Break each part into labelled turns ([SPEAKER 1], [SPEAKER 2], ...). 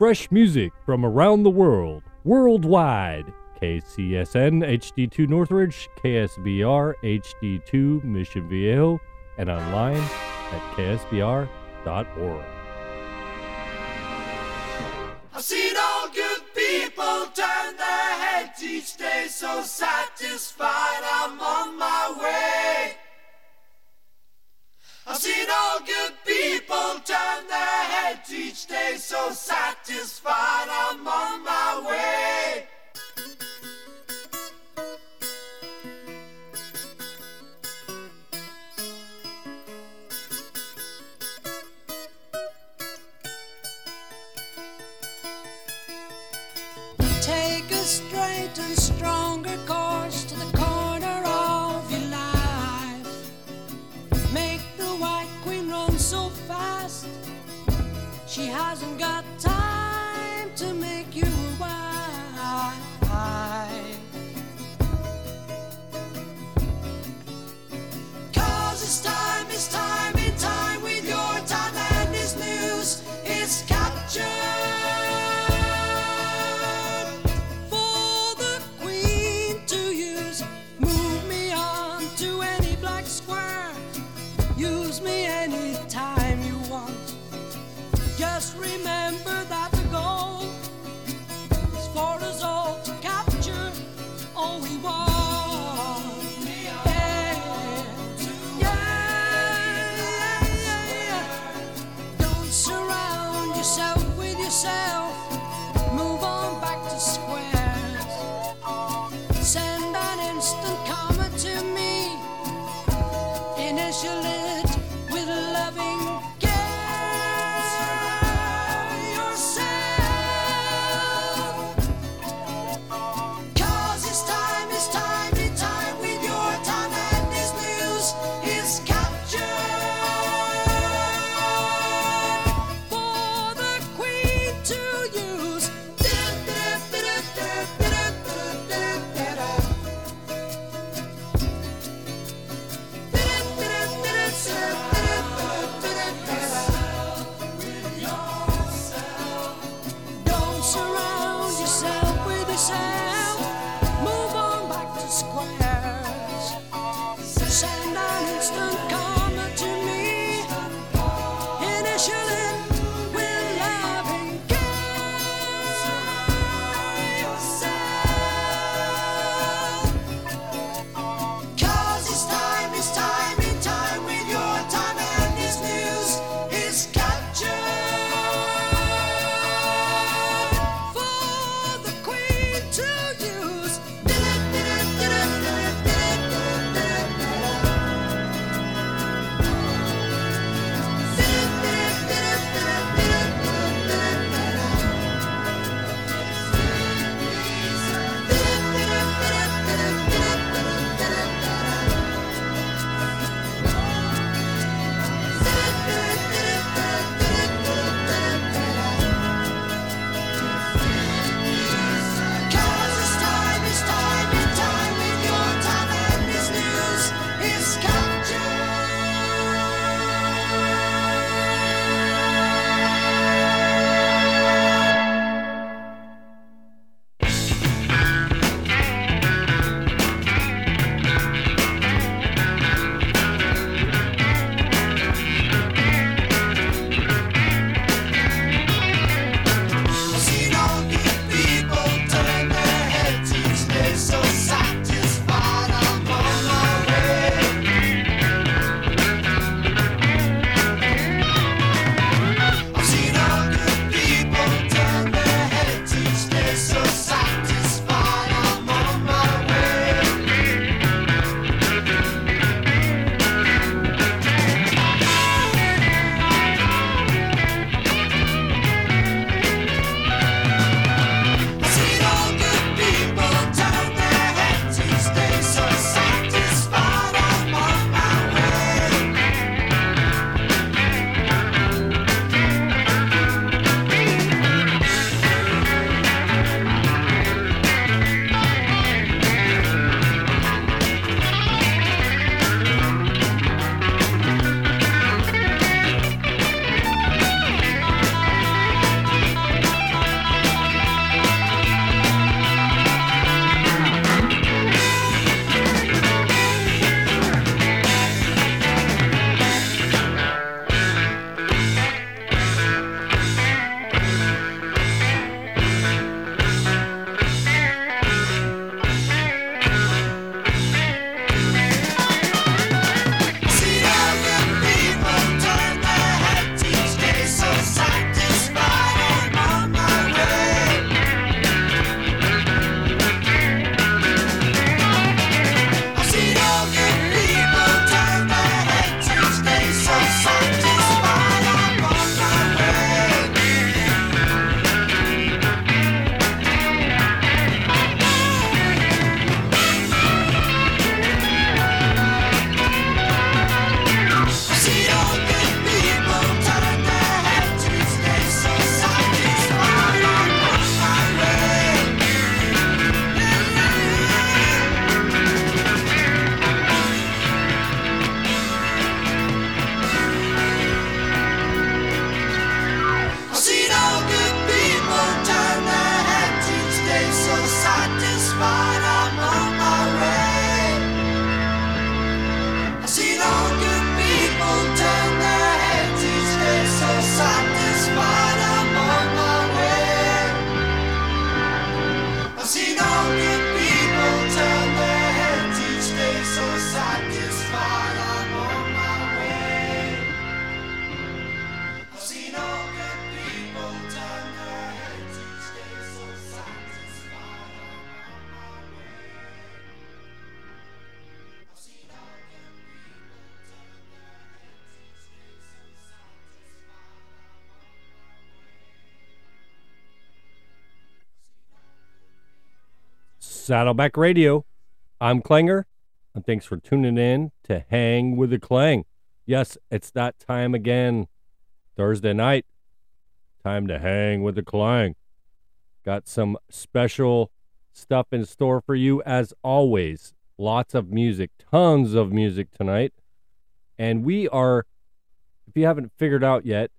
[SPEAKER 1] Fresh music from around the world, worldwide. KCSN HD2 Northridge, KSBR HD2 Mission Viejo, and online at ksbr.org.
[SPEAKER 2] I've seen all good people turn their heads each day, so satisfied I'm on my way. I've seen all good People turn their heads each day so satisfied I'm on my way.
[SPEAKER 1] Saddleback Radio. I'm Klanger, and thanks for tuning in to Hang with the Klang. Yes, it's that time again. Thursday night. Time to hang with the Klang. Got some special stuff in store for you as always. Lots of music, tons of music tonight. And we are, if you haven't figured out yet,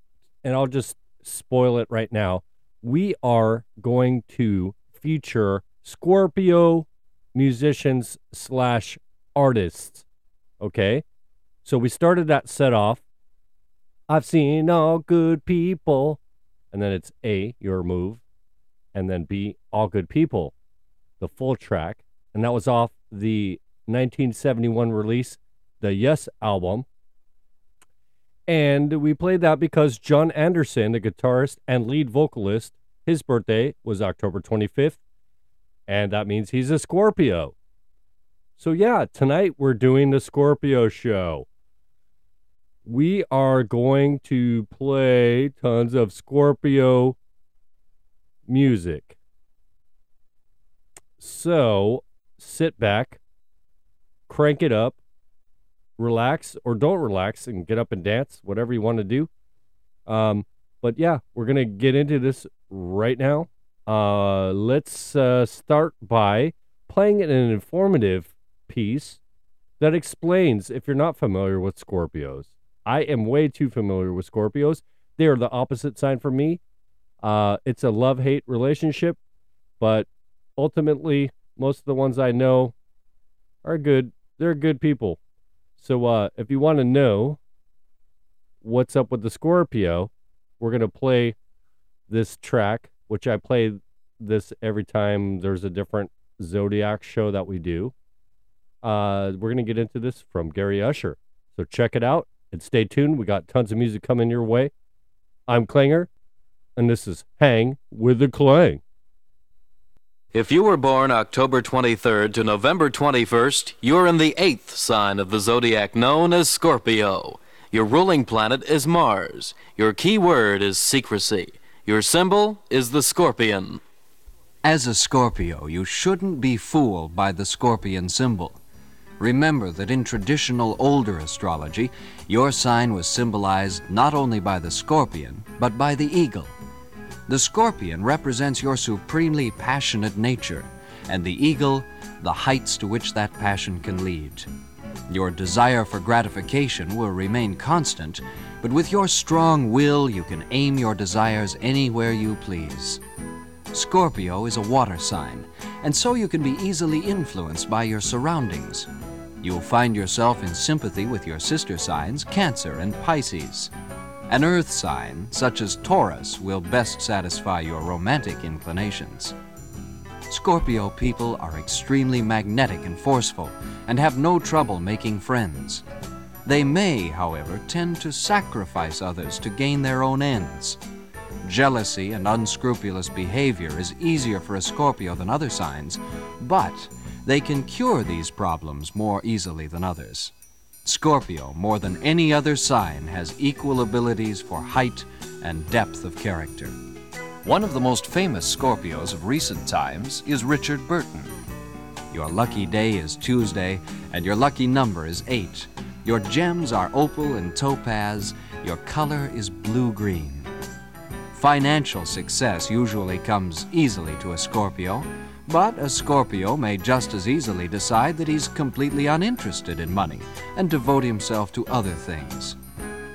[SPEAKER 1] and I'll just spoil it right now, we are going to feature Scorpio musicians slash artists. Okay. So we started that set off. I've seen all good people. And then it's A, your move. And then B, all good people, the full track. And that was off the 1971 release, the Yes album. And we played that because Jon Anderson, the guitarist and lead vocalist, his birthday was October 25th. And that means he's a Scorpio. So, yeah, tonight we're doing the Scorpio show. We are going to play tons of Scorpio music. So, sit back, crank it up, relax or don't relax and get up and dance, whatever you want to do. Um, but yeah, we're going to get into this right now. Uh, let's uh, start by playing an informative piece that explains if you're not familiar with Scorpios. I am way too familiar with Scorpios. They are the opposite sign for me. Uh, it's a love hate relationship, but ultimately, most of the ones I know are good. They're good people. So uh, if you want to know what's up with the Scorpio, we're going to play this track, which I play this every time there's a different Zodiac show that we do. Uh, we're going to get into this from Gary Usher. So check it out and stay tuned. We got tons of music coming your way. I'm Klanger, and this is Hang with the Klang.
[SPEAKER 3] If you were born October 23rd to November 21st, you're in the eighth sign of the zodiac known as Scorpio. Your ruling planet is Mars. Your key word is secrecy. Your symbol is the scorpion.
[SPEAKER 4] As a Scorpio, you shouldn't be fooled by the scorpion symbol. Remember that in traditional older astrology, your sign was symbolized not only by the scorpion, but by the eagle. The scorpion represents your supremely passionate nature, and the eagle, the heights to which that passion can lead. Your desire for gratification will remain constant, but with your strong will, you can aim your desires anywhere you please. Scorpio is a water sign, and so you can be easily influenced by your surroundings. You'll find yourself in sympathy with your sister signs, Cancer and Pisces. An earth sign, such as Taurus, will best satisfy your romantic inclinations. Scorpio people are extremely magnetic and forceful and have no trouble making friends. They may, however, tend to sacrifice others to gain their own ends. Jealousy and unscrupulous behavior is easier for a Scorpio than other signs, but they can cure these problems more easily than others. Scorpio, more than any other sign, has equal abilities for height and depth of character. One of the most famous Scorpios of recent times is Richard Burton. Your lucky day is Tuesday, and your lucky number is 8. Your gems are opal and topaz, your color is blue green. Financial success usually comes easily to a Scorpio, but a Scorpio may just as easily decide that he's completely uninterested in money and devote himself to other things.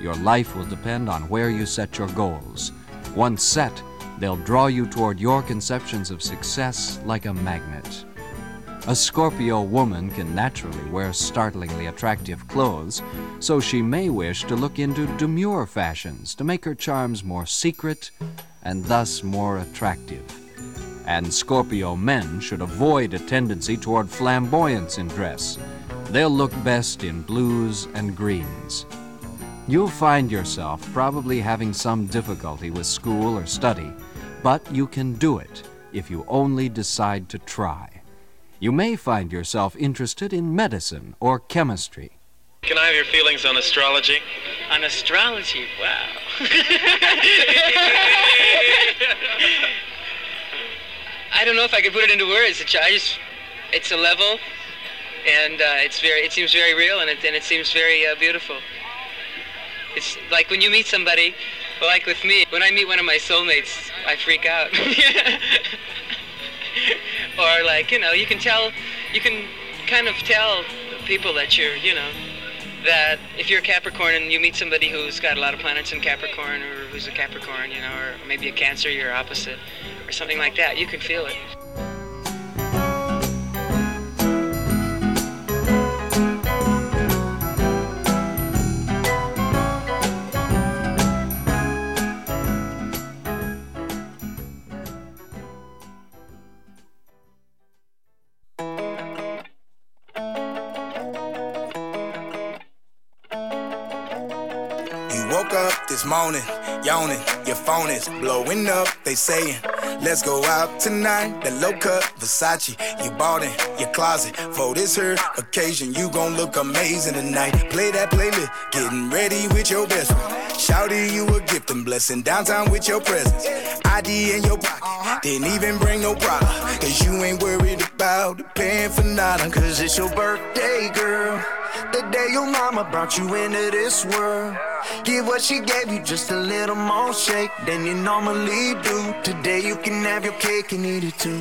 [SPEAKER 4] Your life will depend on where you set your goals. Once set, they'll draw you toward your conceptions of success like a magnet. A Scorpio woman can naturally wear startlingly attractive clothes, so she may wish to look into demure fashions to make her charms more secret and thus more attractive. And Scorpio men should avoid a tendency toward flamboyance in dress. They'll look best in blues and greens. You'll find yourself probably having some difficulty with school or study, but you can do it if you only decide to try. You may find yourself interested in medicine or chemistry.
[SPEAKER 5] Can I have your feelings on astrology?
[SPEAKER 6] On astrology, wow. I don't know if I could put it into words. I just it's a level, and uh, it's very it seems very real, and it and it seems very uh, beautiful. It's like when you meet somebody, like with me, when I meet one of my soulmates, I freak out. or like you know, you can tell, you can kind of tell people that you're, you know, that if you're a Capricorn and you meet somebody who's got a lot of planets in Capricorn or who's a Capricorn, you know, or maybe a Cancer, you're opposite, or something like that, you can feel it.
[SPEAKER 7] Morning, yawning, your phone is blowing up. They saying, let's go out tonight. The low cut Versace, you bought in your closet for this here occasion. You gon' look amazing tonight. Play that playlist, getting ready with your best friend. Shouty, you a gift and blessing downtown with your presence. ID in your pocket, didn't even bring no product. Cause you ain't worried about paying for nada. Cause it's your birthday, girl. The day your mama brought you into this world. Give what she gave you just a little more shake than you normally do. Today you can have your cake and eat it too.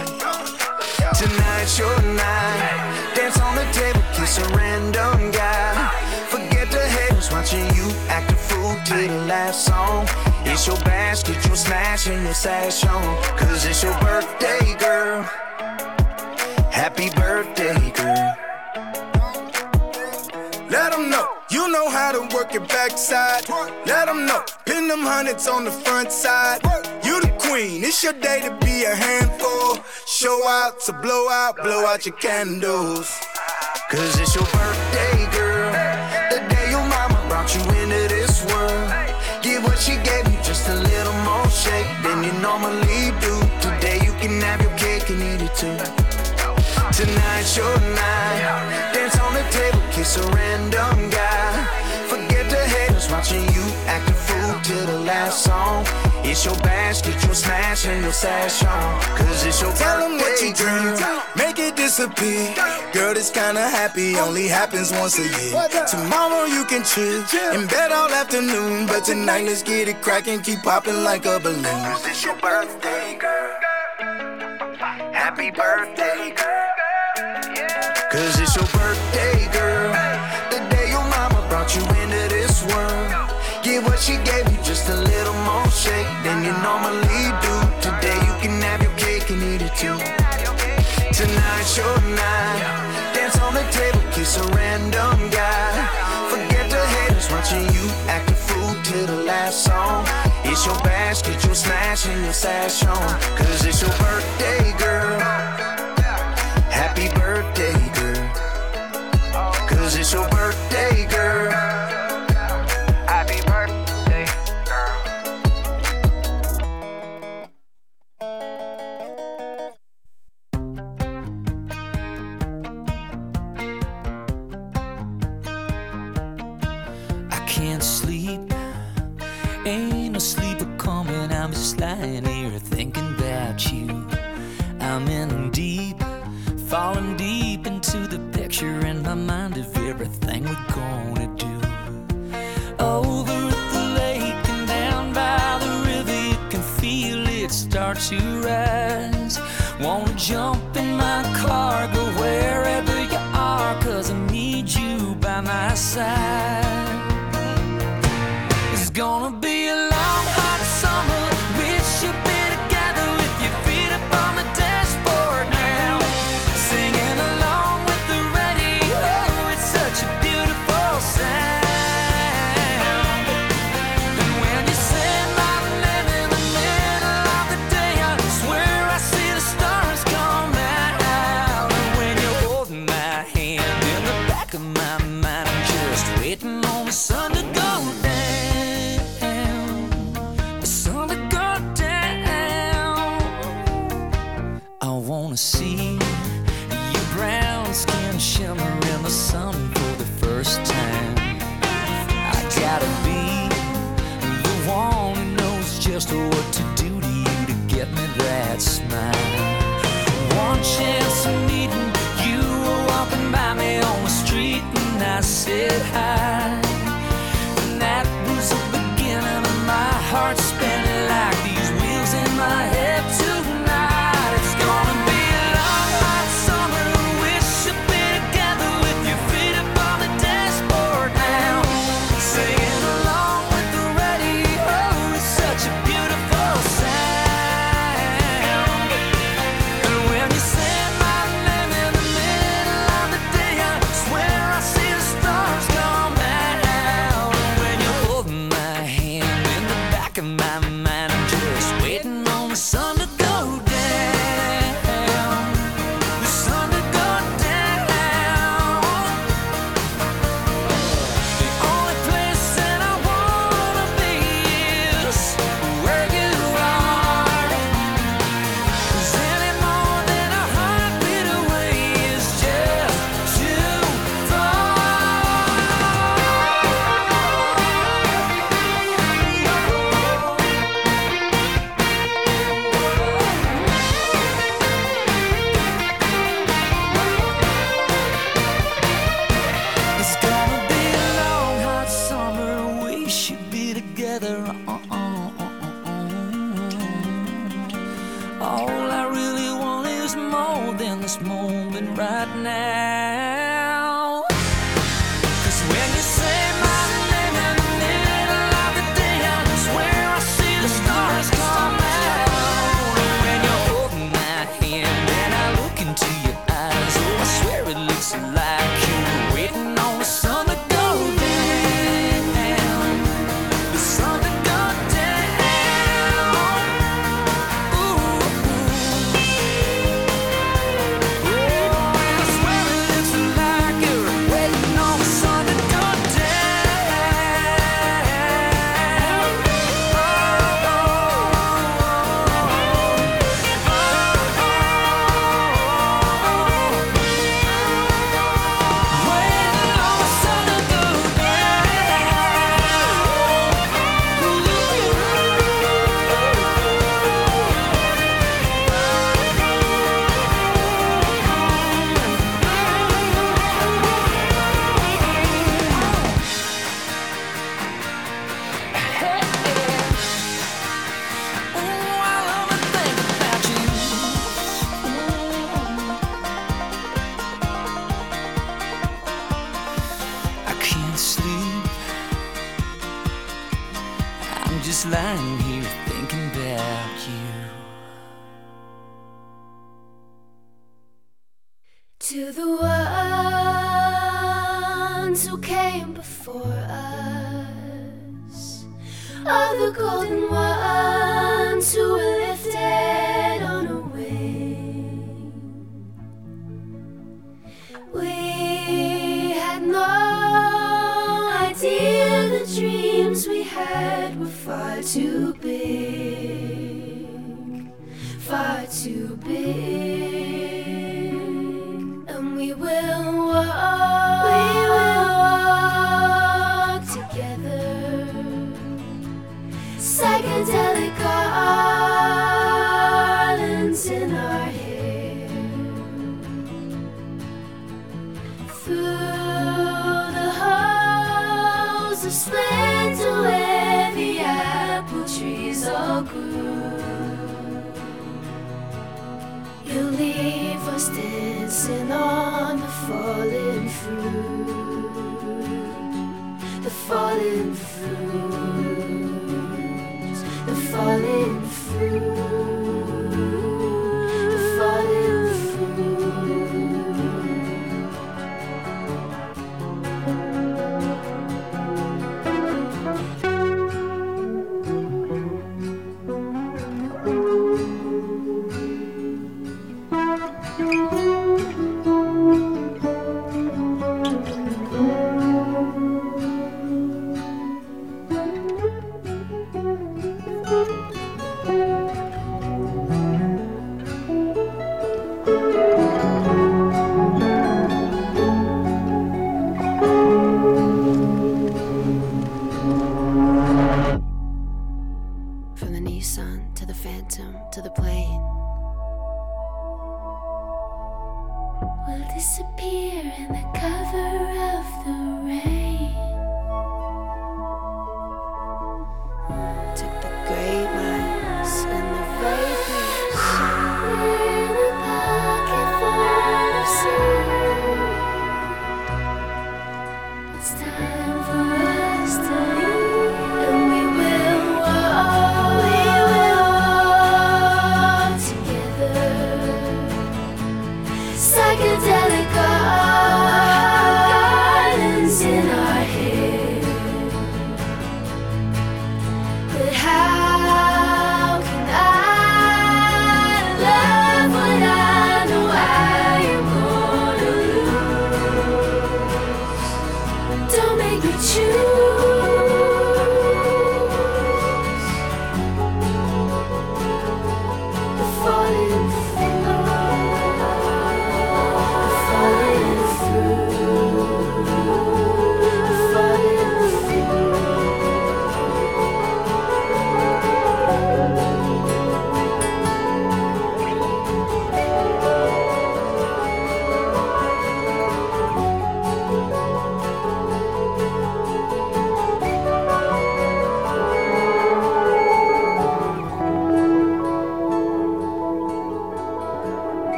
[SPEAKER 7] Tonight's your night. Dance on the table, kiss a random guy. Forget the haters watching you act a fool to the last song. It's your basket, you smash and your sash on. Cause it's your birthday, girl. Happy birthday, girl. Let them know you know how to work your backside. Let them know, pin them hundreds on the front side. You the queen, it's your day to be a handful. Show out to blow out, blow out your candles. Cause it's your birthday, girl. The day your mama brought you into this world. Give what she gave you just a little more shake than you normally do. Today you can have your cake and eat it too. Tonight's your night. It's your basket, you smash and your sash on. Cause it's your Tell them what you dream, make it disappear. Girl, this kinda happy only happens once a year. Tomorrow you can chill in bed all afternoon. But tonight let's get it cracking, keep popping like a balloon. Cause it's your birthday, girl. Happy birthday, girl. Cause it's your birthday, girl. The day your mama brought you into this world. Give what she gave normally do. Today you can have your cake and eat it too. Tonight's your night. Dance on the table, kiss a random guy. Forget the haters watching you act a fool till the last song. It's your basket, you smash and your sash on. Cause
[SPEAKER 8] to do over the lake and down by the river can feel it start to rise. Wanna jump in my car, go wherever you are, cause I need you by my side. It's gonna be a said hi.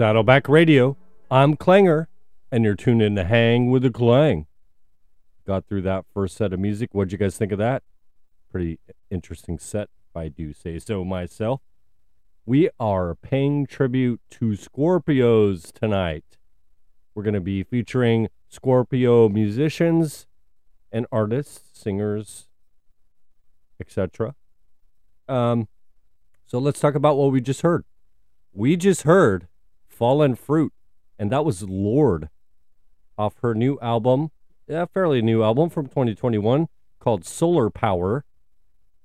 [SPEAKER 1] Saddleback Radio. I'm Klanger, and you're tuned in to Hang with the Klang. Got through that first set of music. What'd you guys think of that? Pretty interesting set, if I do say so myself. We are paying tribute to Scorpios tonight. We're going to be featuring Scorpio musicians and artists, singers, etc. Um, so let's talk about what we just heard. We just heard Fallen Fruit, and that was Lorde off her new album, a fairly new album from 2021 called Solar Power.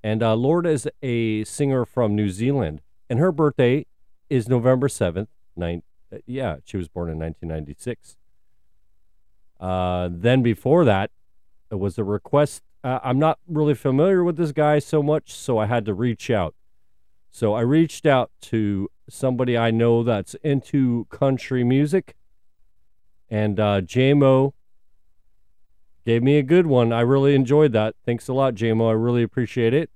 [SPEAKER 1] And uh, Lorde is a singer from New Zealand, and her birthday is November 7th. Nine, uh, yeah, she was born in 1996. Uh, then before that, it was a request. Uh, I'm not really familiar with this guy so much, so I had to reach out. So I reached out to somebody I know that's into country music, and uh, JMO gave me a good one. I really enjoyed that. Thanks a lot, JMO. I really appreciate it.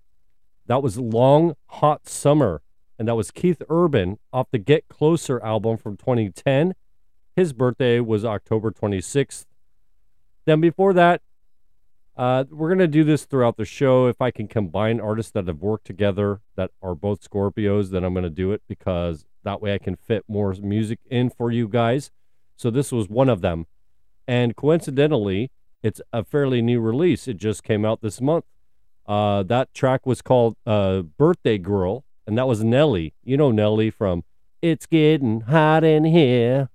[SPEAKER 1] That was Long Hot Summer, and that was Keith Urban off the Get Closer album from 2010. His birthday was October 26th. Then before that, uh, we're going to do this throughout the show. If I can combine artists that have worked together that are both Scorpios, then I'm going to do it because that way I can fit more music in for you guys. So this was one of them. And coincidentally, it's a fairly new release. It just came out this month. Uh, that track was called uh, Birthday Girl, and that was Nelly. You know Nelly from It's Getting Hot in Here.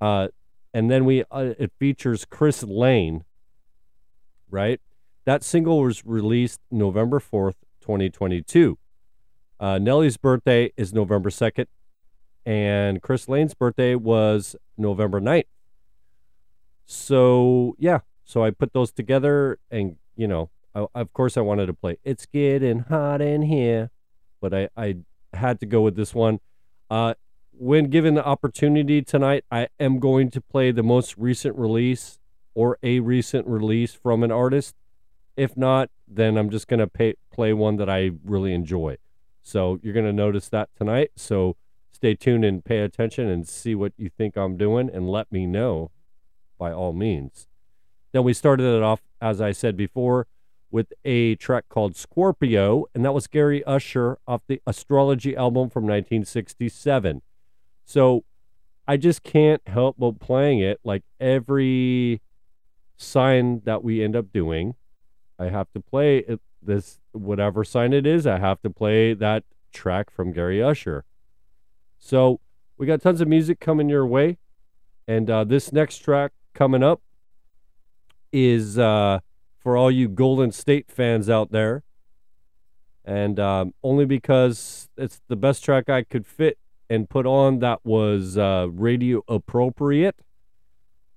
[SPEAKER 1] Uh, and then we uh, it features Chris Lane, right? That single was released November 4th, 2022. Uh, Nelly's birthday is November 2nd, and Chris Lane's birthday was November 9th. So, yeah, so I put those together, and, you know, I, of course I wanted to play It's Getting Hot in Here, but I, I had to go with this one. Uh, when given the opportunity tonight, I am going to play the most recent release or a recent release from an artist. If not, then I'm just going to play one that I really enjoy. So you're going to notice that tonight. So stay tuned and pay attention and see what you think I'm doing and let me know by all means. Then we started it off, as I said before, with a track called Scorpio, and that was Gary Usher off the Astrology album from 1967. So I just can't help but playing it like every sign that we end up doing. I have to play this, whatever sign it is, I have to play that track from Gary Usher. So we got tons of music coming your way. And uh, this next track coming up is uh, for all you Golden State fans out there. And um, only because it's the best track I could fit and put on that was uh, radio appropriate.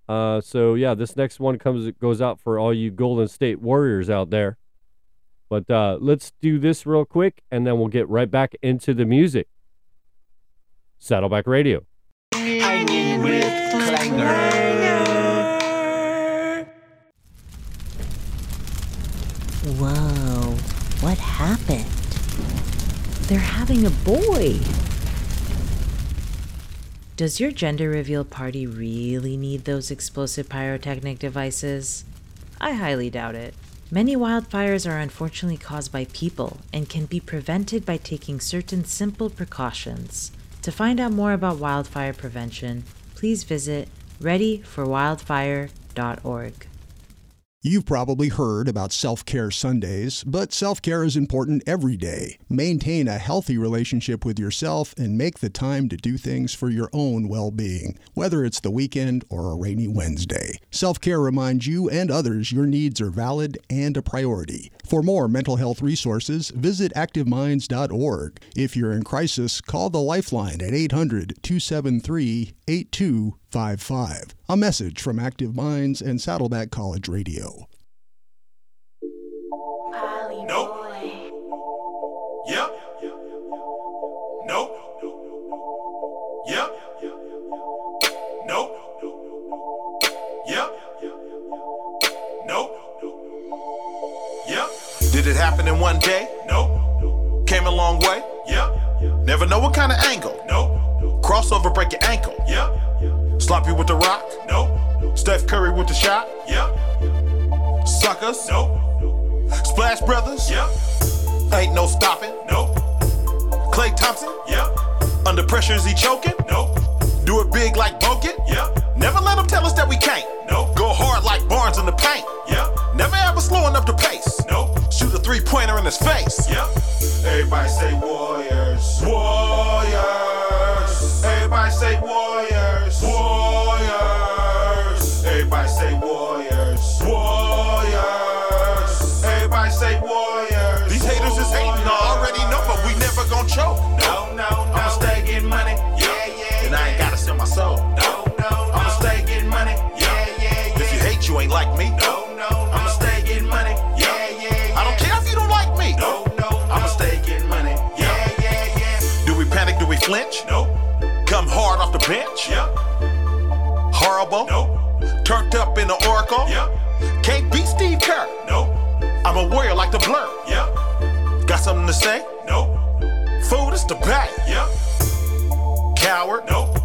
[SPEAKER 1] Uh, so yeah, this next one comes goes out for all you Golden State Warriors out there. But uh, let's do this real quick, and then we'll get right back into the music. Saddleback Radio.
[SPEAKER 9] Whoa, what happened? They're having a boy. Does your gender reveal party really need those explosive pyrotechnic devices? I highly doubt it. Many wildfires are unfortunately caused by people and can be prevented by taking certain simple precautions. To find out more about wildfire prevention, please visit readyforwildfire.org.
[SPEAKER 10] You've probably heard about self care Sundays, but self care is important every day. Maintain a healthy relationship with yourself and make the time to do things for your own well being, whether it's the weekend or a rainy Wednesday. Self care reminds you and others your needs are valid and a priority. For more mental health resources, visit activeminds.org. If you're in crisis, call the Lifeline at 800 273 8255. A message from Active Minds and Saddleback College Radio.
[SPEAKER 11] Nope. Happen in one day? Nope. Came a long way? Yep. Never know what kind of angle? Nope. Crossover break your ankle? Yep. Sloppy with the rock? Nope. Steph Curry with the shot? Yep. Suckers? Nope. Splash Brothers? Yep. Ain't no stopping? Nope. Klay Thompson? Yep. Under pressure is he choking? Nope. Do it big like Bogut? Yep. Never let them tell us that we can't. Nope. Go hard like Barnes in the paint? Yep. Never ever slowing up the pace? Nope. Shoot a three pointer in his face? Yep. Everybody say Warriors. Warriors. Everybody say Warriors. Warriors. Everybody say Warriors. Warriors. Everybody say Warriors. These haters is hating, I already know, but we never gon' choke. No, no, no. I'ma stay getting money. Yeah, yeah. And I ain't gotta sell my soul. No, no, no. I'ma stay getting money. Yeah, yeah, yeah. If you hate, you ain't like me. No, flinch? Nope. Come hard off the bench? Yep. Horrible? Nope. Turned up in the Oracle? Yep. Can't beat Steve Kerr? Nope. I'm a warrior like the blur? Yep. Got something to say? Nope. Food is the bag? Yep. Coward? Nope.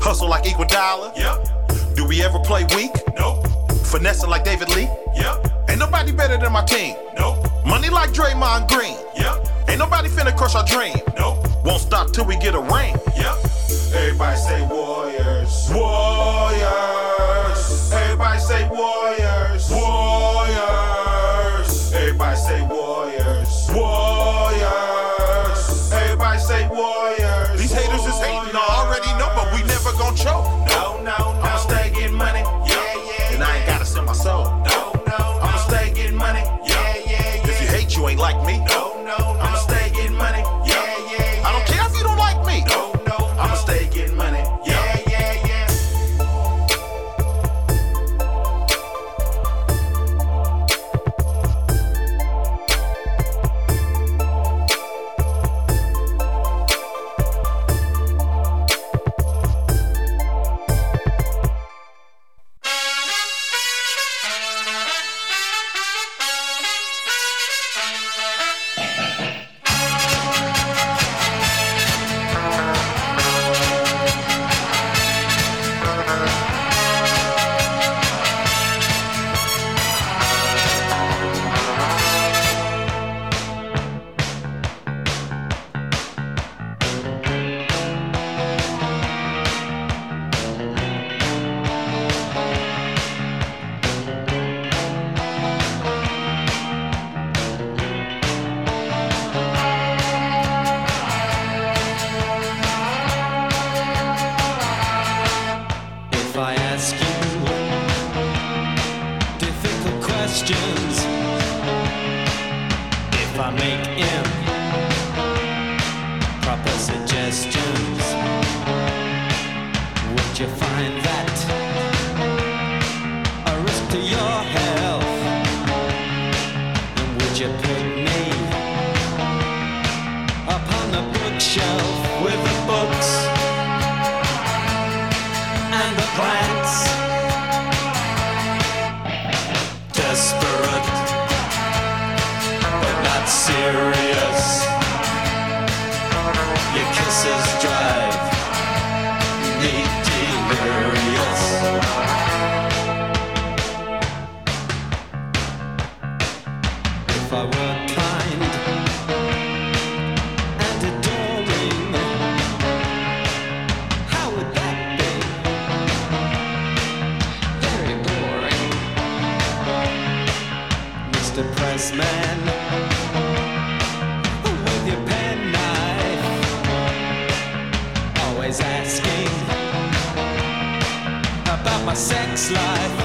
[SPEAKER 11] Hustle like Iguodala? Yep. Do we ever play weak? Nope. Finessing like David Lee? Yep. Ain't nobody better than my team? Nope. Money like Draymond Green? Yep. Ain't nobody finna crush our dream? Nope. Won't stop till we get a ring? Yep. Everybody say Warriors. Warriors. if I
[SPEAKER 12] were kind and adoring. How would that be? Very boring, Mr. Pressman. With your penknife, always asking about my sex life.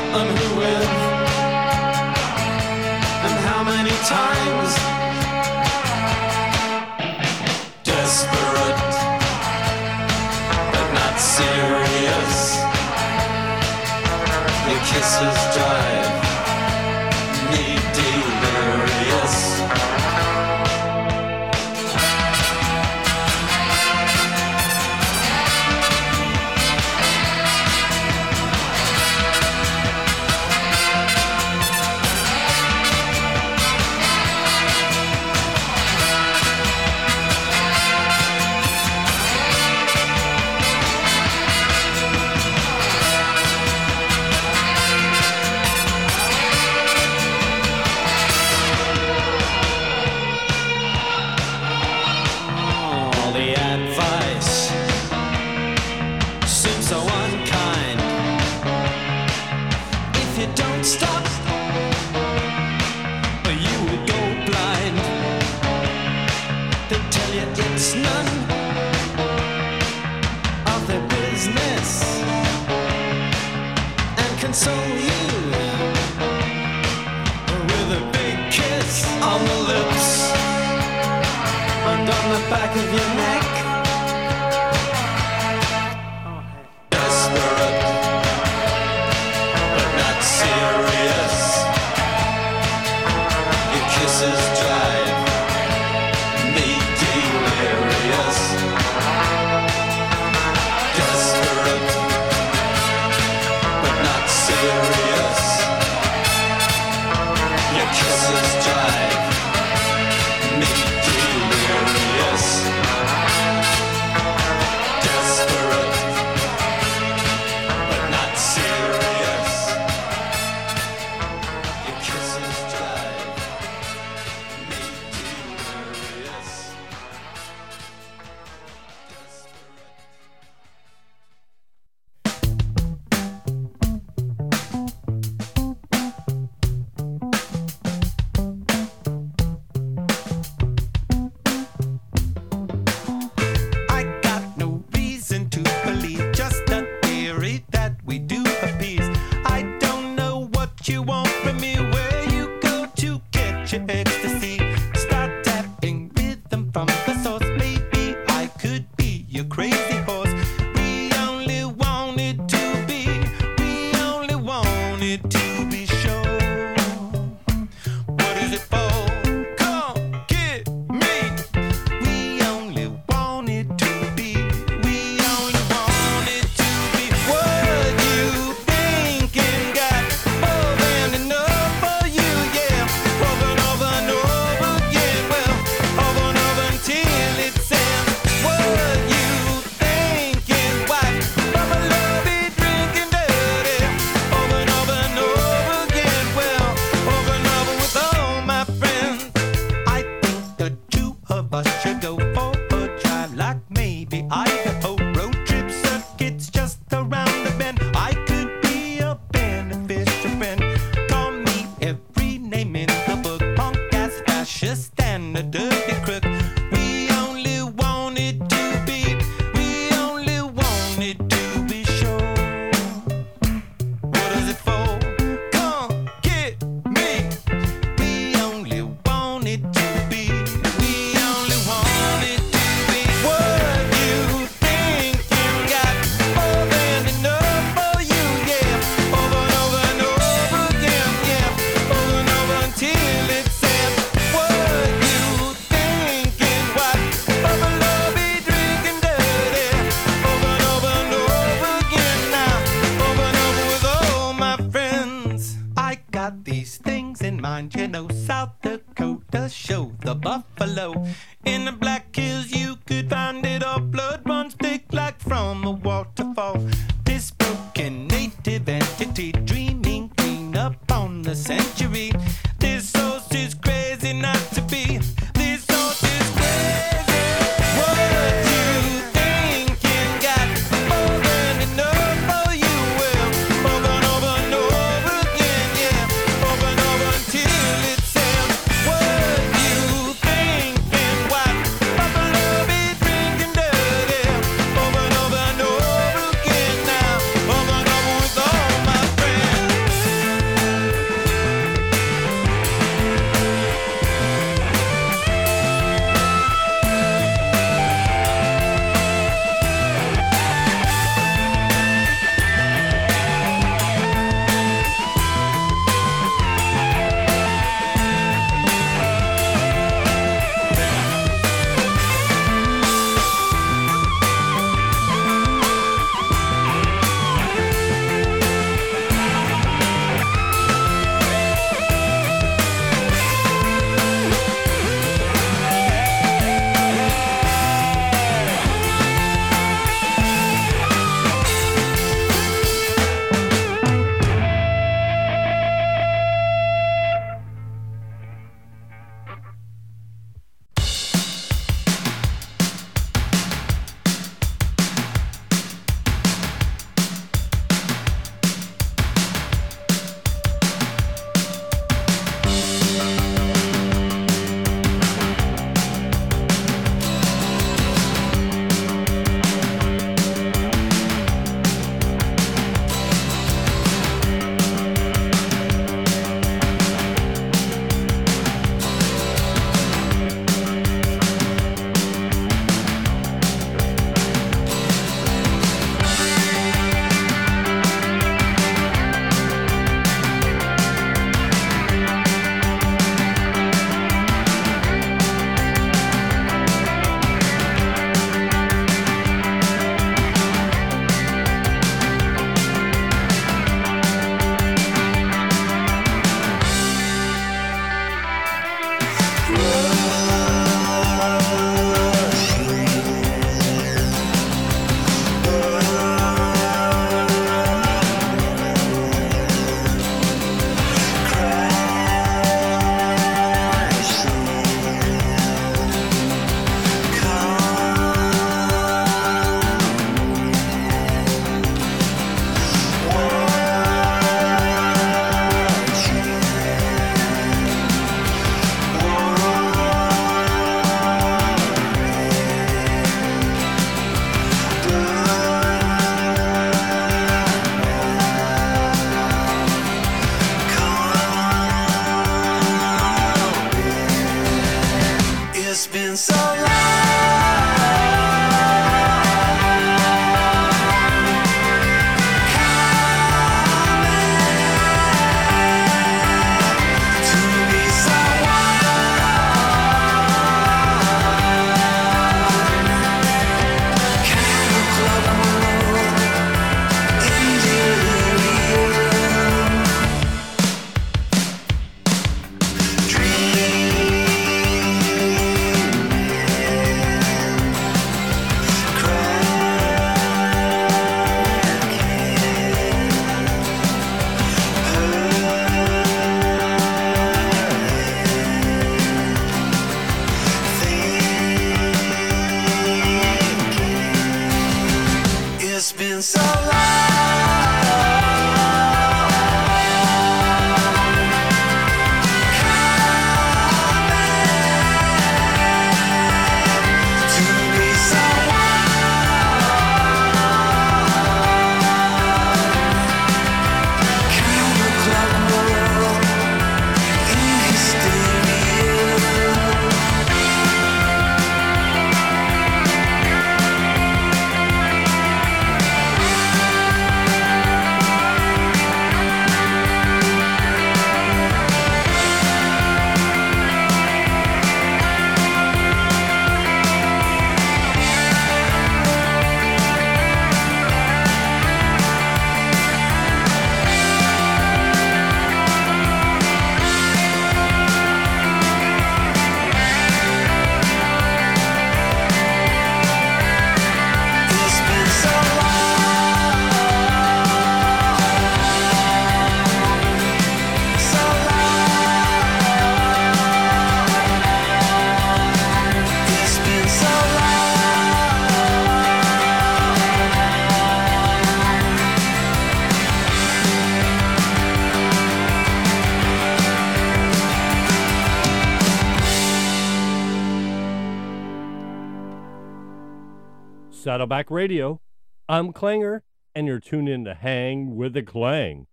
[SPEAKER 1] Saddleback Radio. I'm Klanger, and you're tuned in to Hang with the Klang.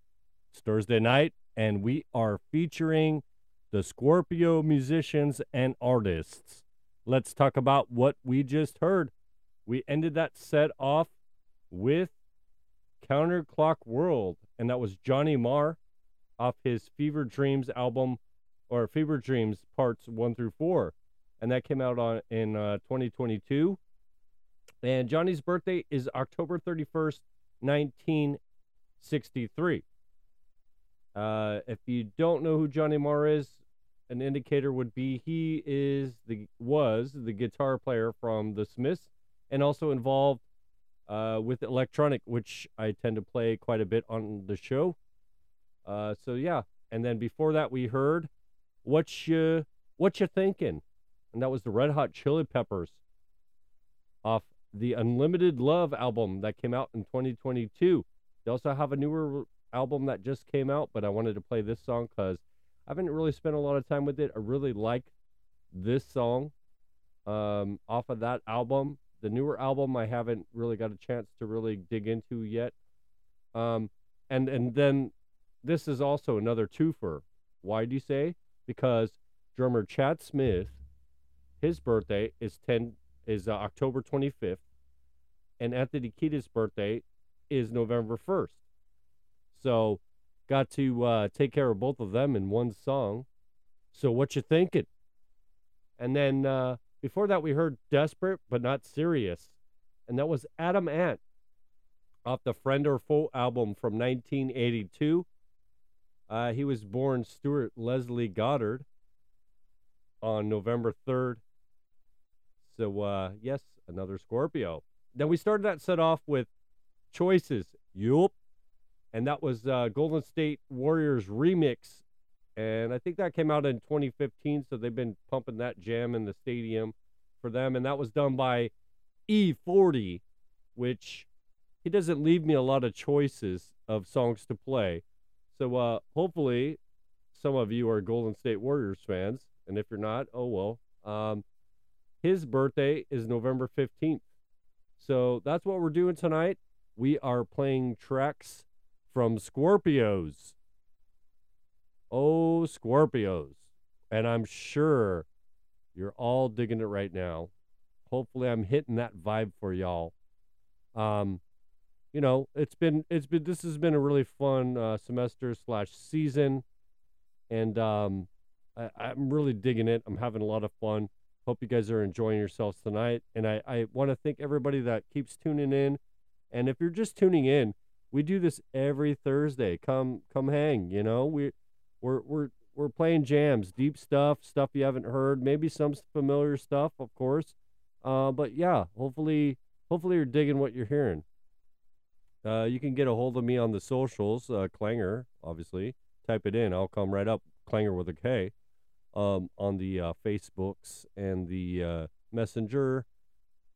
[SPEAKER 1] It's Thursday night, and we are featuring the Scorpio musicians and artists. Let's talk about what we just heard. We ended that set off with Counterclock World, and that was Johnny Marr off his Fever Dreams album, or Fever Dreams parts one through four, and that came out on in uh, 2022. And Johnny's birthday is October 31st, 1963. Uh, if you don't know who Johnny Marr is, an indicator would be he is the was the guitar player from the Smiths and also involved uh, with electronic, which I tend to play quite a bit on the show. Uh, so yeah, and then before that we heard what you what you thinking, and that was the Red Hot Chili Peppers off the Unlimited Love album that came out in 2022. They also have a newer album that just came out, but I wanted to play this song because I haven't really spent a lot of time with it. I really like this song um, off of that album. The newer album I haven't really got a chance to really dig into yet. Um, and and then this is also another twofer. Why do you say? Because drummer Chad Smith, his birthday is ten is uh, October 25th, and Anthony Kiedis' birthday is November 1st. So, got to uh, take care of both of them in one song. So, what you thinking? And then uh, before that, we heard "Desperate but Not Serious," and that was Adam Ant off the Friend or Foe album from 1982. Uh, he was born Stuart Leslie Goddard on November 3rd. So, uh, yes, another Scorpio. Then we started that set off with Choices. Yup. And that was uh, Golden State Warriors remix. And I think that came out in 2015. So they've been pumping that jam in the stadium for them. And that was done by E-40, which he doesn't leave me a lot of choices of songs to play. So uh, hopefully, some of you are Golden State Warriors fans, and if you're not, oh well. Um, his birthday is November 15th. So that's what we're doing tonight. We are playing tracks from Scorpios. Oh, Scorpios. And I'm sure you're all digging it right now. Hopefully, I'm hitting that vibe for y'all. Um, you know, it's been it's been this has been a really fun uh, semester slash season, and um, I, I'm really digging it. I'm having a lot of fun. Hope you guys are enjoying yourselves tonight, and I I want to thank everybody that keeps tuning in. And if you're just tuning in, we do this every Thursday. Come come hang. You know, we we're we're we're playing jams, deep stuff, stuff you haven't heard, maybe some familiar stuff, of course. Uh, but yeah, hopefully hopefully you're digging what you're hearing. Uh, you can get a hold of me on the socials, uh, Klanger, obviously. Type it in, I'll come right up, Klanger with a K, um, on the uh, Facebooks and the uh, Messenger.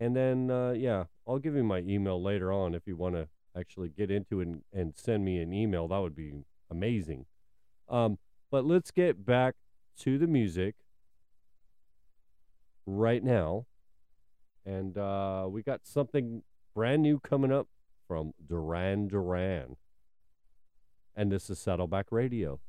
[SPEAKER 1] And then, uh, yeah, I'll give you my email later on if you want to actually get into it and, and send me an email. That would be amazing. Um, but let's get back to the music right now. And uh, we got something brand new coming up from Duran Duran. And this is Saddleback Radio.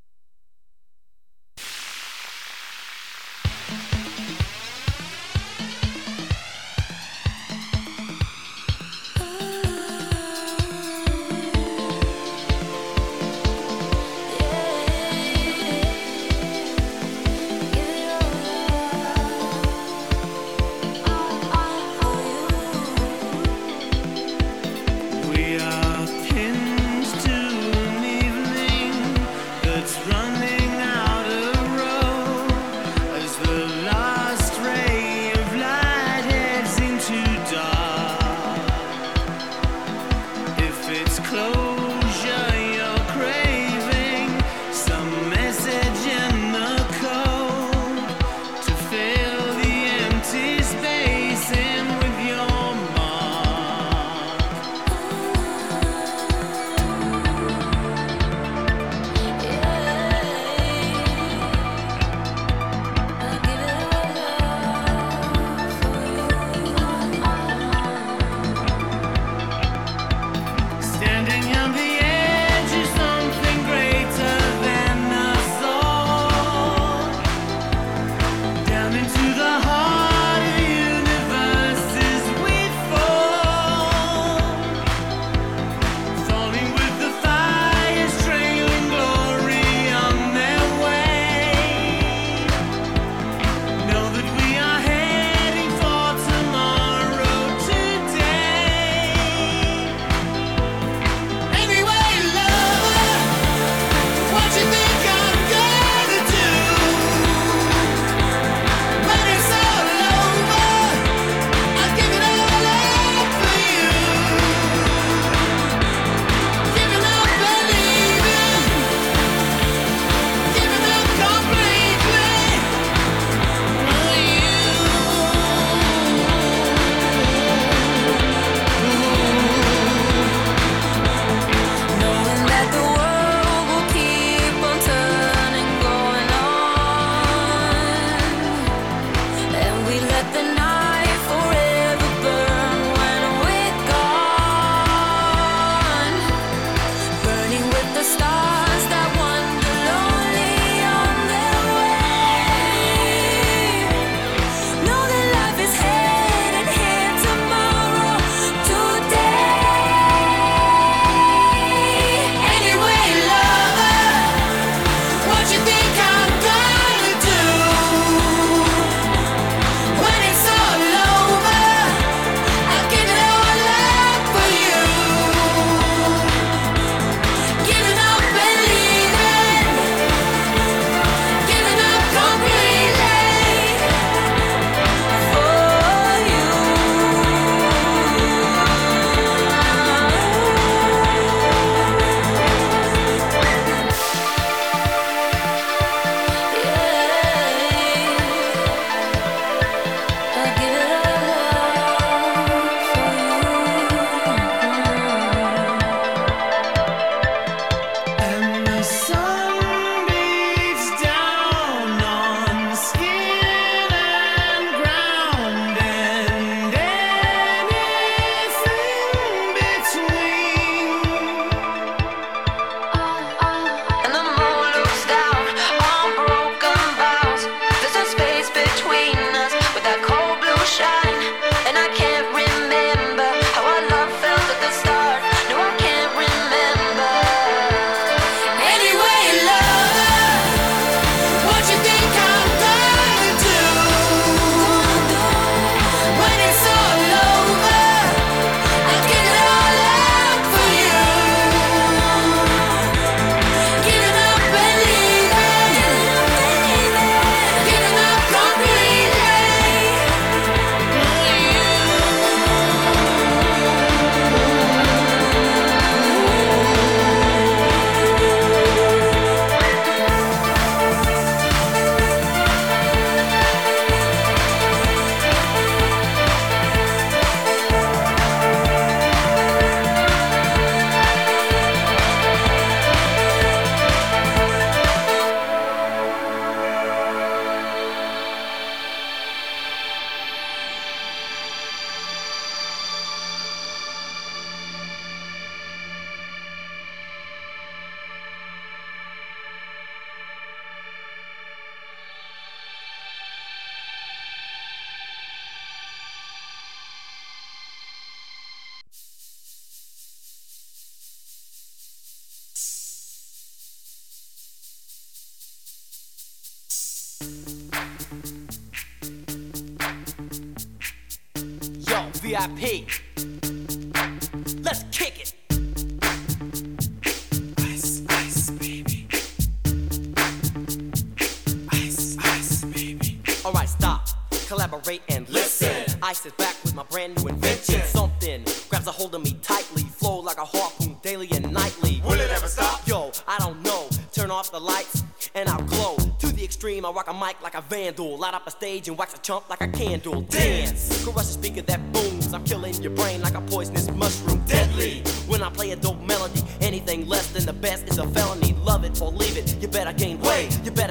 [SPEAKER 13] Collaborate and listen. I sit back with my brand new invention. Something grabs a hold of me tightly, flow like a harpoon daily and nightly.
[SPEAKER 11] Will it ever stop?
[SPEAKER 13] Yo, I don't know. Turn off the lights and I'll glow. To the extreme, I rock a mic like a vandal. Light up a stage and wax a chump like a candle. Dance, crush a speaker that booms. I'm killing your brain like a poisonous mushroom. Deadly. When I play a dope melody, anything less than the best is a felony. Love it or leave it. You better gain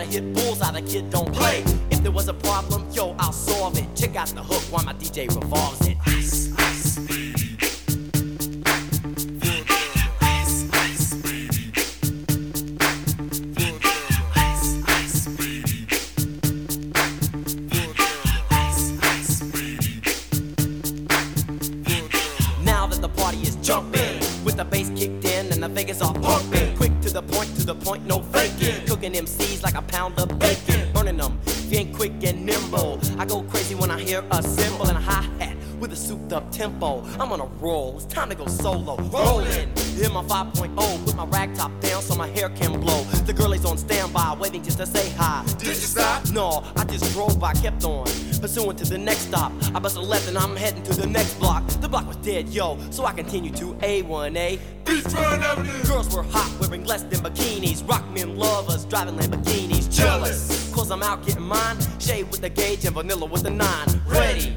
[SPEAKER 13] weight. bulls out, hit. The kid don't play. If there was a problem, yo, I'll solve it. Check out the hook while my DJ revolves it. It's time to go solo. Rolling, hit my 5.0, put my rag top down so my hair can blow. The girl is on standby, waiting just to say hi.
[SPEAKER 11] Did you stop?
[SPEAKER 13] No, I just drove by, kept on. Pursuing to the next stop. I bust a left and I'm heading to the next block. The block was dead, yo, so I continue to A1A.
[SPEAKER 11] Beachfront Avenue.
[SPEAKER 13] Girls were hot, wearing less than bikinis. Rock men lovers, driving Lamborghinis. Jealous, cause I'm out getting mine. Shade with the gauge and vanilla with the nine. Ready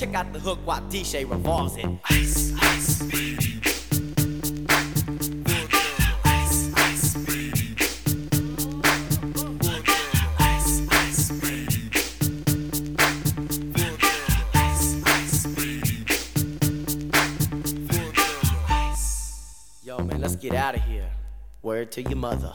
[SPEAKER 13] Check out the hook while DJ revolves it. Yo, man, let's get out of here. Word to your mother.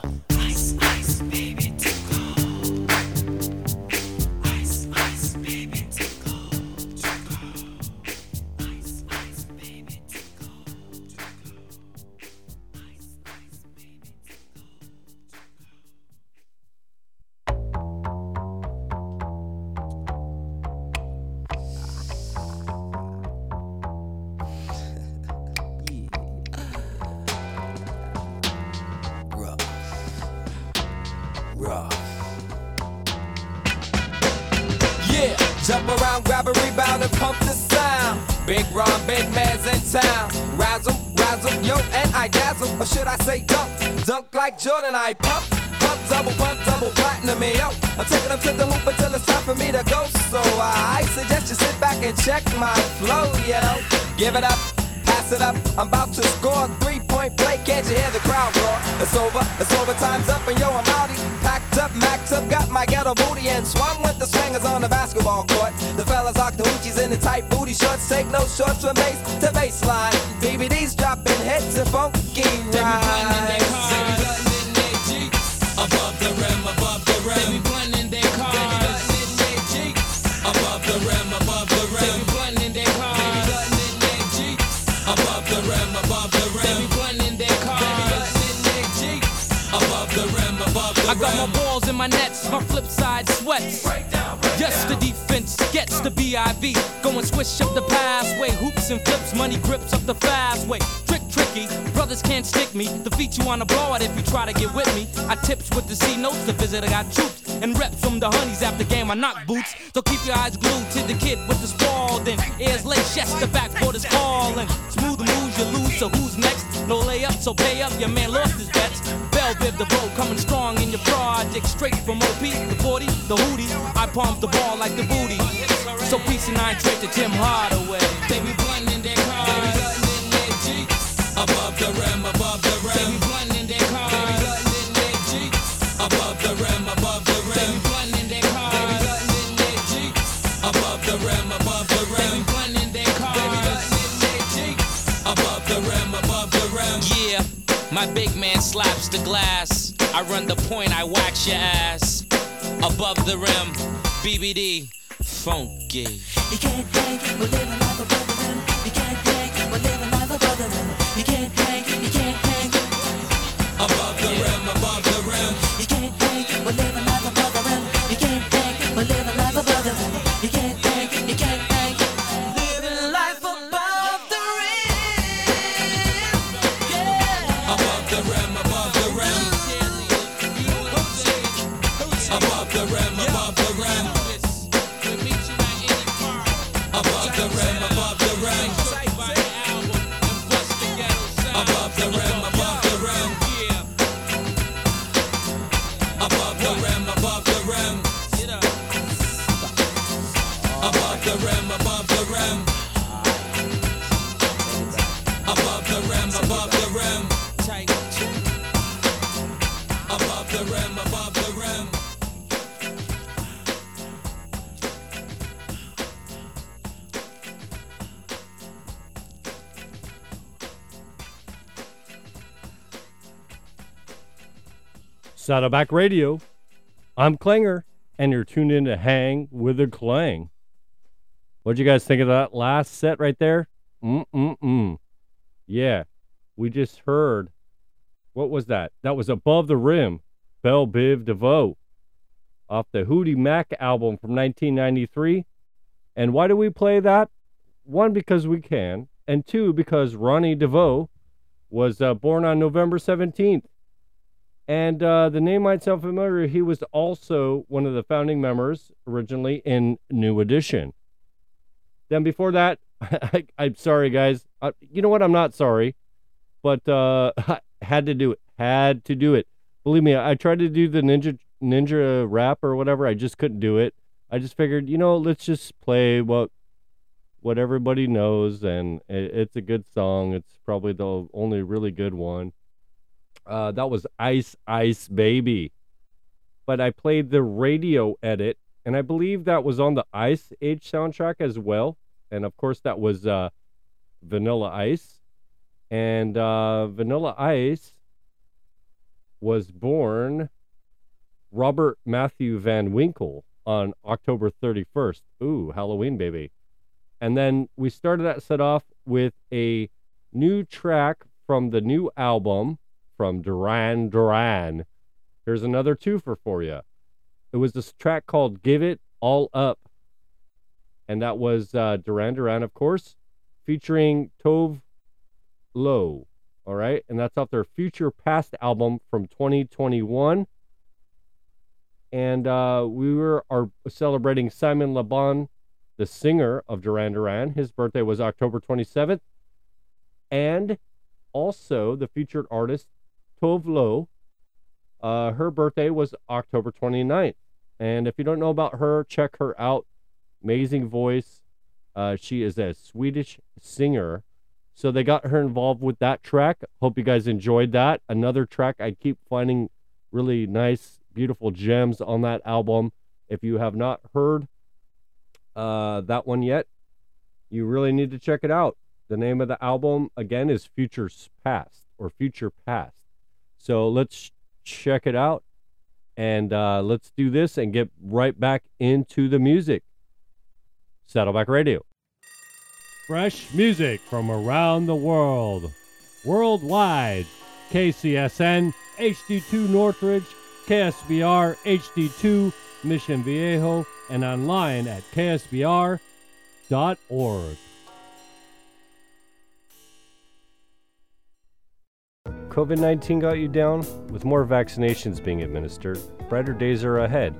[SPEAKER 1] Saddleback Radio. I'm Klanger, and you're tuned in to Hang with a Klang. What'd you guys think of that last set right there? Mm-mm-mm. Yeah, we just heard. What was that? That was Above the Rim, Bell Biv DeVoe, off the Hootie Mack album from 1993. And why do we play that? One, because we can, and two, because Ronnie DeVoe was uh, born on November 17th. And uh, the name might sound familiar. He was also one of the founding members originally in New Edition. Then before that, I, I'm sorry, guys. Uh, you know what? I'm not sorry, but uh, I had to do it. Had to do it. Believe me, I tried to do the ninja ninja rap or whatever. I just couldn't do it. I just figured, you know, let's just play what what everybody knows, and it, it's a good song. It's probably the only really good one. Uh, that was Ice Ice Baby. But I played the radio edit, and I believe that was on the Ice Age soundtrack as well. And of course, that was uh, Vanilla Ice. And uh, Vanilla Ice was born Robert Matthew Van Winkle on October 31st. Ooh, Halloween, baby. And then we started that set off with a new track from the new album from Duran Duran. Here's another twofer for you. It was this track called Give It All Up. And that was uh, Duran Duran, of course, featuring Tove Lo. All right. And that's off their Future Past album from 2021. And uh, we were are celebrating Simon LeBon, the singer of Duran Duran. His birthday was October 27th. And also the featured artist Tove Lo. Uh, her birthday was October 29th. And if you don't know about her, check her out. Amazing voice. Uh, she is a Swedish singer. So they got her involved with that track. Hope you guys enjoyed that. Another track I keep finding really nice, beautiful gems on that album. If you have not heard uh, that one yet, you really need to check it out. The name of the album, again, is Futures Past or Future Past. So let's check it out and uh, let's do this and get right back into the music. Saddleback Radio. Fresh music from around the world. Worldwide. KCSN, HD2 Northridge, KSBR, HD2 Mission Viejo, and online at ksbr.org. COVID 19 got you down, with more vaccinations being administered, brighter days are ahead.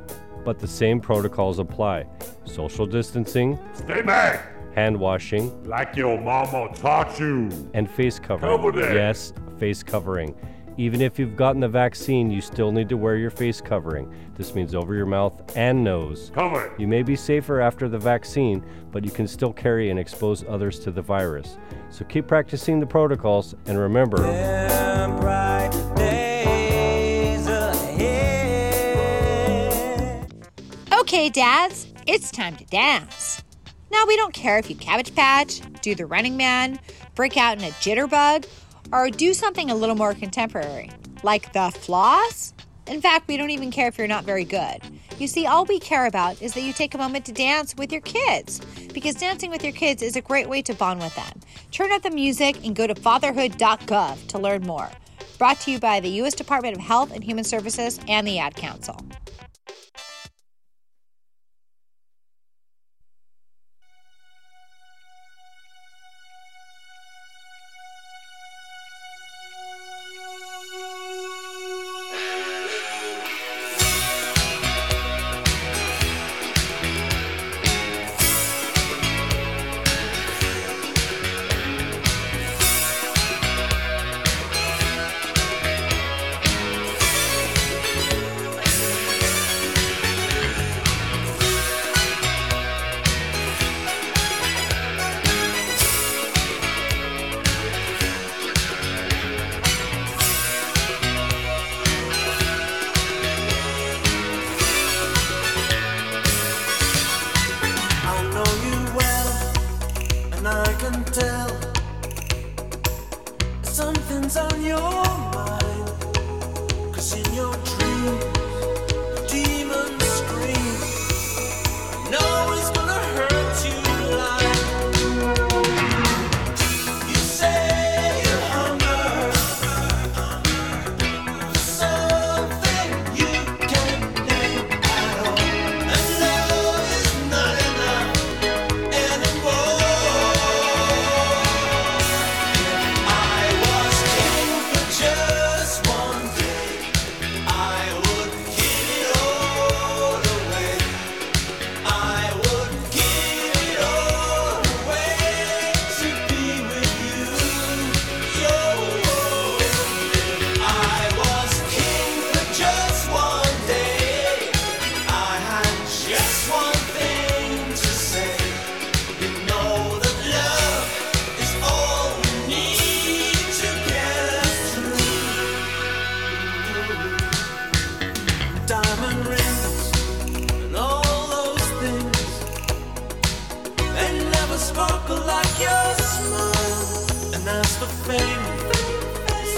[SPEAKER 1] But the same protocols apply social distancing,
[SPEAKER 14] Stay back!
[SPEAKER 1] hand washing,
[SPEAKER 14] Like your mama taught you.
[SPEAKER 1] and face covering.
[SPEAKER 14] Cover.
[SPEAKER 1] Yes, face covering. Even if you've gotten the vaccine, you still need to wear your face covering. This means over your mouth and nose.
[SPEAKER 14] Cover.
[SPEAKER 1] You may be safer after the vaccine, but you can still carry and expose others to the virus. So keep practicing the protocols and remember.
[SPEAKER 15] Okay, dads, it's time to dance. Now, we don't care if you cabbage patch, do the running man, break out in a jitterbug, or do something a little more contemporary, like the floss. In fact, we don't even care if you're not very good. You see, all we care about is that you take a moment to dance with your kids, because dancing with your kids is a great way to bond with them. Turn up the music and go to fatherhood.gov to learn more. Brought to you by the U.S. Department of Health and Human Services and the Ad Council.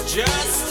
[SPEAKER 16] Just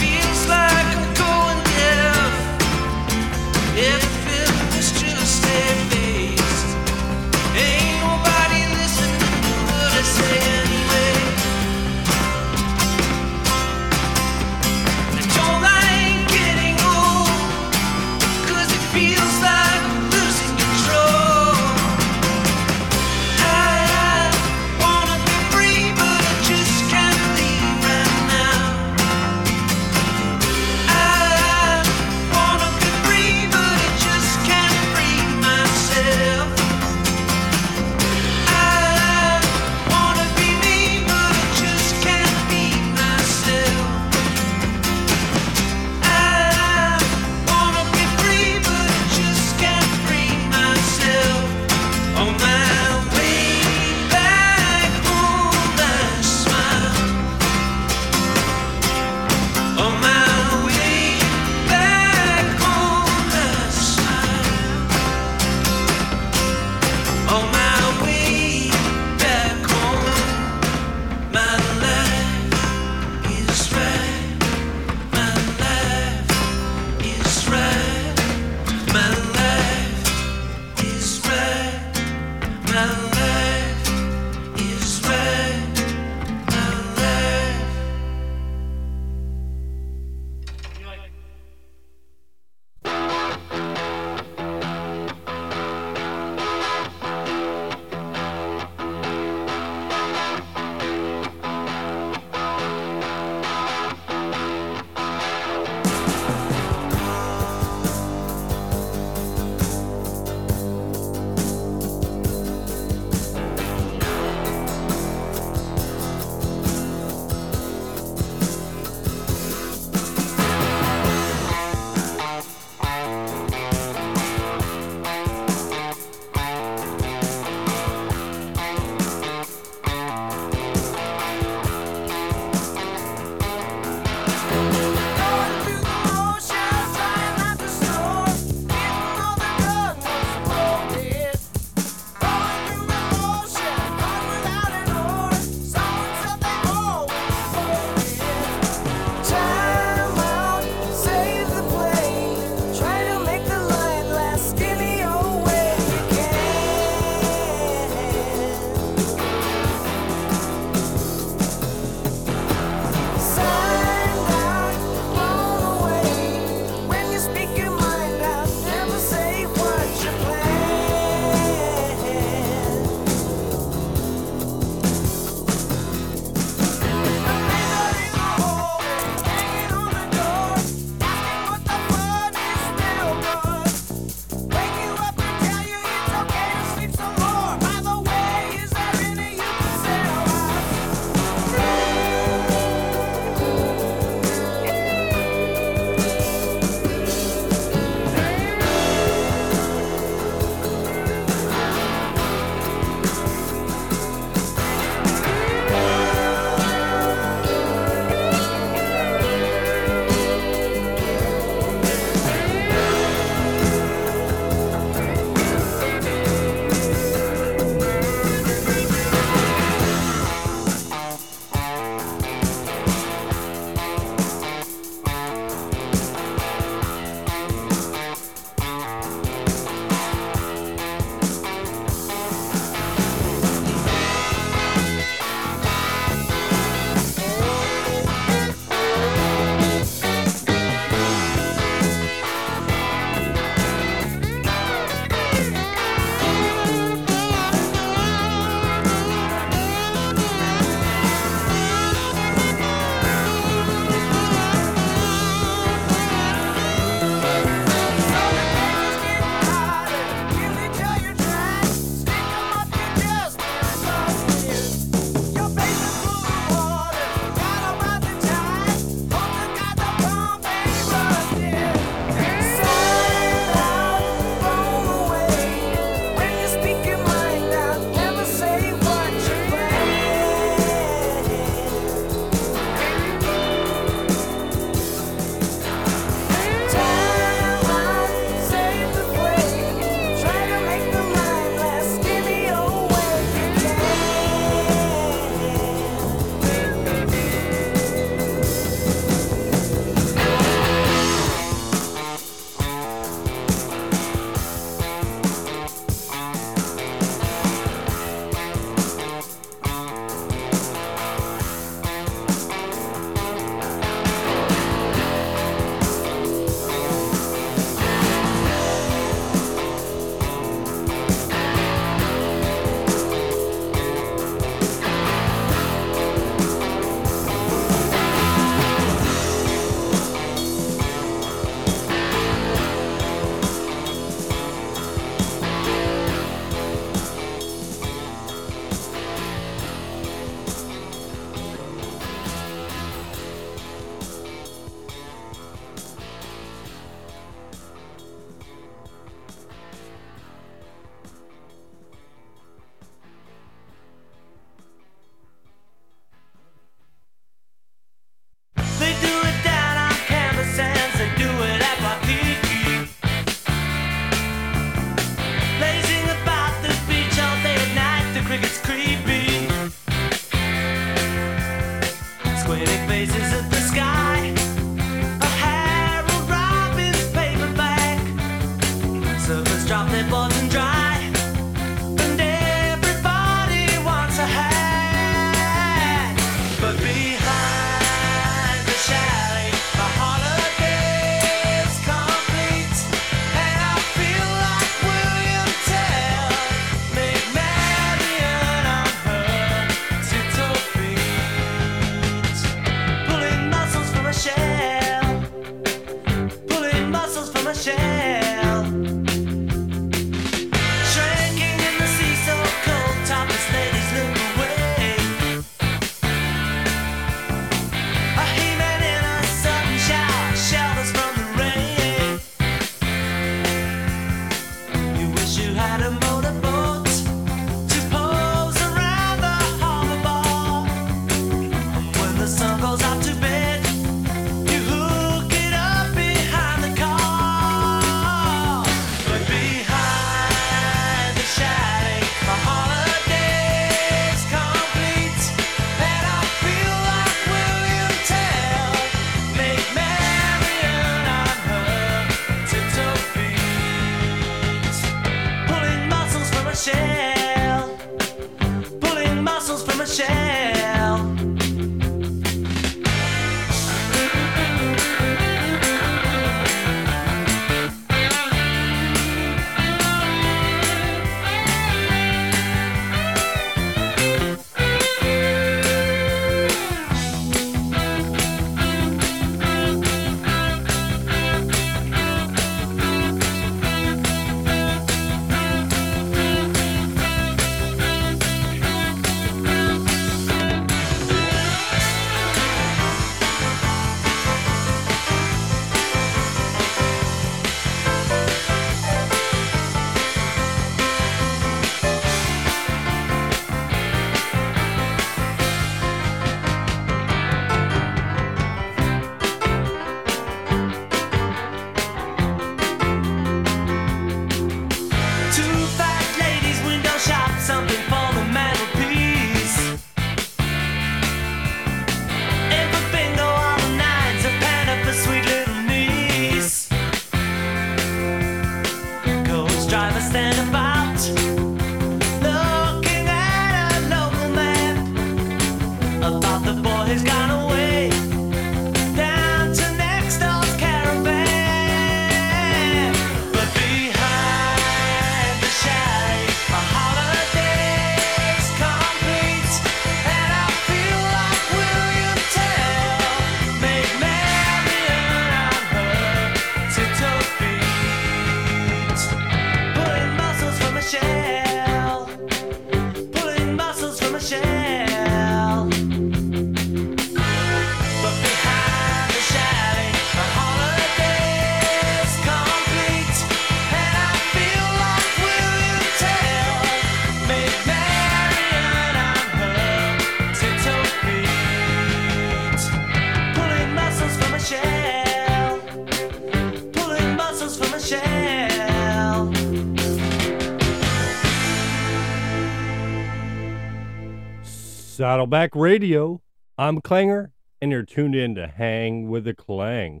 [SPEAKER 1] Saddleback Radio. I'm Klanger, and you're tuned in to Hang with the Klang.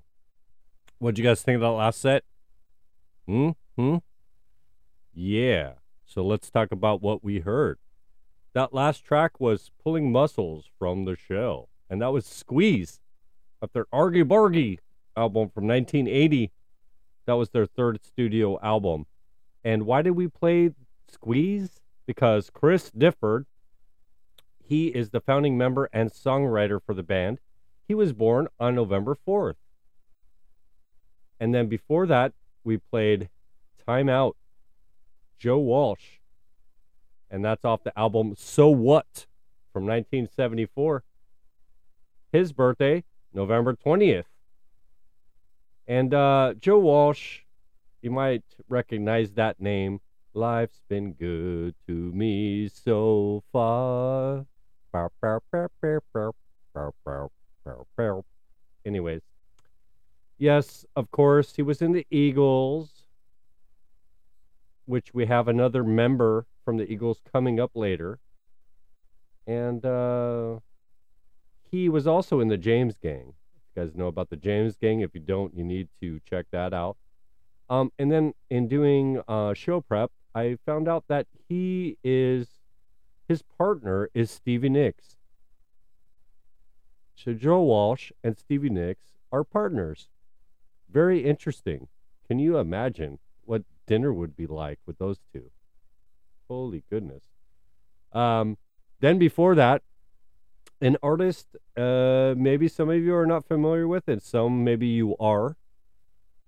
[SPEAKER 1] What'd you guys think of that last set? Hmm? Hmm? Yeah. So let's talk about what we heard. That last track was Pulling Muscles from the Shell, and that was Squeeze of their Argy Bargy album from 1980. That was their third studio album. And why did we play Squeeze? Because Chris Difford, he is the founding member and songwriter for the band. He was born on November 4th. And then before that, we played Time Out, Joe Walsh. And that's off the album So What from 1974. His birthday, November 20th. And uh, Joe Walsh, you might recognize that name. Life's been good to me so far. Anyways, yes, of course, he was in the Eagles, which we have another member from the Eagles coming up later. And uh, he was also in the James Gang. You guys know about the James Gang. If you don't, you need to check that out. Um, and then in doing uh, show prep, I found out that he is his partner is Stevie Nicks. So Joe Walsh and Stevie Nicks are partners. Very interesting. Can you imagine what dinner would be like with those two? Holy goodness. Um, then before that, an artist uh, maybe some of you are not familiar with, and some maybe you are.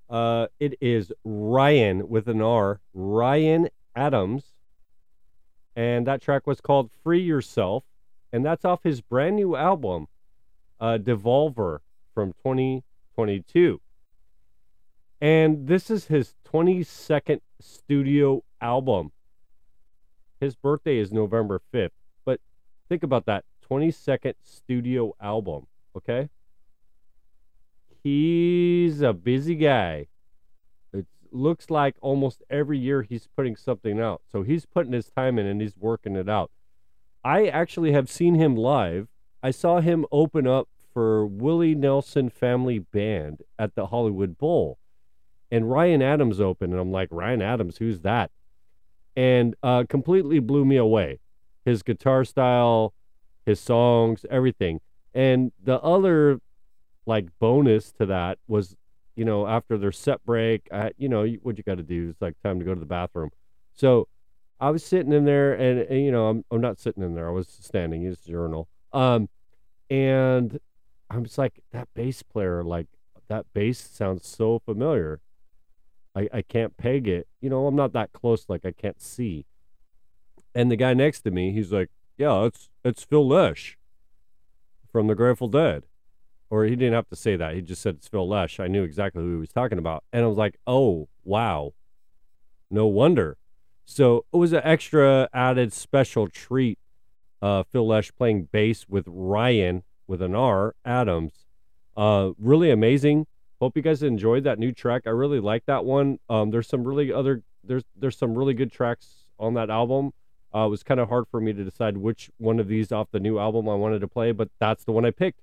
[SPEAKER 1] Uh, it is Ryan with an R, Ryan Adams. And that track was called Free Yourself. And that's off his brand new album, uh, Devolver from 2022. And this is his 22nd studio album. His birthday is November 5th. But think about that 22nd studio album, okay? He's a busy guy. Looks like almost every year he's putting something out. So he's putting his time in and he's working it out. I actually have seen him live. I saw him open up for Willie Nelson Family Band at the Hollywood Bowl. And Ryan Adams opened, and I'm like, Ryan Adams, who's that? And uh, completely blew me away. His guitar style, his songs, everything. And the other like bonus to that was, you know, after their set break, I, you know, what you got to do is like time to go to the bathroom. So I was sitting in there, and, and you know, I'm I'm not sitting in there. I was standing. In his journal. Um, and I was like, that bass player, like that bass sounds so familiar. I I can't peg it. You know, I'm not that close. Like I can't see. And the guy next to me, he's like, yeah, it's it's Phil Lesh from the Grateful Dead. Or he didn't have to say that. He just said it's Phil Lesh. I knew exactly who he was talking about. And I was like, oh, wow. No wonder. So it was an extra added special treat. Uh, Phil Lesh playing bass with Ryan with an R, Adams. Uh, really amazing. Hope you guys enjoyed that new track. I really like that one. Um, there's some really other there's there's some really good tracks on that album. Uh, it was kind of hard for me to decide which one of these off the new album I wanted to play, but that's the one I picked.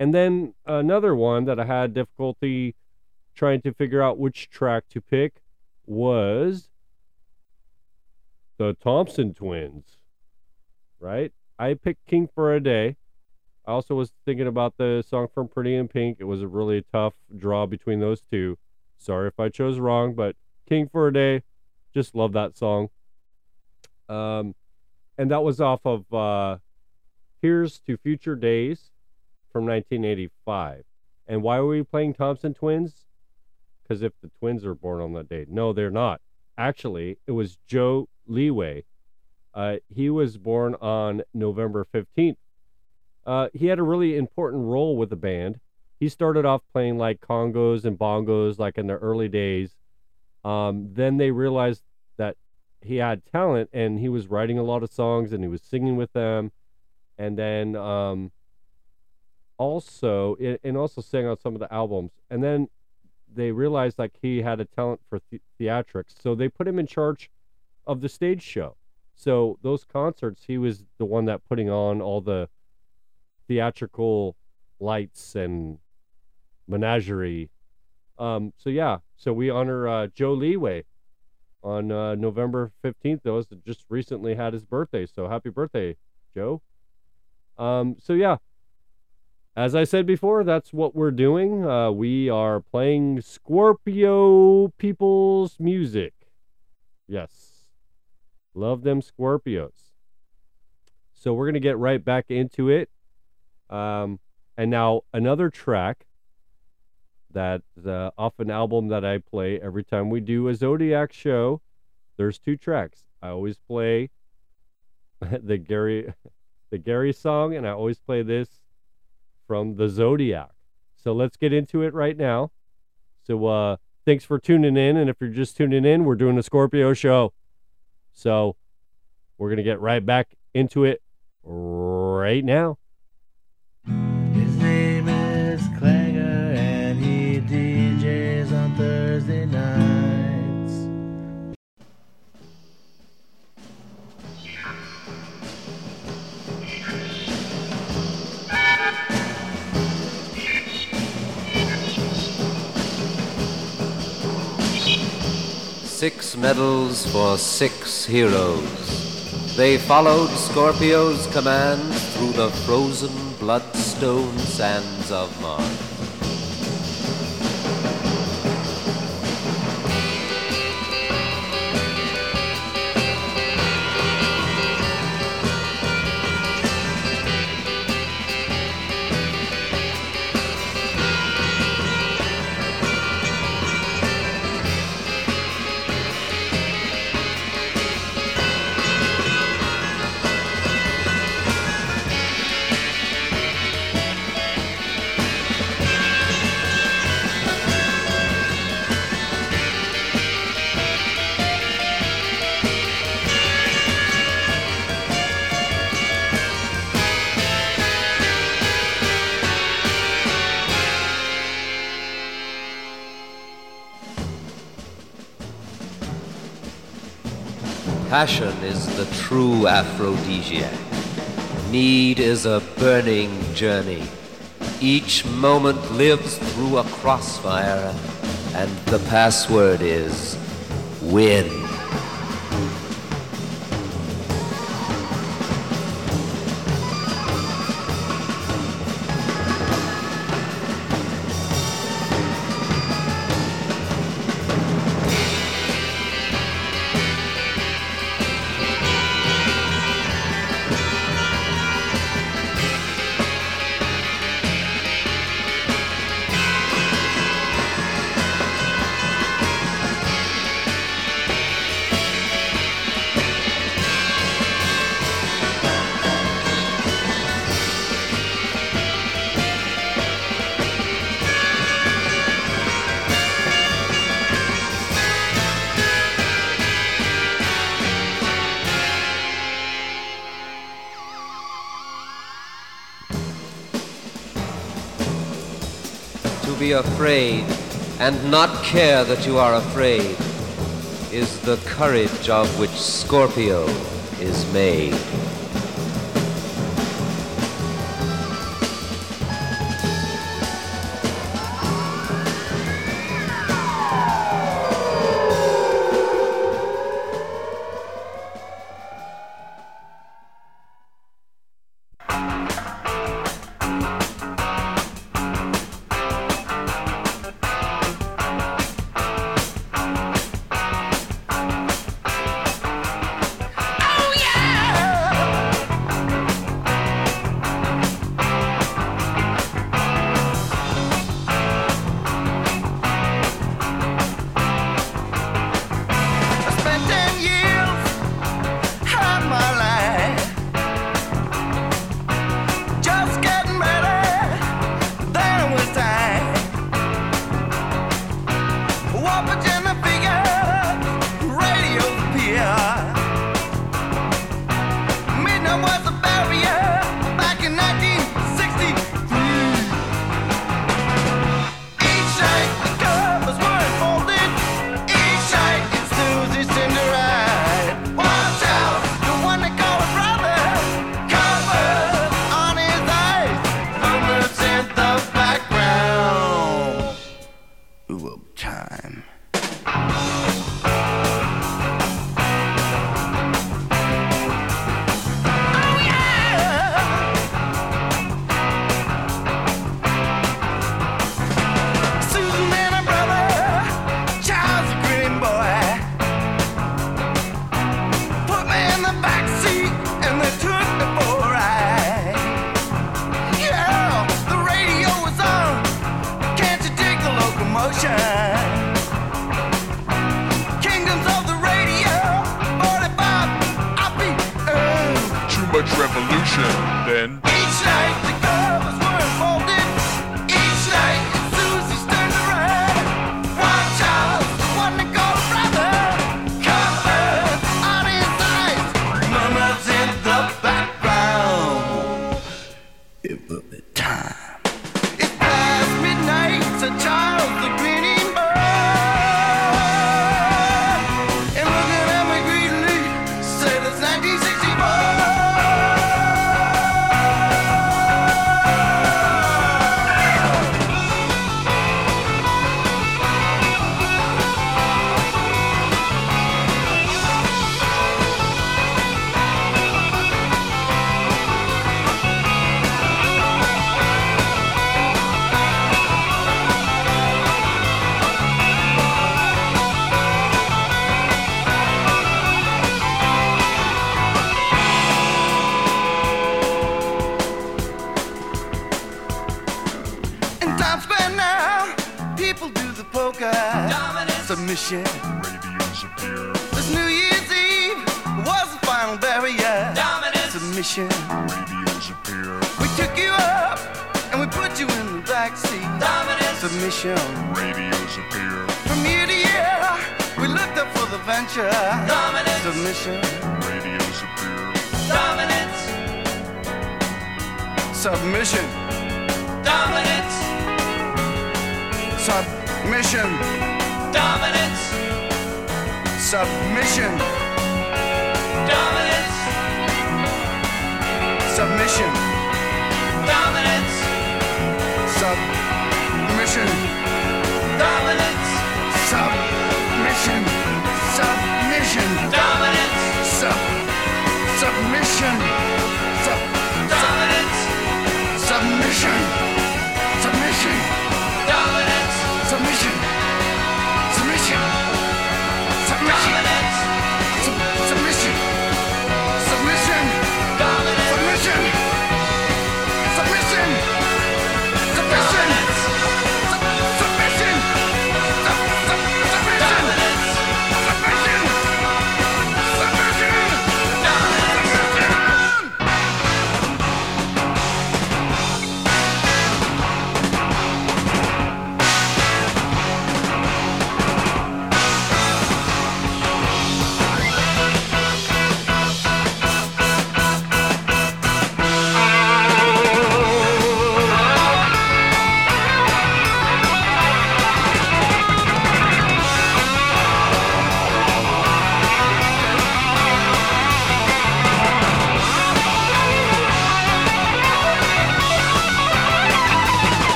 [SPEAKER 1] And then another one that I had difficulty trying to figure out which track to pick was the Thompson Twins. Right? I picked King for a Day. I also was thinking about the song from Pretty in Pink. It was a really tough draw between those two. Sorry if I chose wrong, but King for a Day, just love that song. Um, and that was off of uh, Here's to Future Days from 1985. And why were we playing Thompson Twins? Because if the twins are born on that date. No, they're not. Actually, it was Joe Leeway. Uh, he was born on November 15th. Uh, he had a really important role with the band. He started off playing like congos and bongos, like in the early days. Um, then they realized that he had talent and he was writing a lot of songs and he was singing with them. And then um, also, and also sang on some of the albums. And then they realized like he had a talent for the- theatrics. So they put him in charge of the stage show. So those concerts, he was the one that putting on all the theatrical lights and menagerie. Um, so yeah, so we honor uh, Joe Leeway on uh, November 15th. Those just recently had his birthday. So happy birthday, Joe. Um, so yeah, as I said before, that's what we're doing. Uh, we are playing Scorpio people's music. Yes. Love them Scorpios. So we're going to get right back into it. Um, and now another track that uh, off an album that I play every time we do a Zodiac show. There's two tracks. I always play the Gary the Gary song and I always play this from the Zodiac. So let's get into it right now. So uh thanks for tuning in and if you're just tuning in, we're doing a Scorpio show. So we're going to get right back into it right now.
[SPEAKER 17] Six medals for six heroes. They followed Scorpio's command through the frozen bloodstone sands of Mars. Passion is the true aphrodisiac. Need is a burning journey. Each moment lives through a crossfire, and the password is win. And not care that you are afraid is the courage of which Scorpio is made.
[SPEAKER 18] share. Radios. This New Year's Eve was the final barrier. Dominance. Submission. Radios appear. We took you up and we put you in the back seat. Dominance. Submission. Radios appear. From year to year, we looked up for the venture. Dominance. Submission. Radios appear. Dominance. Submission. Dominance. Submission. Dominance. Submission. Dominance. Submission. Dominance. Submission. Dominance. Submission. Submission. Dominance. Sub. Submission.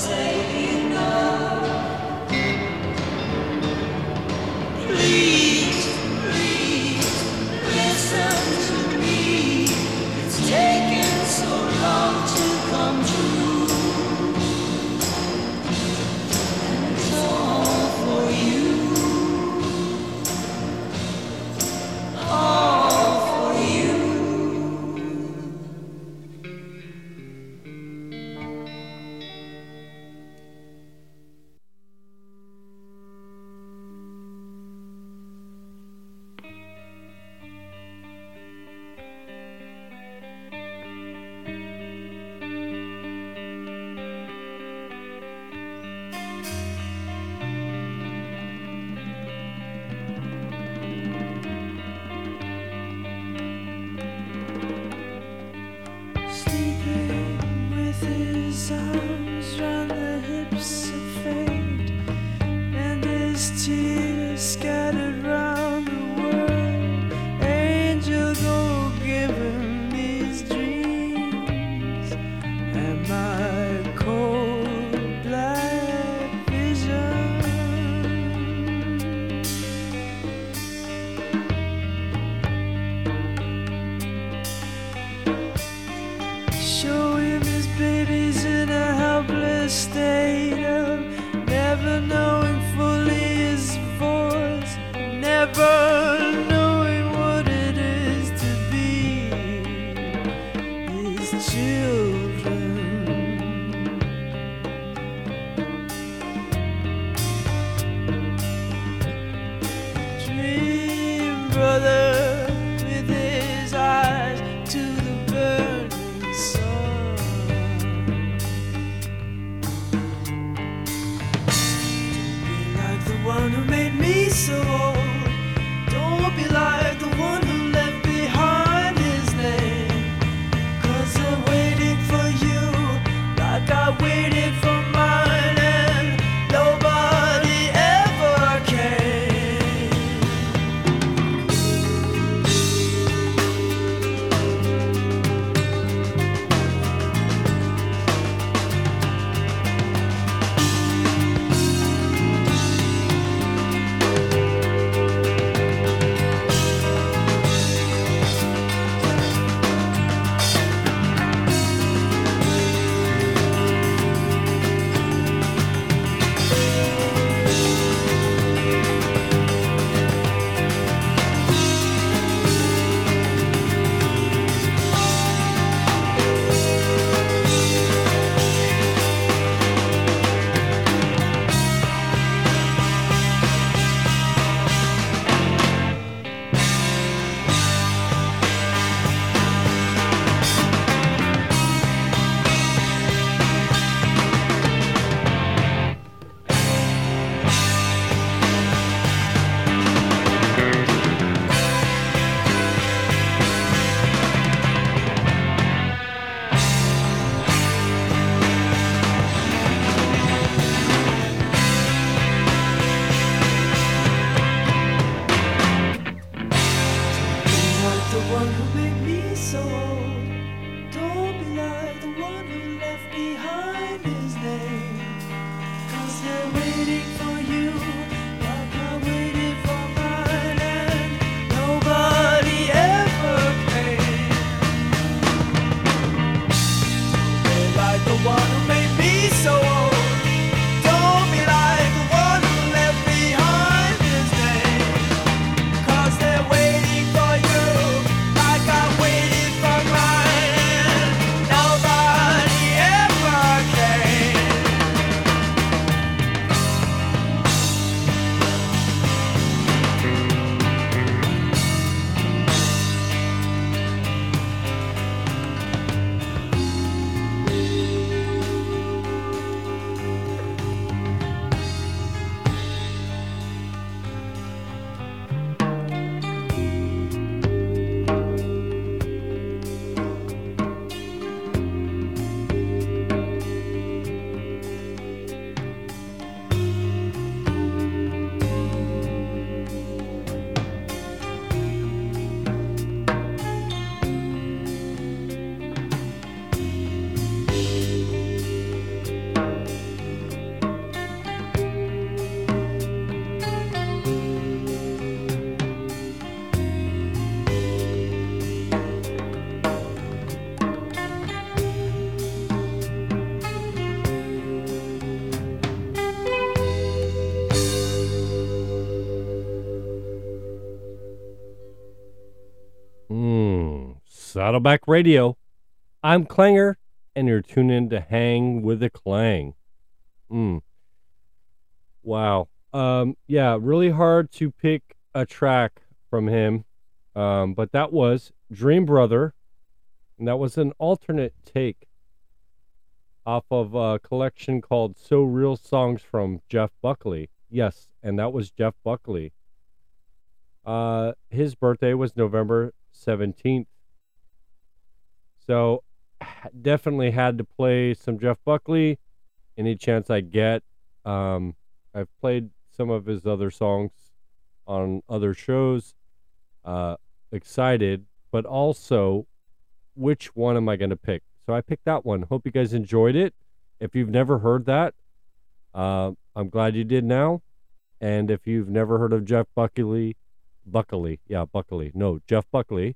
[SPEAKER 18] Say
[SPEAKER 1] Saddleback Radio. I'm Klanger, and you're tuned in to Hang with the Klang. Mm. Wow. Um, yeah, really hard to pick a track from him. Um, but that was Dream Brother, and that was an alternate take off of a collection called So Real Songs from Jeff Buckley. Yes, and that was Jeff Buckley. Uh, his birthday was November 17th. So definitely had to play some Jeff Buckley any chance I get. Um, I've played some of his other songs on other shows. Uh, excited, but also which one am I going to pick? So I picked that one. Hope you guys enjoyed it. If you've never heard that, uh, I'm glad you did now. And if you've never heard of Jeff Buckley, Buckley, yeah, Buckley, no, Jeff Buckley,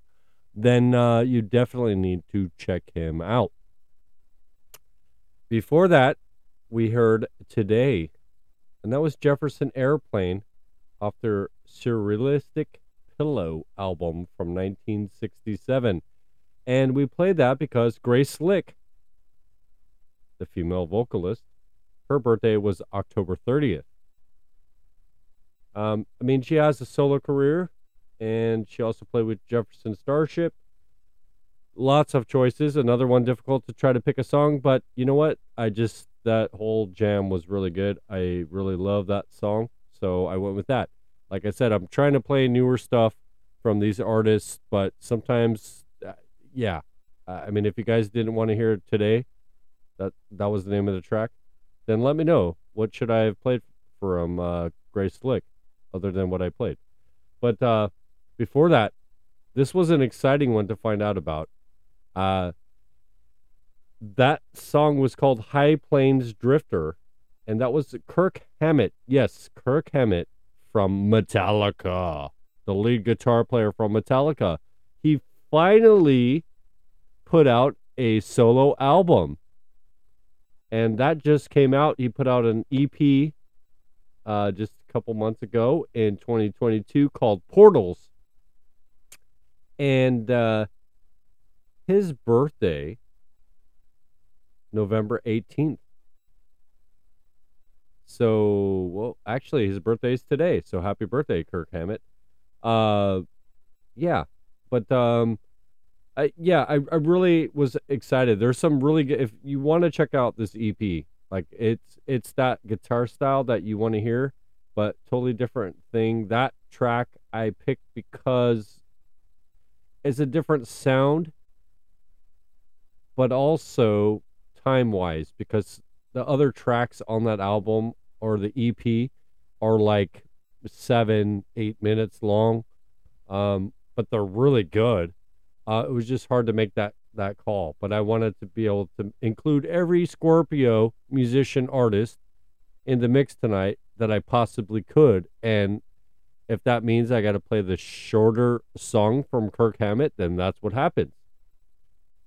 [SPEAKER 1] then uh, you definitely need to check him out. Before that, we heard Today, and that was Jefferson Airplane off their Surrealistic Pillow album from 1967. And we played that because Grace Slick, the female vocalist, her birthday was October 30th. Um, I mean, she has a solo career, and she also played with Jefferson Starship. Lots of choices. Another one difficult to try to pick a song, but you know what? I just that whole jam was really good. I really love that song, so I went with that. Like I said, I'm trying to play newer stuff from these artists, but sometimes, uh, yeah. Uh, I mean, if you guys didn't want to hear it today, that that was the name of the track, then let me know. What should I have played from uh, Grace Slick, other than what I played? But uh, before that, this was an exciting one to find out about. Uh, that song was called High Plains Drifter, and that was Kirk Hammett. Yes, Kirk Hammett from Metallica, the lead guitar player from Metallica. He finally put out a solo album, and that just came out. He put out an EP uh, just a couple months ago in 2022 called Portals. And uh, his birthday, November 18th. So, well, actually, his birthday is today. So, happy birthday, Kirk Hammett. Uh, yeah, but um, I yeah, I, I really was excited. There's some really good. If you want to check out this EP, like it's it's that guitar style that you want to hear, but totally different thing. That track I picked because it's a different sound, but also time wise because the other tracks on that album or the EP are like seven, eight minutes long, um, but they're really good. Uh, it was just hard to make that that call, but I wanted to be able to include every Scorpio musician artist in the mix tonight that I possibly could, and if that means I got to play the shorter song from Kirk Hammett, then that's what happens.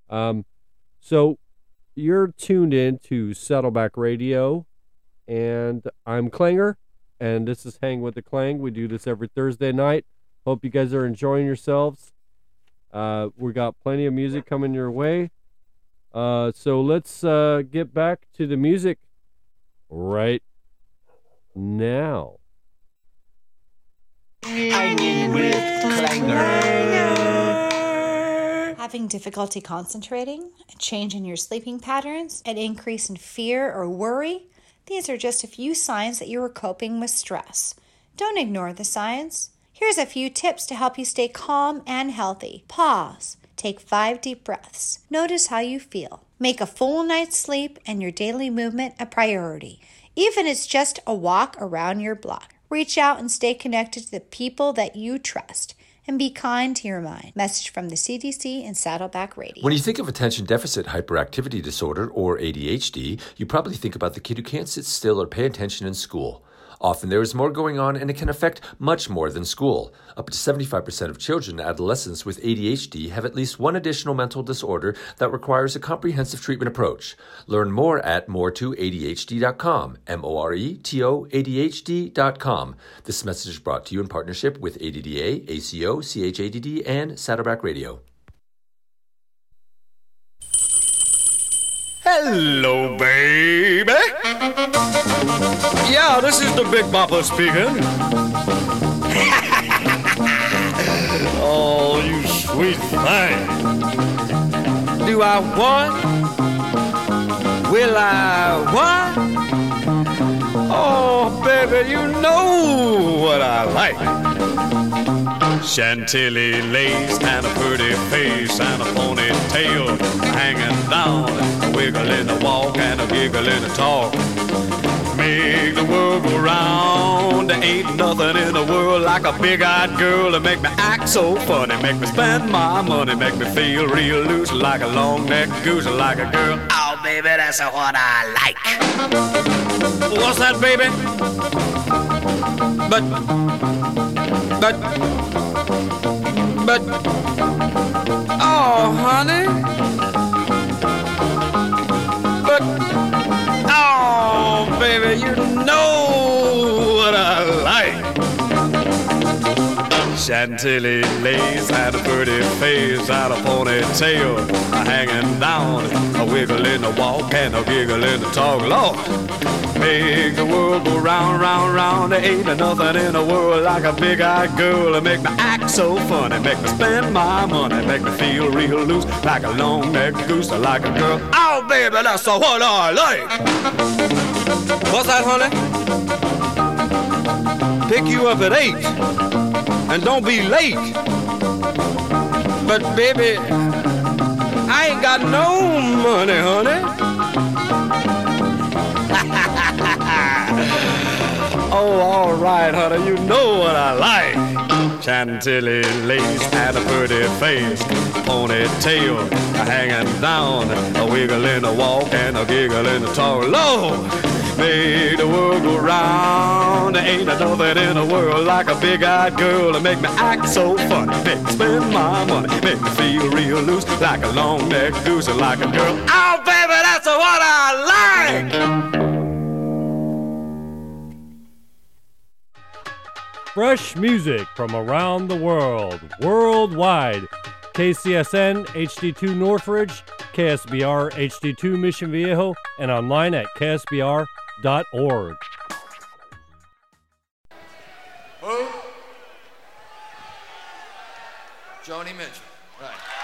[SPEAKER 1] Um, so you're tuned in to Saddleback Radio, and I'm Klanger, and this is Hang with the Klang. We do this every Thursday night. Hope you guys are enjoying yourselves. Uh, we got plenty of music coming your way. Uh, so let's uh, get back to the music right now.
[SPEAKER 14] Hanging with Klanger.
[SPEAKER 16] Having difficulty concentrating, a change in your sleeping patterns, an increase in fear or worry? These are just a few signs that you are coping with stress. Don't ignore the signs. Here's a few tips to help you stay calm and healthy. Pause. Take five deep breaths. Notice how you feel. Make a full night's sleep and your daily movement a priority, even if it's just a walk around your block. Reach out and stay connected to the people that you trust and be kind to your mind. Message from the CDC and Saddleback Radio.
[SPEAKER 19] When you think of attention deficit hyperactivity disorder, or ADHD, you probably think about the kid who can't sit still or pay attention in school. Often there is more going on and it can affect much more than school. Up to 75% of children and adolescents with ADHD have at least one additional mental disorder that requires a comprehensive treatment approach. Learn more at more2adhd.com, M O R E T O ADHD.com. This message is brought to you in partnership with ADDA, ACO, CHADD, and Saddleback Radio.
[SPEAKER 14] Hello, baby. Yeah, this is the Big Bopper speaking. oh, you sweet thing. Do I want? Will I want? Oh, baby, you know what I like. Chantilly lace and a pretty face and a ponytail hanging down, a wiggle in the walk and a giggle in the talk. Make the world go round. There ain't nothing in the world like a big-eyed girl to make me act so funny, make me spend my money, make me feel real loose like a long-necked goose, like a girl. Oh, baby, that's what I like. What's that, baby? But, but, but, oh, honey. Chantilly lace had a pretty face, had a ponytail a hanging down, a wiggle in the walk and a giggle in the talk. Lord, make the world go round, round, round. There ain't nothing in the world like a big-eyed girl to make me act so funny, make me spend my money, make me feel real loose like a long-necked goose, like a girl. Oh, baby, that's the what I like. What's that, honey? Pick you up at eight and don't be late. But baby, I ain't got no money, honey. oh, all right, honey, you know what I like. Chantilly lace and a pretty face, ponytail hanging down, a wiggle in the walk and a giggle in the talk. Lord, make the world go round. There ain't nothing in the world like a big-eyed girl to make me act so funny, make me spend my money, make me feel real loose like a long-necked goose, and like a girl. Oh, baby, that's what I like.
[SPEAKER 1] Fresh music from around the world, worldwide. KCSN HD2 Northridge, KSBR HD2 Mission Viejo, and online at ksbr.org.
[SPEAKER 20] Who? Joni Mitchell. Right.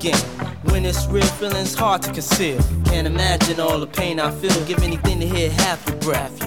[SPEAKER 21] When it's real, feeling's hard to conceal. Can't imagine all the pain I feel. Give anything to hear half
[SPEAKER 22] a
[SPEAKER 8] breath.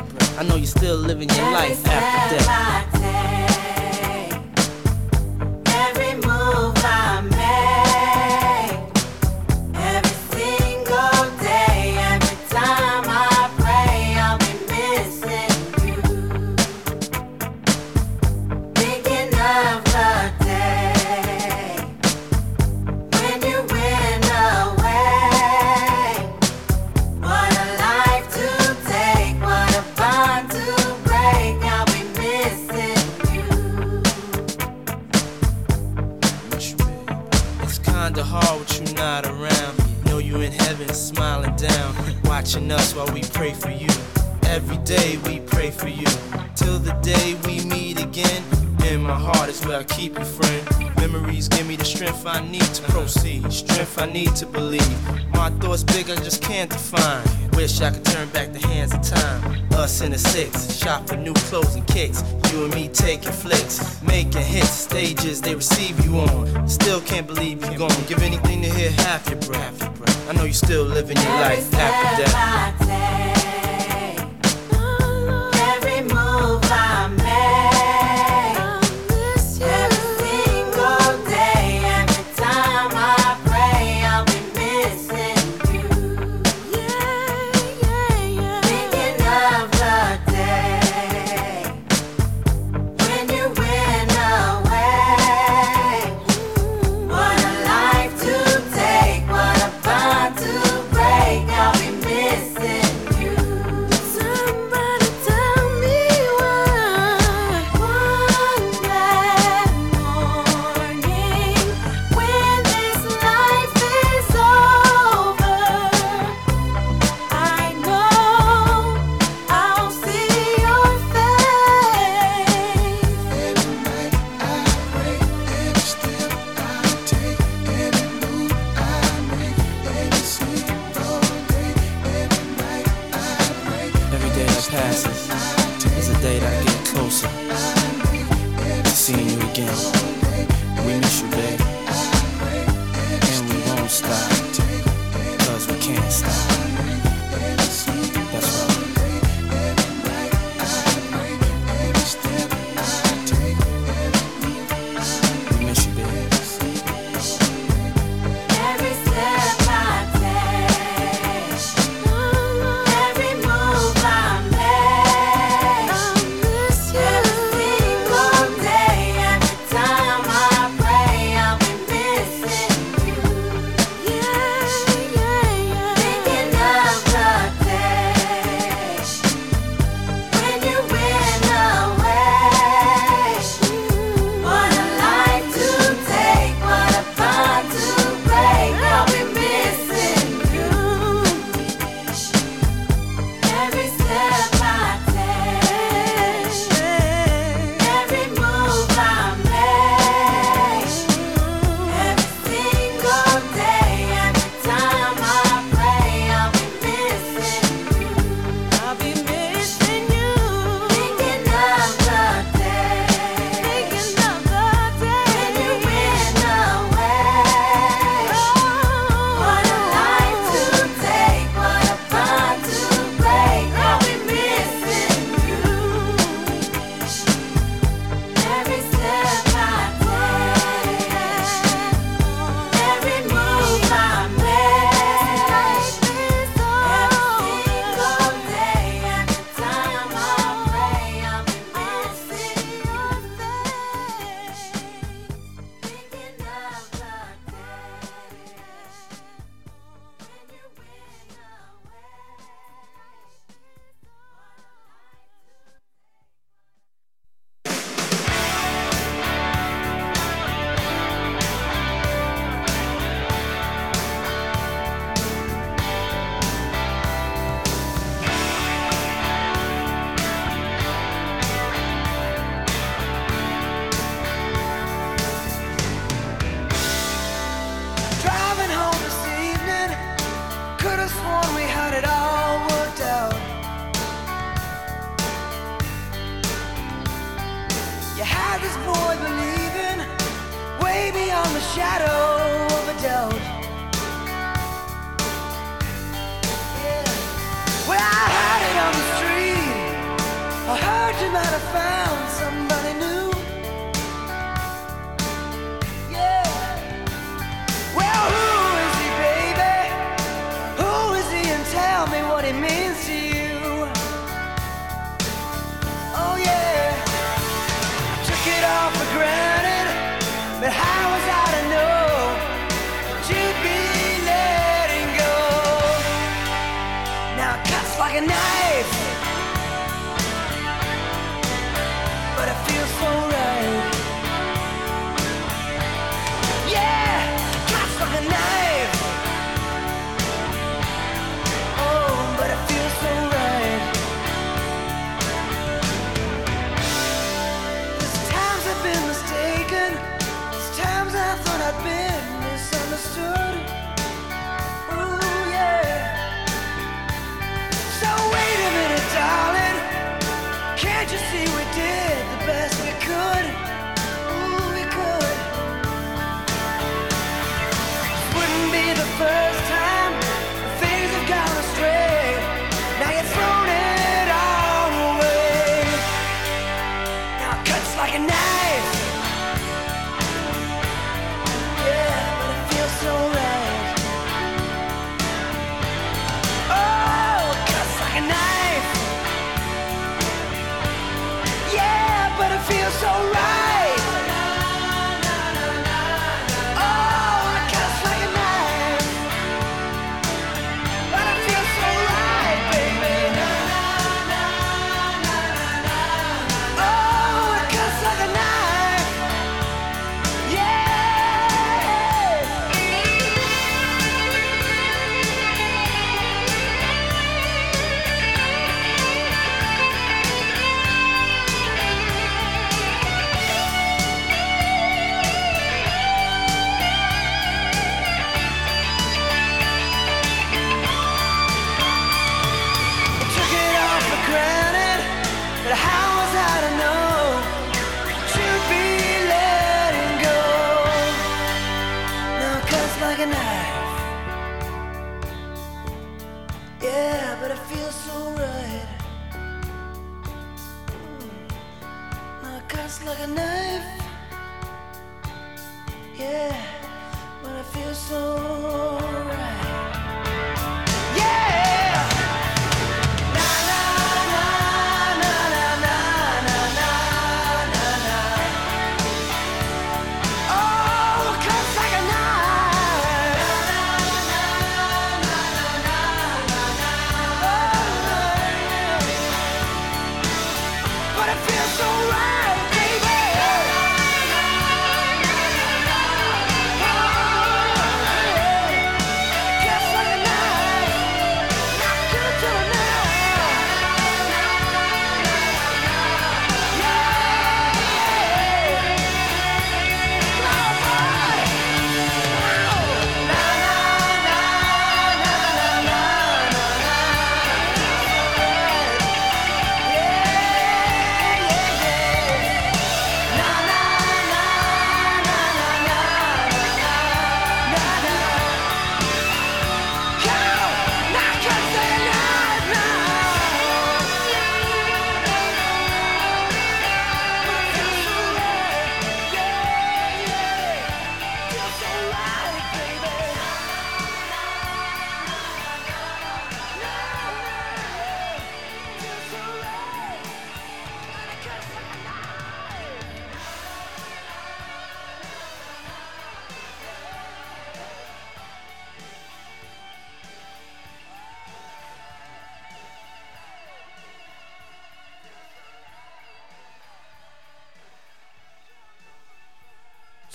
[SPEAKER 8] need to believe. My thoughts big, I just can't define. Wish I could turn back the hands of time. Us in the six, shop for new clothes and kicks. You and me taking
[SPEAKER 23] flights.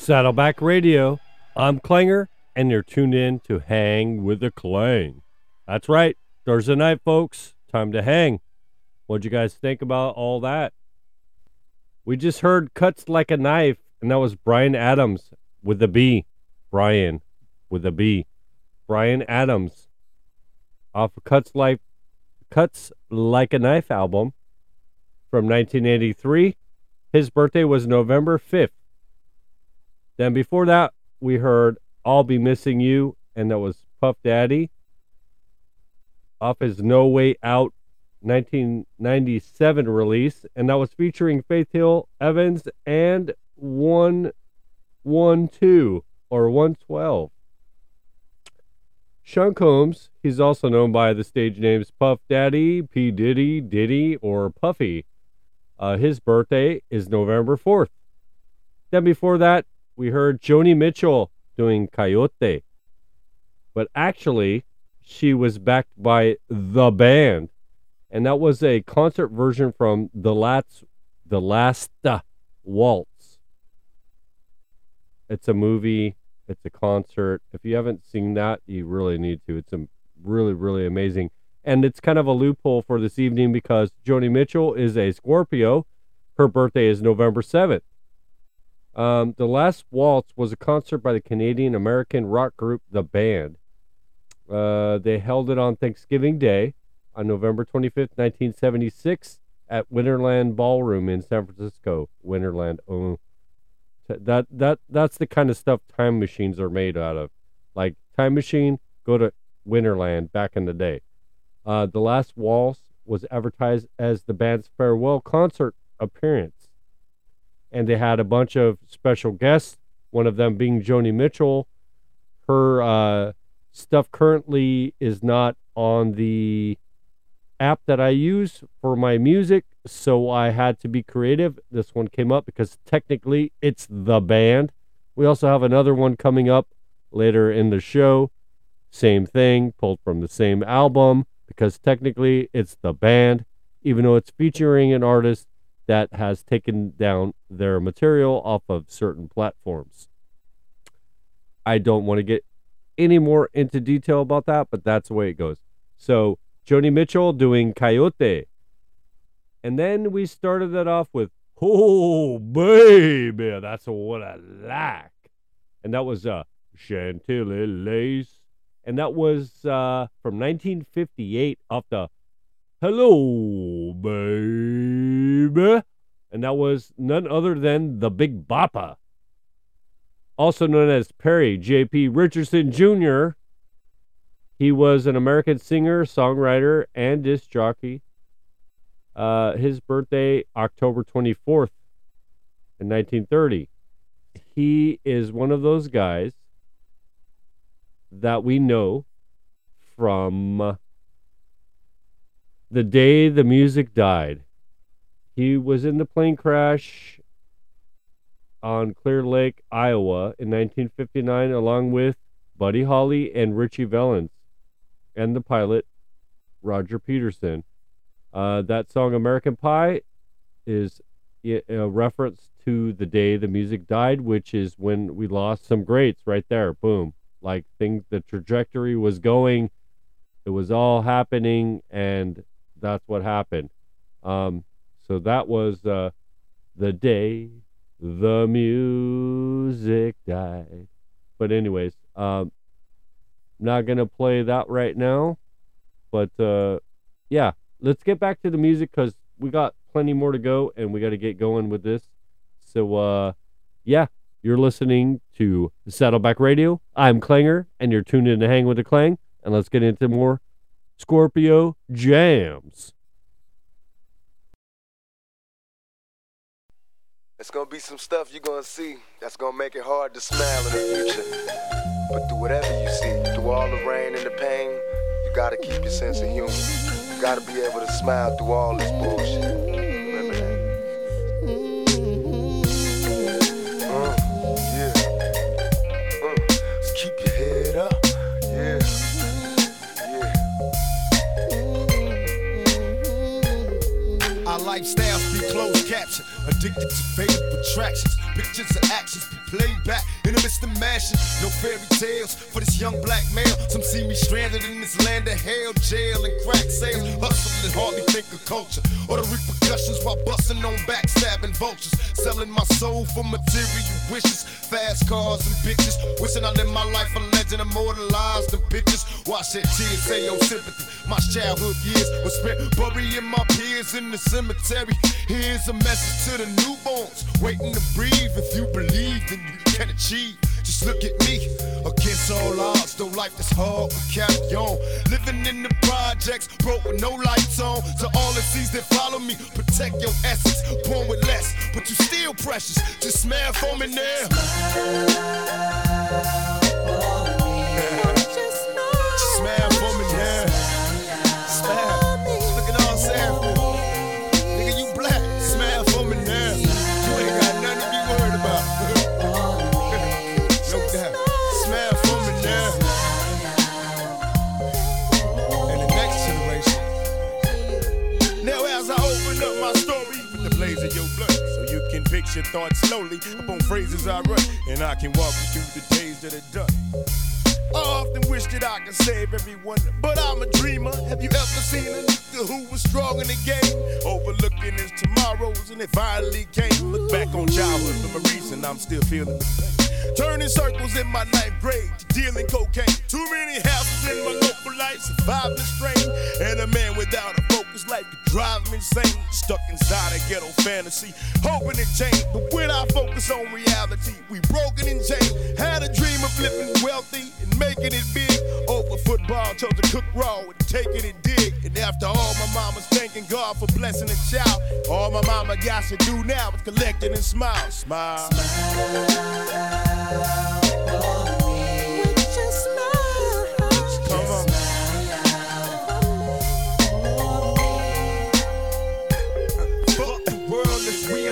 [SPEAKER 1] Saddleback Radio. I'm Klanger, and you're tuned in to Hang with the Klang. That's right, Thursday night, folks. Time to hang. What'd you guys think about all that? We just heard Cuts Like a Knife, and that was Bryan Adams with a B. Brian with a B. Bryan Adams off of Cuts Like Cuts Like a Knife album from 1983. His birthday was November 5th. Then before that, we heard I'll Be Missing You, and that was Puff Daddy off his No Way Out 1997 release, and that was featuring Faith Hill Evans and 112 or 112. Sean Combs, he's also known by the stage names Puff Daddy, P. Diddy, Diddy, or Puffy. Uh, his birthday is November 4th. Then before that, we heard Joni Mitchell doing Coyote. But actually, she was backed by the band. And that was a concert version from the last, the last uh, waltz. It's a movie. It's a concert. If you haven't seen that, you really need to. It's a really, really amazing. And it's kind of a loophole for this evening because Joni Mitchell is a Scorpio. Her birthday is November 7th. Um, the last waltz was a concert by the Canadian American rock group The Band. Uh, they held it on Thanksgiving Day on November 25th, 1976, at Winterland Ballroom in San Francisco. Winterland. Oh, that that that's the kind of stuff time machines are made out of, Like Time Machine, go to Winterland back in the day. Uh, the Last Waltz was advertised as the band's farewell concert appearance. And they had a bunch of special guests, one of them being Joni Mitchell. Her uh, stuff currently is not on the app that I use for my music, so I had to be creative. This one came up because technically it's the band. We also have another one coming up later in the show. Same thing, pulled from the same album because technically it's the band, even though it's featuring an artist that has taken down their material off of certain platforms. I don't want to get any more into detail about that, but that's the way it goes. So, Joni Mitchell doing Coyote. And then we started that off with Oh baby, that's what I like. And that was uh Chantilly Lace. And that was uh from 1958 off the Hello baby. And that was none other than the Big Bopper. Also known as Perry J.P. Richardson Jr. He was an American singer, songwriter, and disc jockey. Uh, his birthday, October 24th, in 1930. He is one of those guys that we know from the day the music died. He was in the plane crash on Clear Lake, Iowa in 1959, along with Buddy Holly and Ritchie Valens and the pilot, Roger Peterson. Uh, that song, American Pie, is a reference to the day the music died, which is when we lost some greats right there. Boom. Like things, the trajectory was going, it was all happening, and that's what happened. Um, so that was uh, the day the music died. But anyways, um, not gonna play that right now. But uh, yeah, let's get back to the music because we got plenty more to go, and we got to get going with this. So uh, yeah, you're listening to Saddleback Radio. I'm Klanger, and you're tuned in to Hang with the Klang. And let's get into more Scorpio jams.
[SPEAKER 18] It's gonna be some stuff you're gonna see that's gonna make it hard to smile in the future. But through whatever you see, through all the rain and the pain, you gotta keep your sense of humor. You gotta be able to smile through all this bullshit.
[SPEAKER 24] Lifestyles be closed caption, addicted to fatal attractions. Pictures of actions played back in the midst of mashing. No fairy tales for this young black male. Some see me stranded in this land of hell, jail and crack sales. Hustling and hardly think of culture or the repercussions while busting on backstabbing vultures. Selling my soul for material wishes, fast cars and bitches. Wishing I lived my life a legend, immortalized in pictures. Why shed tears, say your sympathy. My childhood years were spent burying my peers in the cemetery. Here's a message to the newborns waiting to breathe. If you believe, then you can achieve. Just look at me, against all odds, though life is hard, we carry on. Living in the projects, broke with no lights on. To all the seas that follow me, protect your essence. Born with less, but you still precious. Just smile for me now. Smile your blood, so you can picture thoughts slowly upon phrases I write, and I can walk you through the days that are done. I often wish that I could save everyone, but I'm a dreamer. Have you ever seen a nigga who was strong in the game? Overlooking his tomorrows, and it finally came. Look back on childhood for a reason, I'm still feeling the. Turning circles in my ninth grade, dealing cocaine. Too many houses in my local life, surviving strain. And a man without a focus life could drive them insane. Stuck inside a ghetto fantasy, hoping to change. But when I focus on reality, we broken and chained. Had a dream of living wealthy making it big. Over football, chose to cook raw and take it and dig. And after all, my mama's thanking God for blessing a child. All my mama got to do now is collect it and smile. Smile. Come on. Fuck the world as we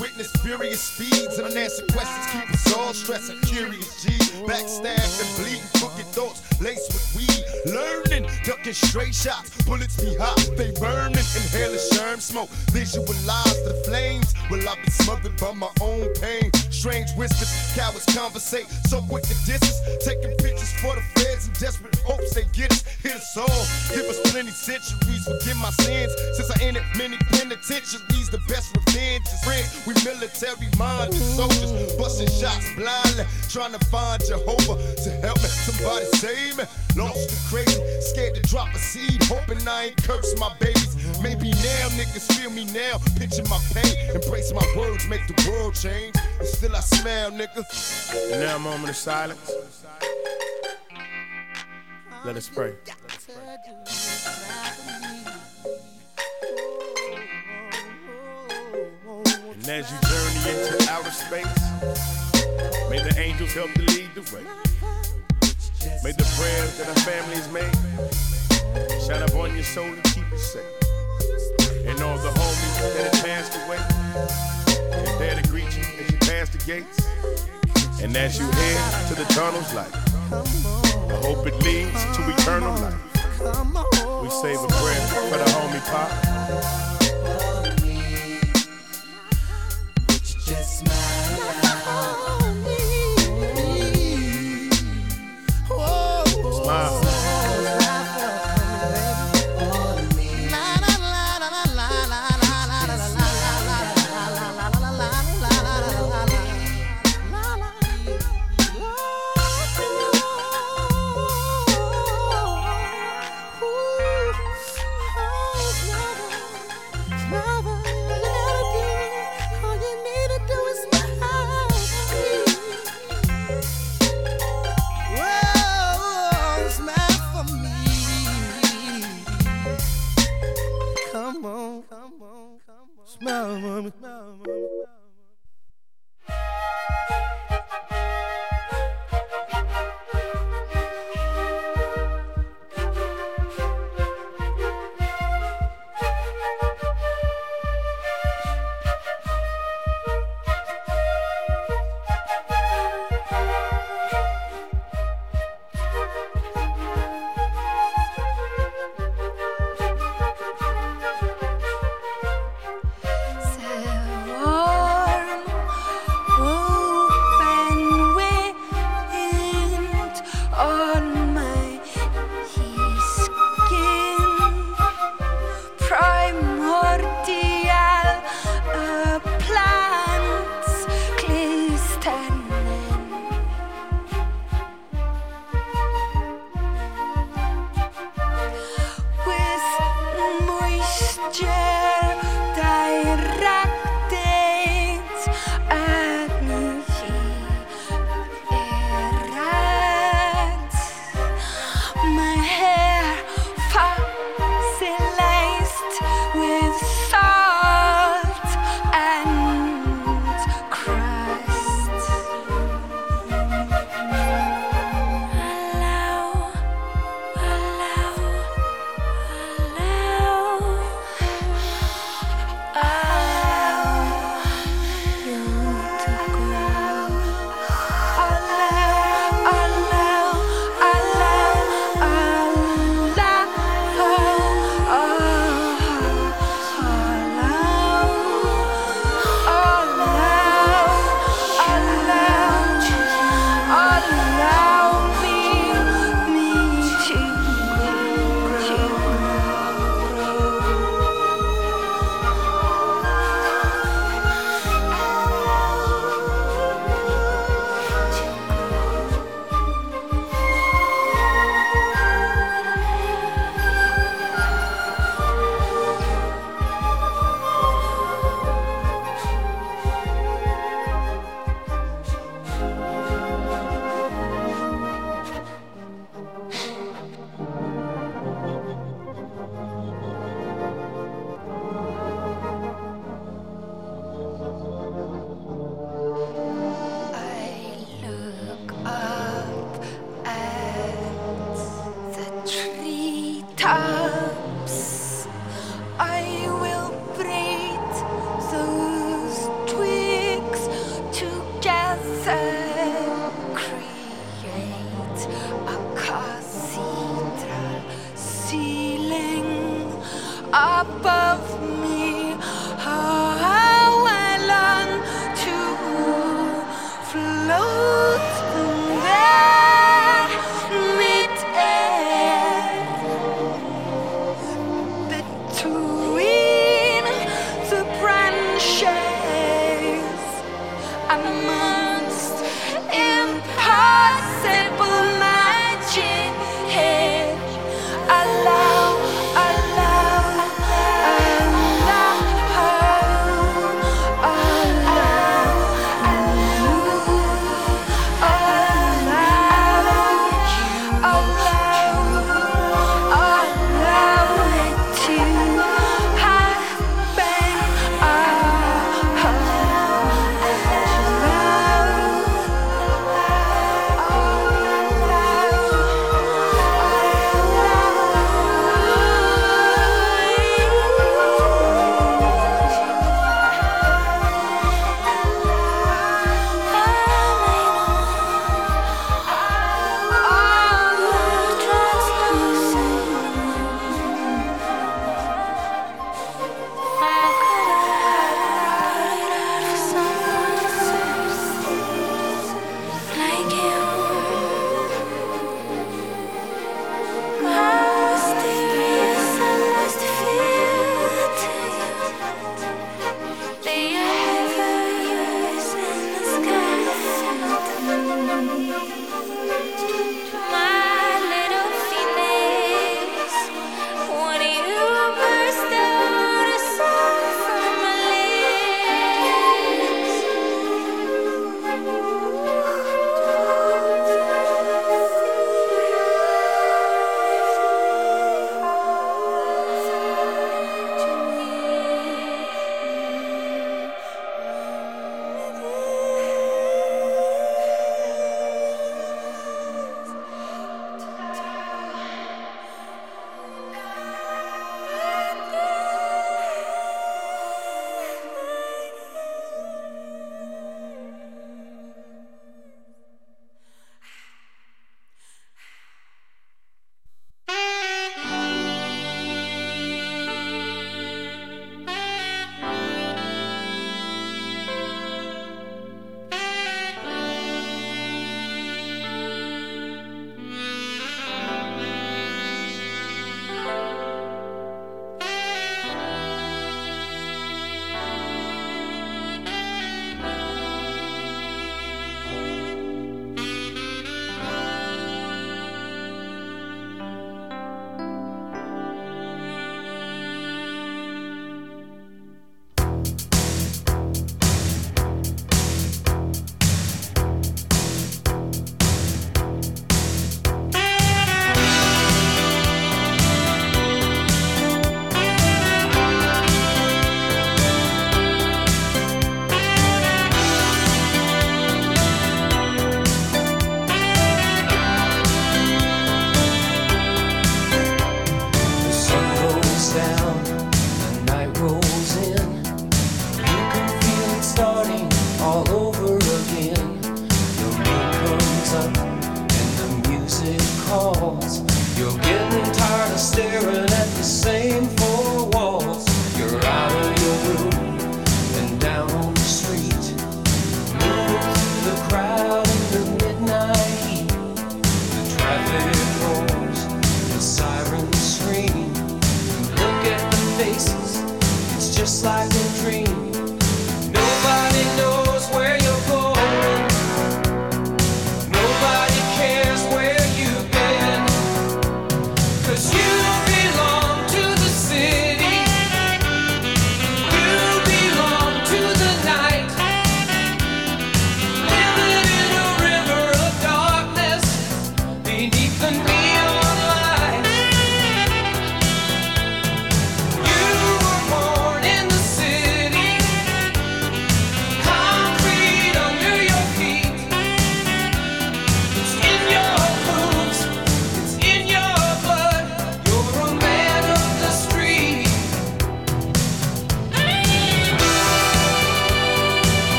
[SPEAKER 24] witness furious speeds and unanswered questions keep us all stressing. Curious G, backstabbed and bleeding, crooked thoughts laced with weed. Learning, ducking straight shots, bullets be hot, they burning, inhaling germ smoke. Visualize the flames. Will I be smothered by my own pain? Strange whispers, cowards conversate, so quick to distance. Taking pictures for the feds in desperate hopes they get us. Hit us all, give us plenty centuries, forgive my sins. Since I entered many penitentiaries, the best revenge is friends. We military minded soldiers, busting shots blindly, trying to find Jehovah to help me. Somebody save me. Lost and crazy, scared to drop a seed, hoping I ain't curse my babies. Maybe now niggas feel me now, picture my pain, embrace my words, make the world change. And still I smile, nigga. And now a moment of silence. Let us pray. And as you journey into outer space, may the angels help to lead the way. May the prayers that our families made shine up on your soul and keep you safe. And all the homies that have passed away is there to greet you as you pass the gates. And as you head to the tunnel's light, I hope it leads to eternal life. We save a prayer for the homie Pop.
[SPEAKER 23] Smile. Come on.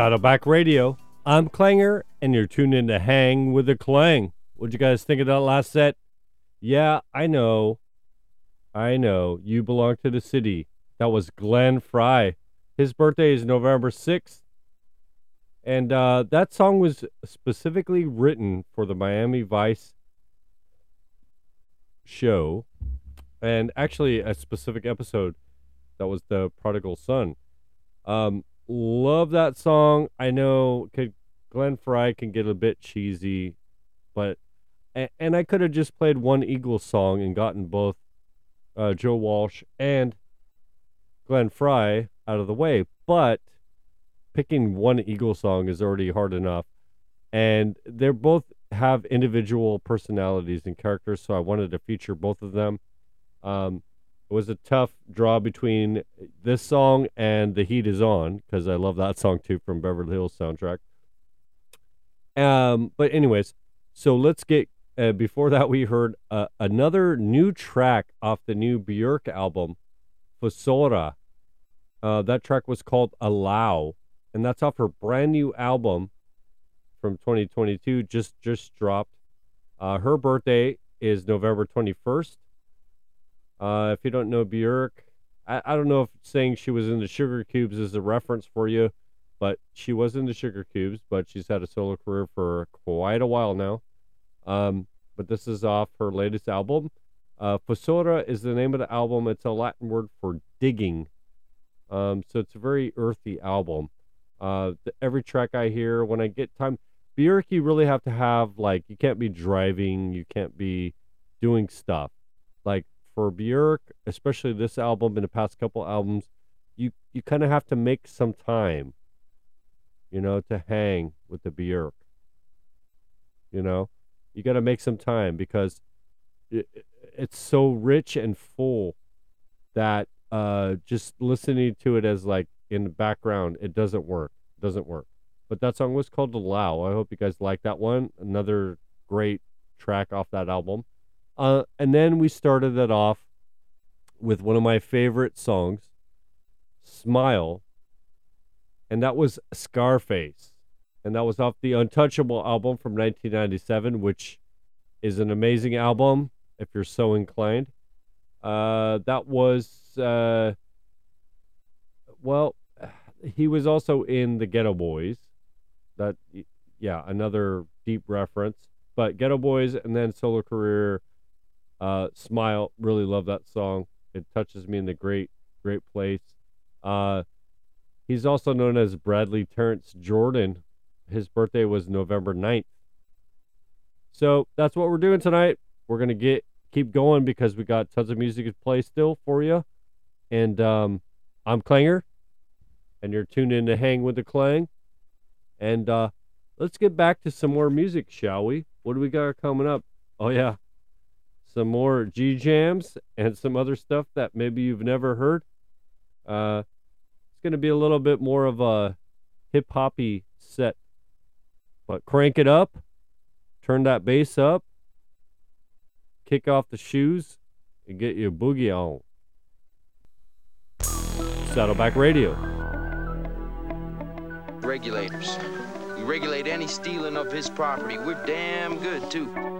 [SPEAKER 1] Saddleback Radio. I'm Klanger, and you're tuned in to Hang with the Klang. What'd you guys think of that last set? Yeah, I know. I know. You belong to the city. That was Glenn Frey. His birthday is November 6th. And uh, that song was specifically written for the Miami Vice show. And actually, a specific episode that was the Prodigal Son. Um, love that song. I know could Glenn Frey can get a bit cheesy, but and, I could have just played one Eagles song and gotten both uh, Joe Walsh and Glenn Frey out of the way. But picking one Eagles song is already hard enough, and they're both have individual personalities and characters. So I wanted to feature both of them. Um, was a tough draw between this song and "The Heat Is On" because I love that song too from Beverly Hills soundtrack. Um, but anyways, so let's get. Uh, before that, we heard uh, another new track off the new Björk album, Fossora. Uh, that track was called "Allow," and that's off her brand new album from 2022. Just just dropped. Uh, her birthday is November 21st. Uh, if you don't know Björk, I, I don't know if saying she was in the Sugarcubes is a reference for you, but she was in the Sugarcubes, but she's had a solo career for quite a while now. Um, but this is off her latest album. Uh, Fossora is the name of the album. It's a Latin word for digging. Um, so it's a very earthy album. Uh, the, every track I hear when I get time, Björk, you really have to have like you can't be driving, you can't be doing stuff. Like for Björk, especially this album and the past couple albums, you you kind of have to make some time, you know, to hang with the Björk. You know, you got to make some time because it, it's so rich and full that uh, just listening to it as like in the background, it doesn't work. It doesn't work. But that song was called Allow. I hope you guys like that one. Another great track off that album. Uh, and then we started it off with one of my favorite songs, Smile. And that was Scarface. And that was off the Untouchable album from 1997, which is an amazing album if you're so inclined. Uh, that was, uh, well, he was also in the Geto Boys. That, yeah, another deep reference. But Geto Boys and then solo career, uh, Smile. Really love that song. It touches me in the great, great place. Uh, He's also known as Bradley Terrence Jordan. His birthday was November 9th. So that's what we're doing tonight. We're gonna get keep going because we got tons of music to play still for you. And um, I'm Klanger, and you're tuned in to Hang with the Klang. And uh, let's get back to some more music, shall we? What do we got coming up? Oh yeah, some more G jams and some other stuff that maybe you've never heard. Uh, it's gonna be a little bit more of a hip hoppy set, but crank it up, turn that bass up, kick off the shoes, and get your boogie on. Saddleback Radio.
[SPEAKER 25] Regulators. We regulate any stealing of his property. We're damn good, too.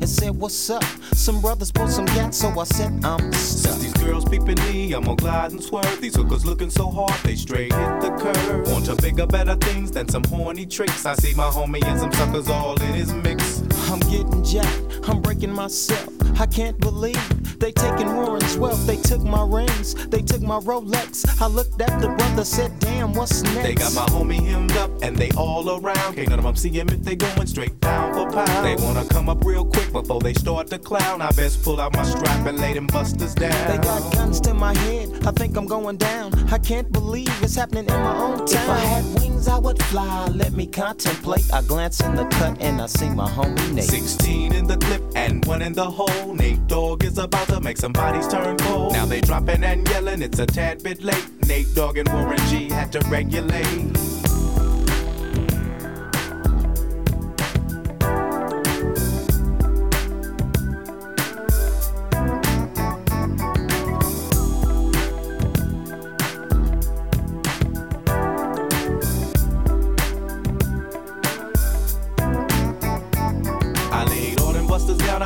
[SPEAKER 26] and said, what's up? Some brothers pulled some gas, so I said, I'm
[SPEAKER 12] Since
[SPEAKER 26] stuck.
[SPEAKER 12] these girls peeping me, I'm gonna glide and swerve. These hookers looking so hard, they straight hit the curve. Want to bigger, better things than some horny tricks. I see my homie and some suckers all in his mix.
[SPEAKER 26] I'm getting jacked, I'm breaking myself. I can't believe they taking Warren's wealth. They took my rings, they took my Rolex. I looked at the brother, said, damn, what's next?
[SPEAKER 12] They got my homie hemmed up and they all around. Can't none of them see him if they going straight down for pound. They wanna come up real quick before they start to clown. I best pull out my strap and lay them busters down.
[SPEAKER 26] They got guns to my head, I think I'm going down. I can't believe it's happening in my own town. If I had wings, I would fly. Let me contemplate. I glance in the cut and I see my homie Nate.
[SPEAKER 12] 16 in the clip and one in the hole. Nate Dogg is about to make some bodies turn cold. Now they dropping and yelling, it's a tad bit late. Nate Dogg and Warren G had to regulate.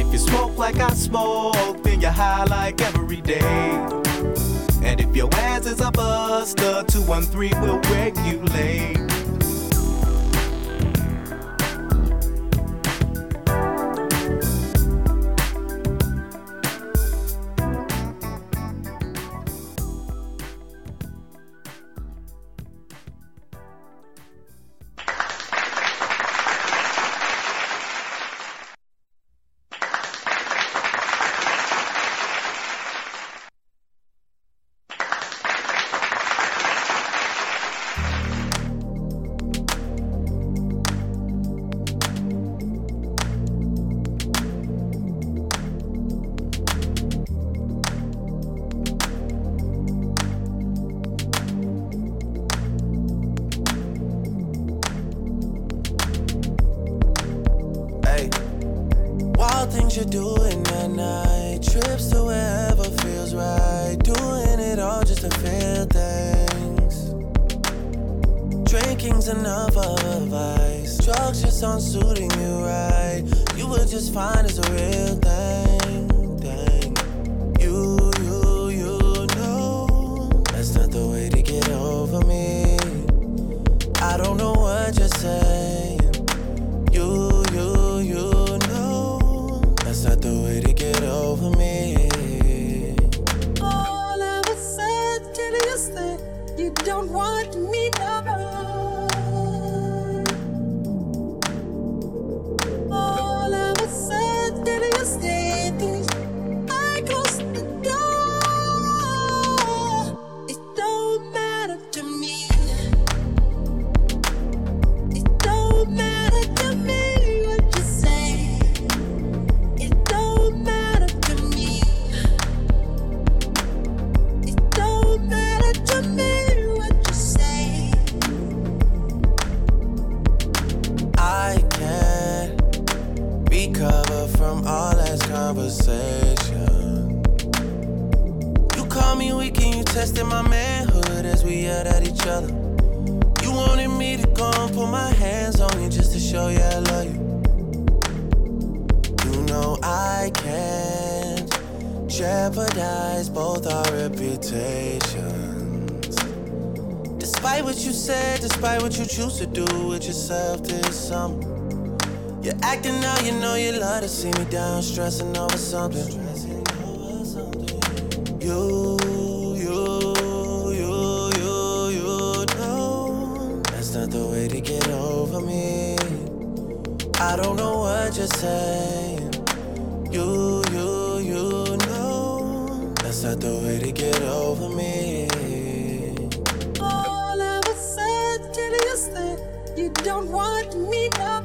[SPEAKER 12] If you smoke like I smoke, then you're high like every day. And if your ass is a buster, 213 will regulate.
[SPEAKER 27] show you I love you. You know I can't jeopardize both our reputations. Despite what you said, despite what you choose to do with yourself this summer. You're acting out, you know you love to see me down, stressing over something. You I don't know what you're saying. You, you, you know. That's not the way to get over me.
[SPEAKER 28] All of a sudden, you don't want me now.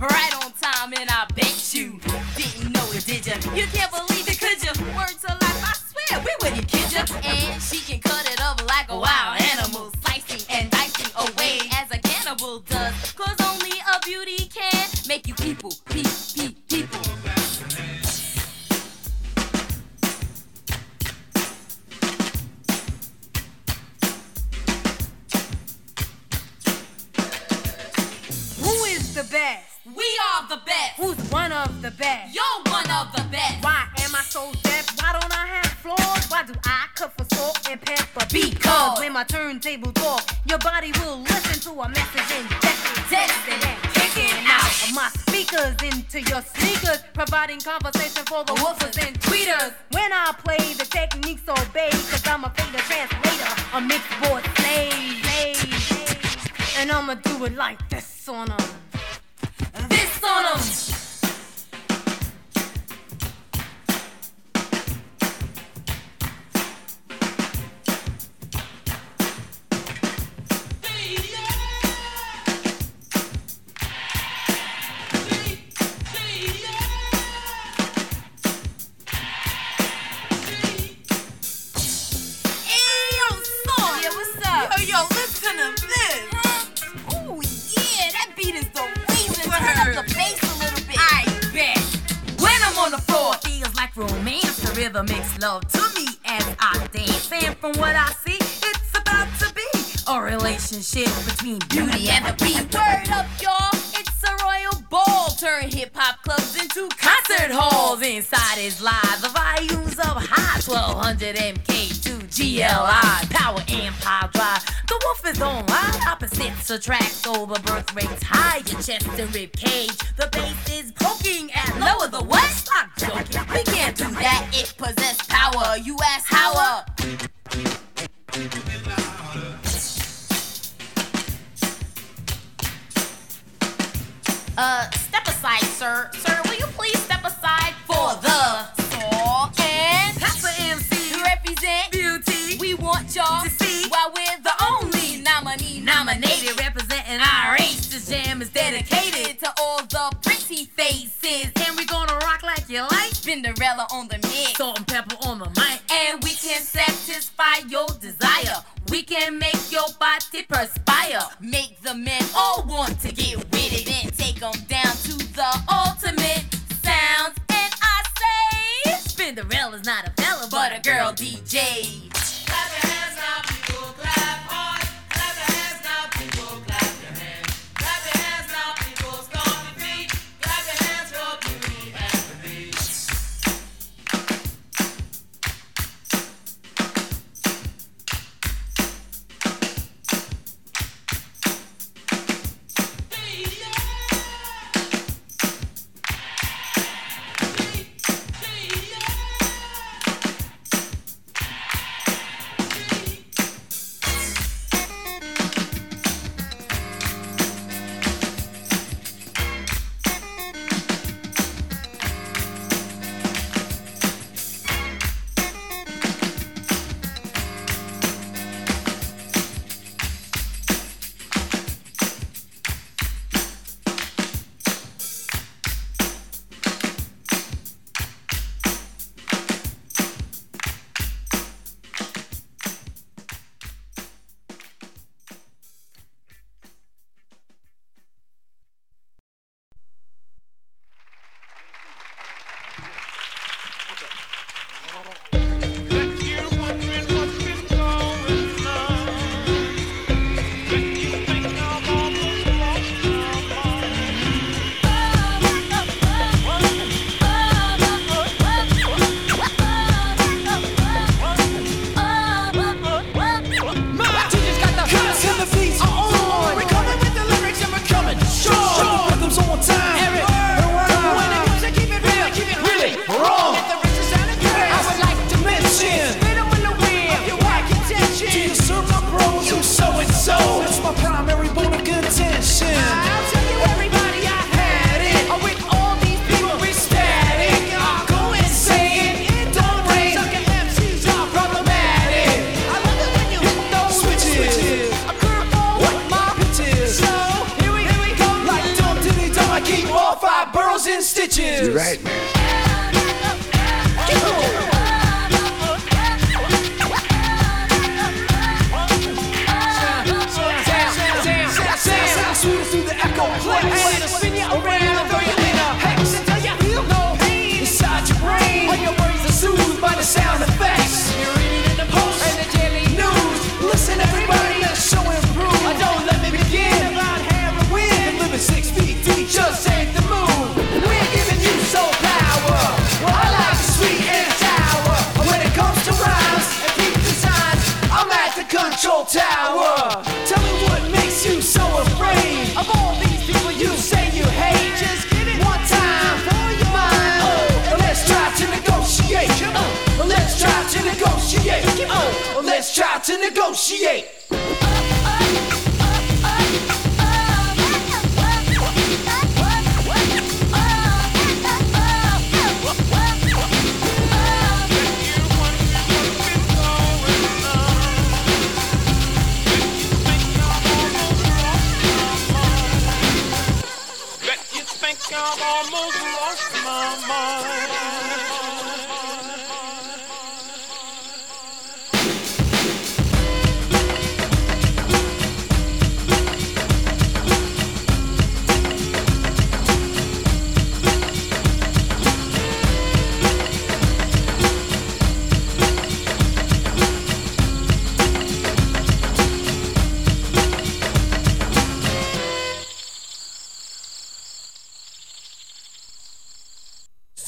[SPEAKER 29] right on time, and I bet you didn't know it, did you? You can't believe.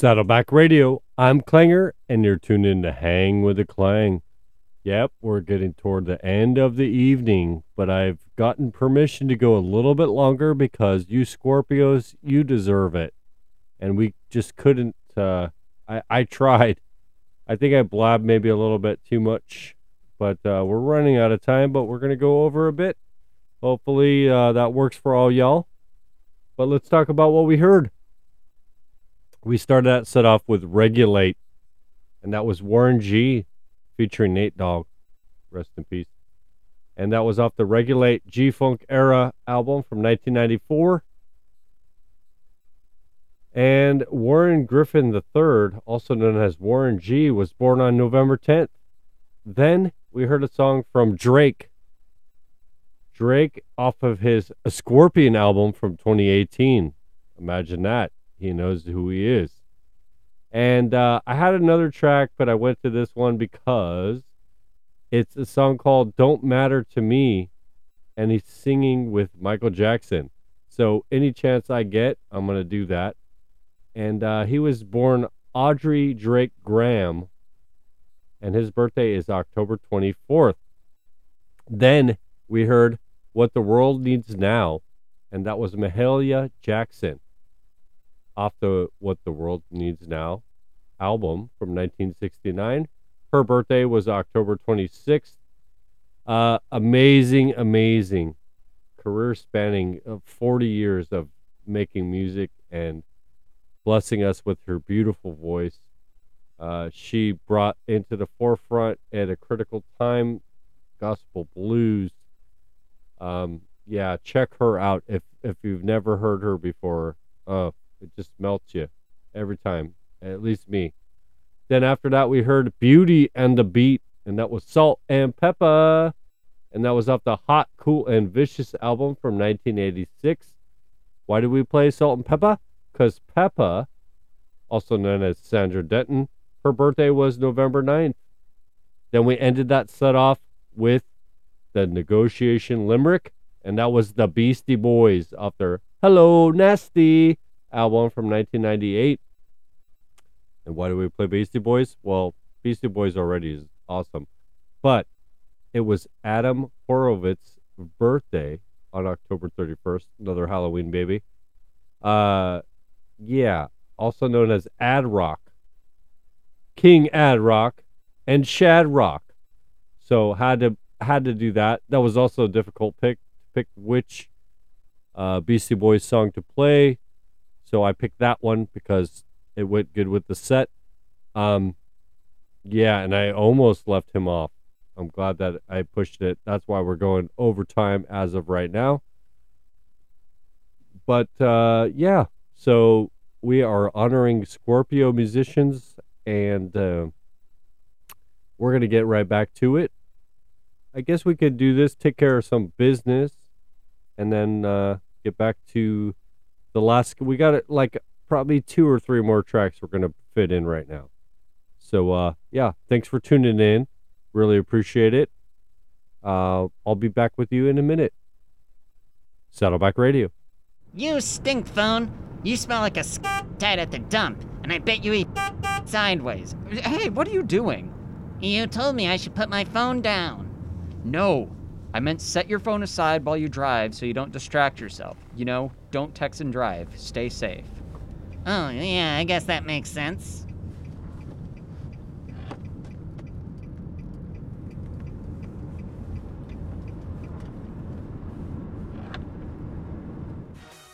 [SPEAKER 1] Saddleback Radio. I'm Klanger, and you're tuned in to Hang with a Klang. Yep, we're getting toward the end of the evening, but I've gotten permission to go a little bit longer because you Scorpios, you deserve it. And we just couldn't, uh, I, I tried. I think I blabbed maybe a little bit too much, but uh, we're running out of time, but we're going to go over a bit. Hopefully uh, that works for all y'all. But let's talk about what we heard. We started that set off with Regulate, and that was Warren G featuring Nate Dogg. Rest in peace. And that was off the Regulate G Funk Era album from 1994. And Warren Griffin III, also known as Warren G, was born on November 10th. Then we heard a song from Drake. Drake off of his Scorpion album from 2018. Imagine that. He knows who he is. And uh, I had another track, but I went to this one because it's a song called Don't Matter to Me, and he's singing with Michael Jackson. So any chance I get, I'm going to do that. And uh, he was born Aubrey Drake Graham, and his birthday is October 24th. Then we heard What the World Needs Now, and that was Mahalia Jackson off the What the World Needs Now album from 1969. Her birthday was October 26th. Uh, amazing, amazing career spanning of 40 years of making music and blessing us with her beautiful voice. Uh, she brought into the forefront at a critical time gospel blues. Um, yeah, check her out if if you've never heard her before. Uh, it just melts you every time, at least me. Then after that, we heard Beauty and the Beat, and that was Salt-N-Pepa, and that was off the Hot, Cool, and Vicious album from 1986. Why did we play Salt-N-Pepa? Because Pepa, also known as Sandra Denton, her birthday was November 9th. Then we ended that set off with the Negotiation Limerick, and that was the Beastie Boys off their Hello Nasty album from 1998. And why do we play Beastie Boys? Well, Beastie Boys already is awesome. But it was Adam Horovitz's birthday on October 31st, another Halloween baby. Uh yeah, also known as Ad Rock. King Ad Rock and Shad Rock. So had to had to do that. That was also a difficult pick to pick which uh, Beastie Boys song to play. So I picked that one because it went good with the set. Um, yeah, and I almost left him off. I'm glad that I pushed it. That's why we're going overtime as of right now. But uh, yeah, so we are honoring Scorpio musicians, and uh, we're gonna get right back to it. I guess we could do this, take care of some business, and then uh, get back to the last. We got it like probably two or three more tracks we're gonna fit in right now. So uh, yeah, thanks for tuning in. Really appreciate it. Uh, I'll be back with you in a minute. Saddleback Radio.
[SPEAKER 30] You stink phone. You smell like a tied at the dump, and I bet you eat sideways.
[SPEAKER 31] Hey, what are you doing?
[SPEAKER 30] You told me I should put my phone down.
[SPEAKER 31] No. I meant set your phone aside while you drive so you don't distract yourself. You know, don't text and drive. Stay safe.
[SPEAKER 30] Oh, yeah, I guess that makes sense.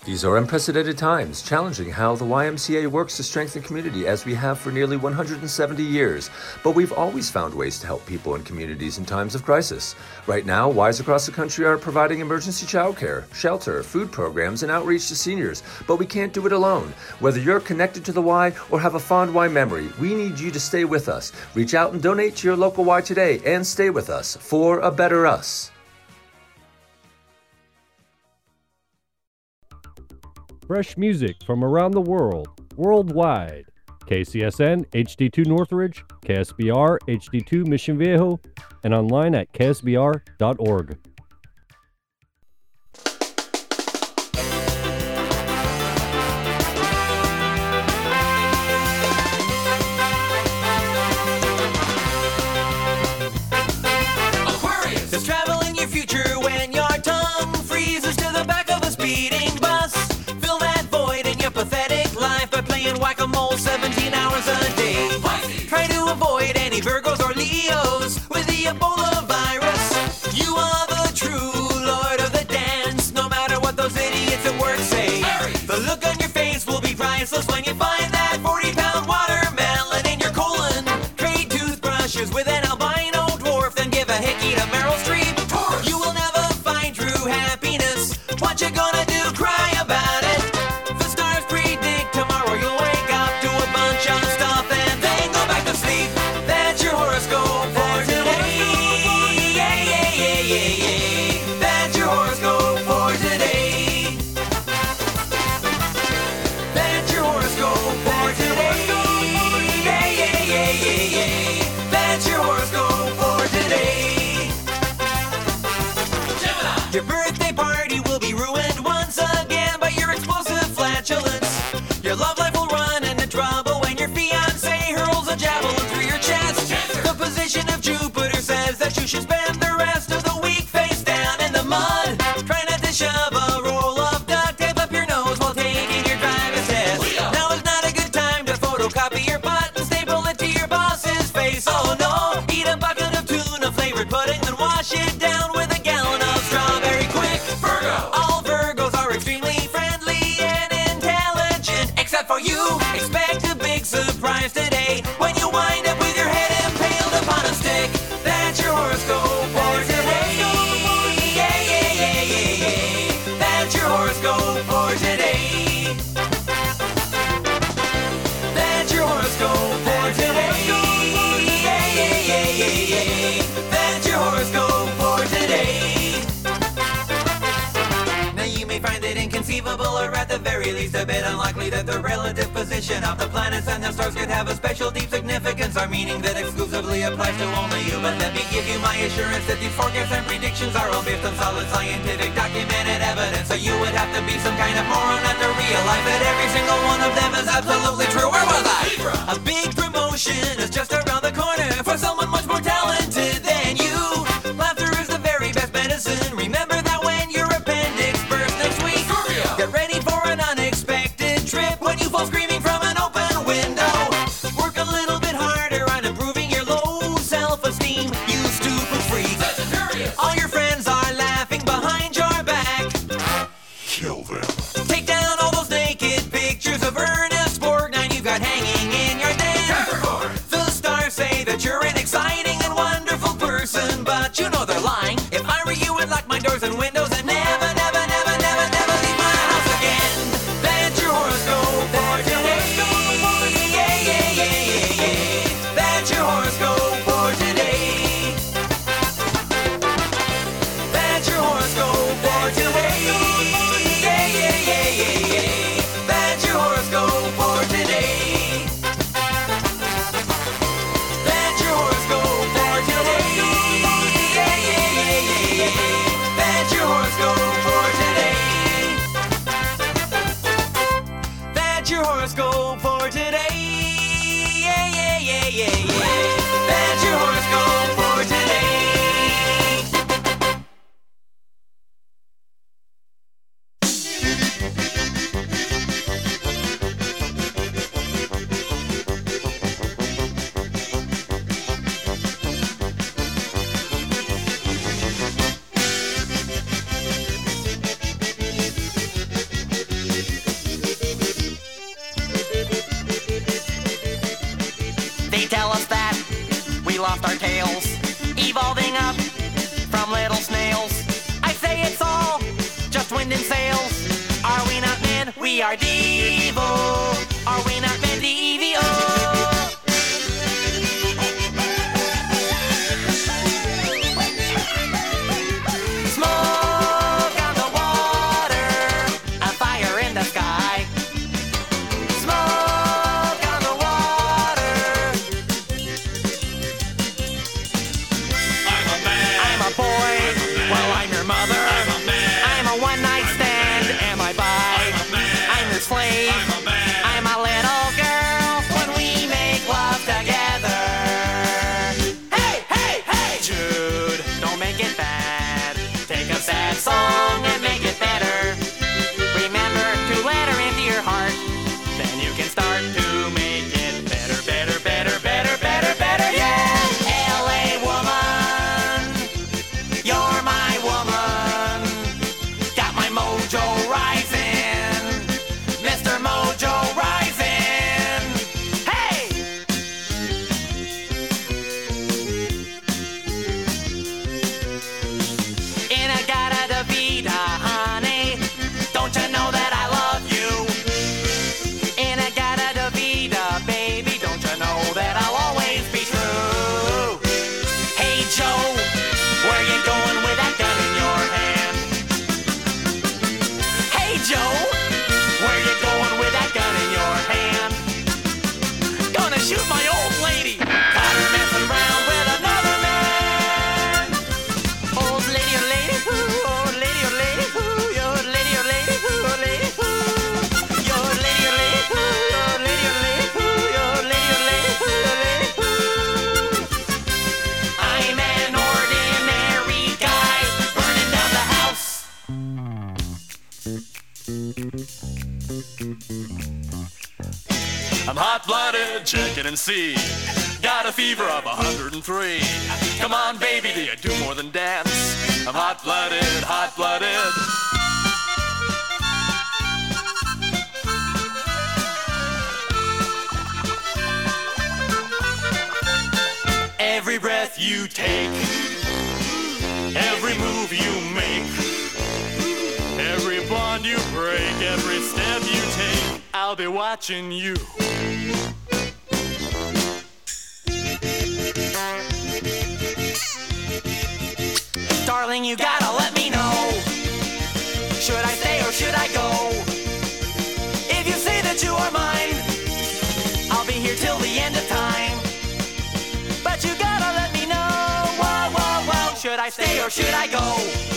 [SPEAKER 19] These are unprecedented times, challenging how the YMCA works to strengthen community as we have for nearly 170 years. But we've always found ways to help people and communities in times of crisis. Right now, Ys across the country are providing emergency childcare, shelter, food programs, and outreach to seniors. But we can't do it alone. Whether you're connected to the Y or have a fond Y memory, we need you to stay with us. Reach out and donate to your local Y today and stay with us for a better us.
[SPEAKER 1] Fresh music from around the world, worldwide. KCSN HD2 Northridge, KSBR HD2 Mission Viejo, and online at ksbr.org.
[SPEAKER 32] Aquarius! There's travel in your future when your tongue freezes to the back of a speeding avoid any Virgos or Leos with the Ebola virus. You are the true lord of the dance, no matter what those idiots at work say. The look on your face will be priceless when you find the relative position of the planets and the stars could have a special deep significance or meaning that exclusively applies to only you. But let me give you my assurance that these forecasts and predictions are all based on solid scientific documented evidence. So you would have to be some kind of moron not to realize that every single one of them is absolutely true. Where was I? A big and
[SPEAKER 33] see. Got a fever of 103. Come on, baby, do you do more than dance? I'm hot blooded, hot blooded. Every breath you take, every move you make, every bond you break, every step you take, I'll be watching you.
[SPEAKER 32] should I go?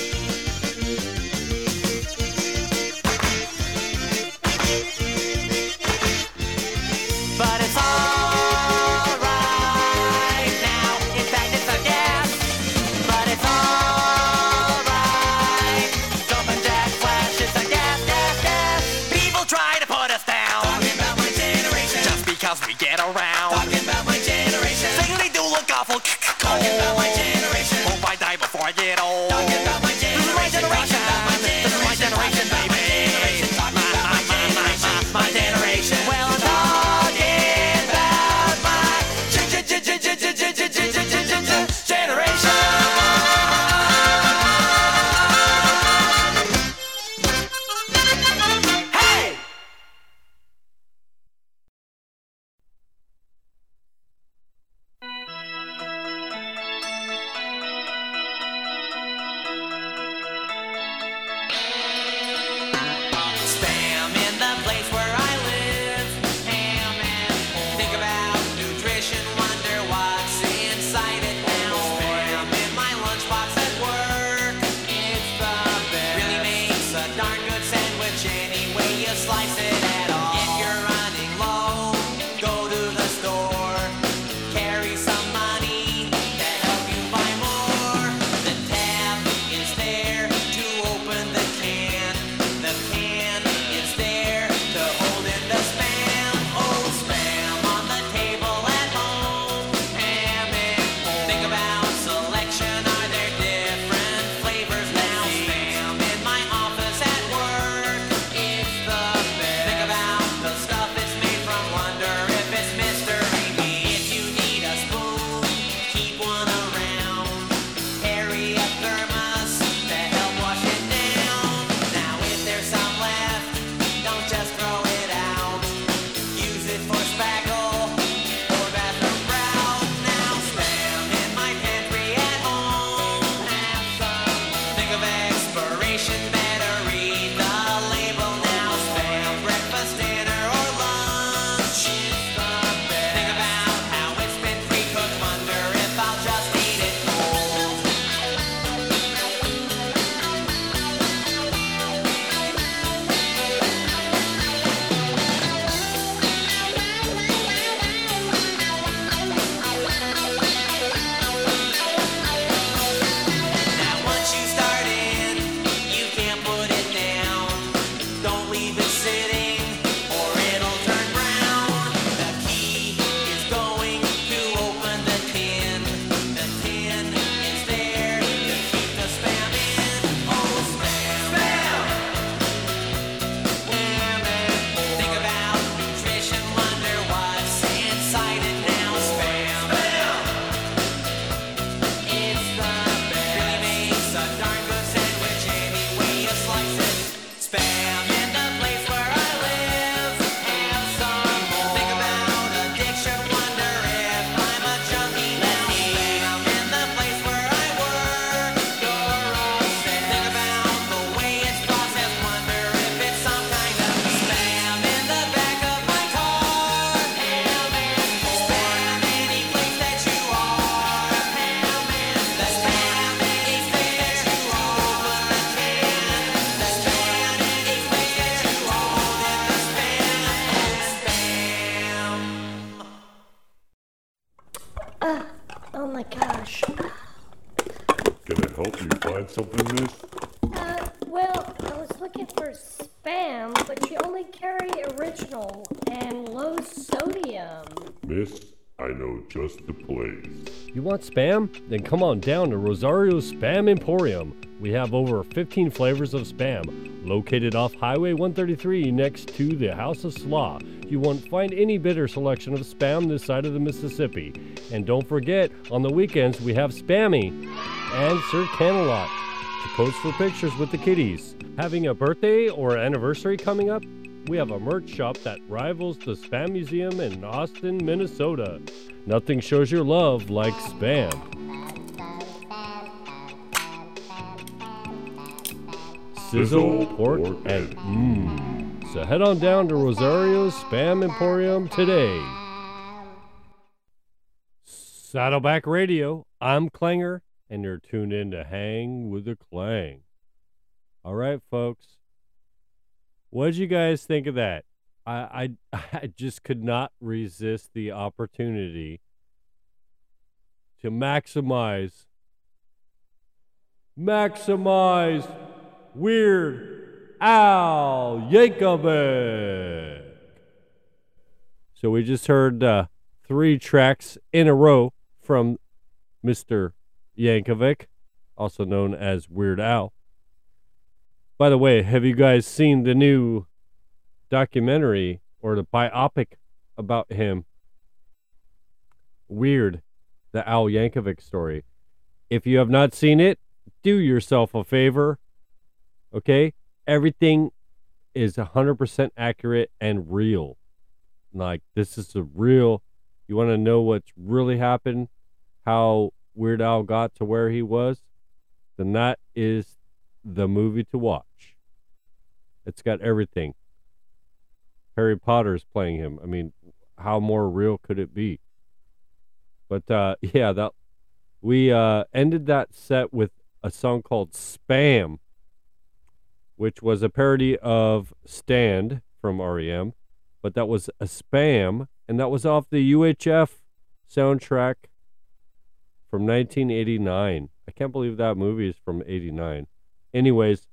[SPEAKER 34] Spam?
[SPEAKER 1] Then come on down to Rosario's Spam Emporium. We have over 15 flavors of spam, located off Highway 133 next to the House of Slaw. You won't find any better selection of spam this side of the Mississippi. And don't forget, on the weekends we have Spammy and Sir Canalot to pose for pictures with the kiddies. Having a birthday or anniversary coming up? We have a merch shop that rivals the Spam Museum in Austin, Minnesota. Nothing shows your love like spam. Sizzle, pork, and mmm. mmm. So head on down to Rosario's Spam Emporium today. Saddleback Radio, I'm Klanger, and you're tuned in to Hang with the Klang. All right, folks. What did you guys think of that? I, I I just could not resist the opportunity to maximize maximize Weird Al Yankovic. So we just heard uh, three tracks in a row from Mr. Yankovic, also known as Weird Al. By the way, have you guys seen the new documentary or the biopic about him? Weird, the Al Yankovic story. If you have not seen it, do yourself a favor. Okay? Everything is 100% accurate and real. Like, this is a real. You want to know what's really happened? How Weird Al got to where he was? Then that is the movie to watch. It's got everything. Harry Potter's playing him. I mean, how more real could it be? But uh yeah, that we uh ended that set with a song called Spam, which was a parody of Stand from REM, but that was a spam, and that was off the UHF soundtrack from 1989. I can't believe that movie is from 89. Anyways,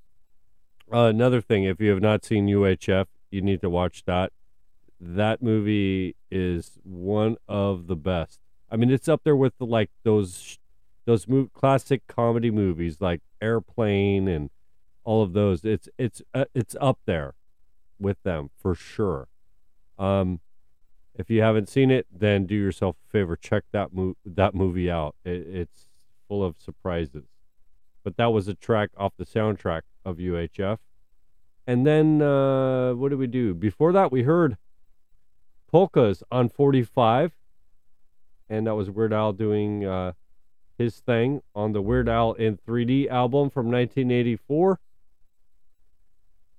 [SPEAKER 1] uh, another thing, if you have not seen UHF, you need to watch that. That movie is one of the best. I mean, it's up there with like those those mo- classic comedy movies like Airplane and all of those. It's it's uh, it's up there with them for sure. Um, if you haven't seen it, then do yourself a favor, check that mo- that movie out. It, it's full of surprises. But that was a track off the soundtrack of UHF. And then uh, what did we do? Before that, we heard polkas on 45, and that was Weird Al doing uh, his thing on the Weird Al in 3D album from 1984.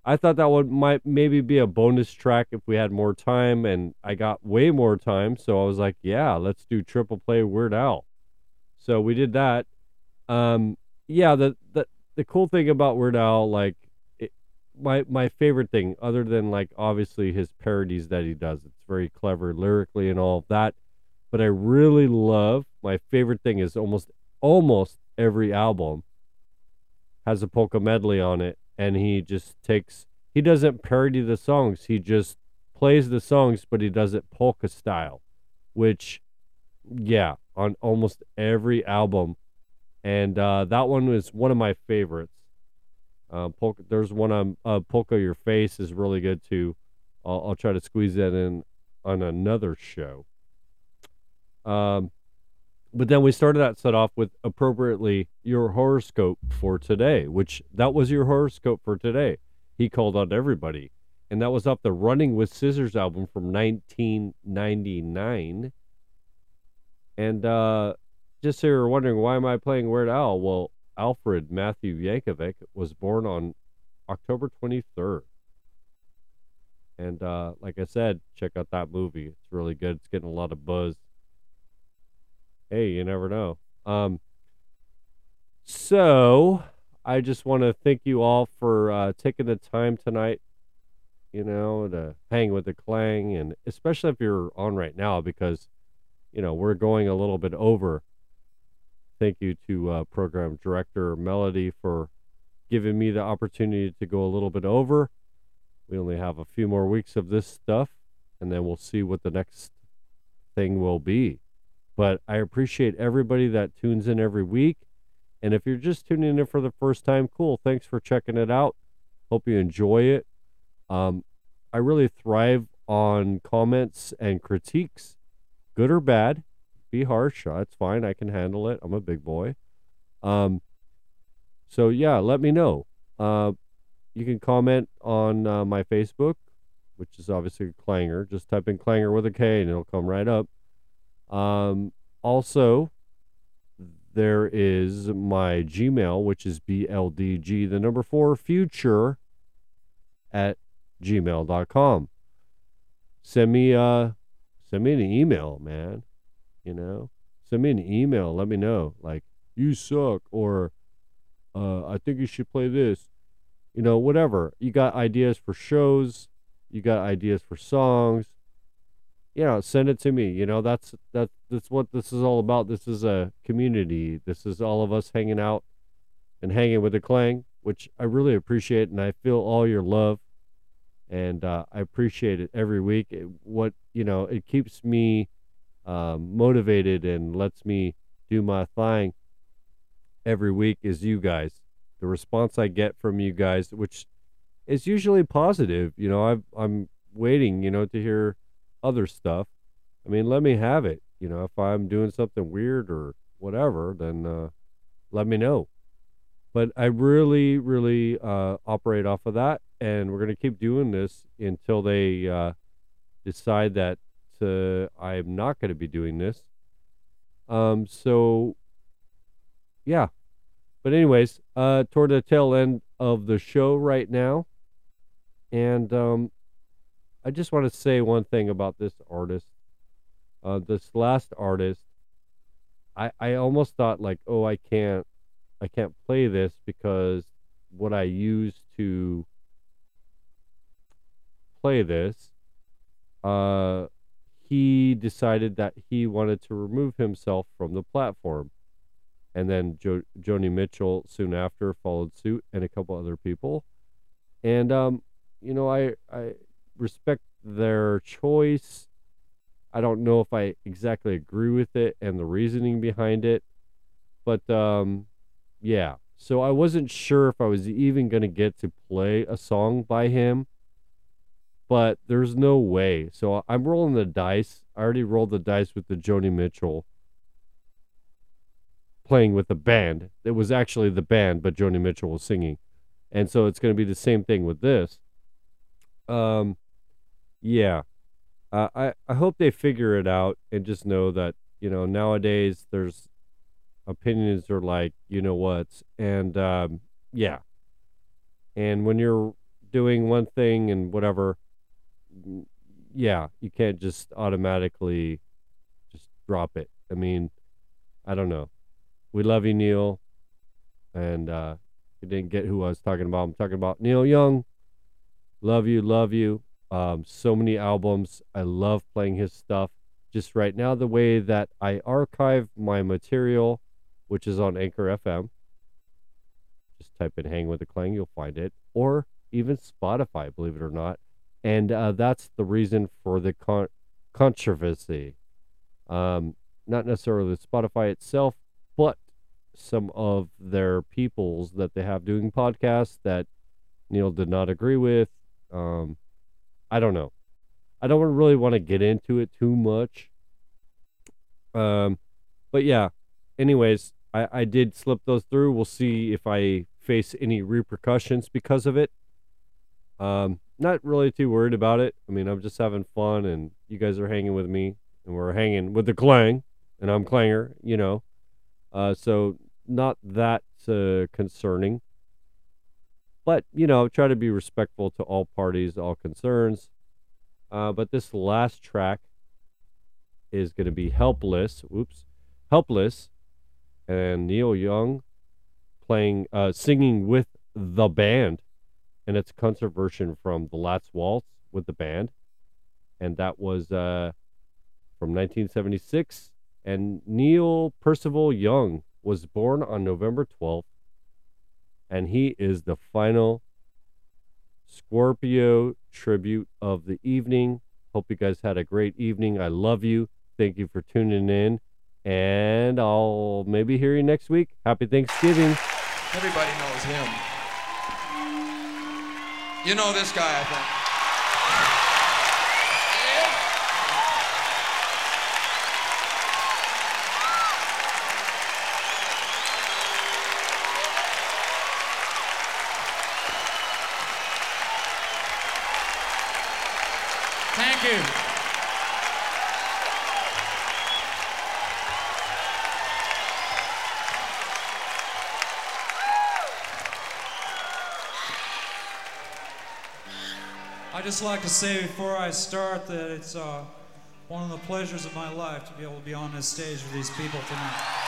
[SPEAKER 1] I thought that would might maybe be a bonus track if we had more time, and I got way more time, so I was like, yeah, let's do triple play Weird Al. So we did that. Um, yeah, the the the cool thing about Weird Al, like my my favorite thing, other than like obviously his parodies that he does, it's very clever lyrically and all of that. But I really love my favorite thing is almost almost every album has a polka medley on it, and he just takes he doesn't parody the songs, he just plays the songs, but he does it polka style, which yeah, on almost every album and uh, that one was one of my favorites. Uh, there's one on uh, Polka Your Face is really good too. I'll, I'll try to squeeze that in on another show. Um, but then we started that set off with appropriately your horoscope for today, which that was your horoscope for today. He called out everybody, and that was off the Running with Scissors album from 1999. And uh, just so you're wondering, why am I playing Weird Al? Well, Alfred Matthew Yankovic was born on October 23rd. And uh, like I said, check out that movie. It's really good. It's getting a lot of buzz. Hey, you never know. Um, so I just want to thank you all for uh, taking the time tonight, you know, to hang with the Klang, and especially if you're on right now, because you know, we're going a little bit over. Thank you to uh, program director Melody for giving me the opportunity to go a little bit over. We only have a few more weeks of this stuff, and then we'll see what the next thing will be. But I appreciate everybody that tunes in every week. And if you're just tuning in for the first time, cool. Thanks for checking it out. Hope you enjoy it. Um, I really thrive on comments and critiques, good or bad. Be harsh. That's fine. I can handle it. I'm a big boy. Um, so yeah, let me know. Uh, you can comment on uh, my Facebook, which is obviously Klanger. Just type in Klanger with a K and it'll come right up. Um, also, there is my Gmail, which is BLDG, the number four future at gmail.com. Send me uh send me an email, man. You know? Send me an email, let me know. Like, you suck or uh I think you should play this. You know, whatever. You got ideas for shows, you got ideas for songs. You know, send it to me. You know, that's that's that's what this is all about. This is a community. This is all of us hanging out and hanging with the Klang, which I really appreciate and I feel all your love and uh, I appreciate it every week. It, what you know, it keeps me um, motivated and lets me do my thing every week. Is you guys, the response I get from you guys, which is usually positive. You know, I've, I'm waiting, you know, to hear other stuff. I mean, let me have it. You know, if I'm doing something weird or whatever, then uh, let me know but I really, really uh, operate off of that, and we're gonna keep doing this until they uh, decide that uh, I'm not gonna be doing this. Um, so yeah, but anyways, uh, toward the tail end of the show right now, and um, I just want to say one thing about this artist. Uh, this last artist, I I almost thought like, oh, I can't I can't play this because what I use to play this, uh, he decided that he wanted to remove himself from the platform. And then jo- Joni Mitchell soon after followed suit and a couple other people. And, um, you know, I, I respect their choice. I don't know if I exactly agree with it and the reasoning behind it. But, um, yeah. So I wasn't sure if I was even going to get to play a song by him, but there's no way. So I'm rolling the dice. I already rolled the dice with the Joni Mitchell playing with the band. It was actually the band, but Joni Mitchell was singing. And so it's going to be the same thing with this. Um, yeah. Uh, I, I hope they figure it out and just know that, you know, nowadays there's opinions are like you know what and um, yeah and when you're doing one thing and whatever yeah you can't just automatically just drop it. I mean i don't know. We love you neil. And uh you didn't get who i was talking about. I'm talking about neil young. Love you love you. Um so many albums. I love playing his stuff. Just right now the way that i archive my material which is on Anchor FM. Just type in Hang with a Klang, you'll find it. Or even Spotify, believe it or not. And uh, that's the reason for the con- controversy. Um, not necessarily Spotify itself, but some of their peoples that they have doing podcasts that Neil did not agree with. Um, I don't know. I don't really want to get into it too much. Um, but yeah. Anyways, I, I did slip those through. We'll see if I face any repercussions because of it. Um, not really too worried about it. I mean, I'm just having fun, and you guys are hanging with me, and we're hanging with the Klang, and I'm Klanger, you know. Uh, so not that uh, concerning. But you know, try to be respectful to all parties, all concerns. Uh, but this last track is going to be "Helpless." Oops, "Helpless." and Neil Young playing, uh, singing with the band, and it's a concert version from the Last Waltz with the band, and that was uh, from 1976. And Neil Percival Young was born on November 12th. And he is the final Scorpio tribute of the evening. Hope you guys had a great evening. I love you. Thank you for tuning in. And I'll maybe hear you next week. Happy Thanksgiving.
[SPEAKER 35] Everybody knows him. You know this guy, I think.
[SPEAKER 36] Just like to say before I start that it's uh, one of the pleasures of my life to be able to be on this stage with these people tonight.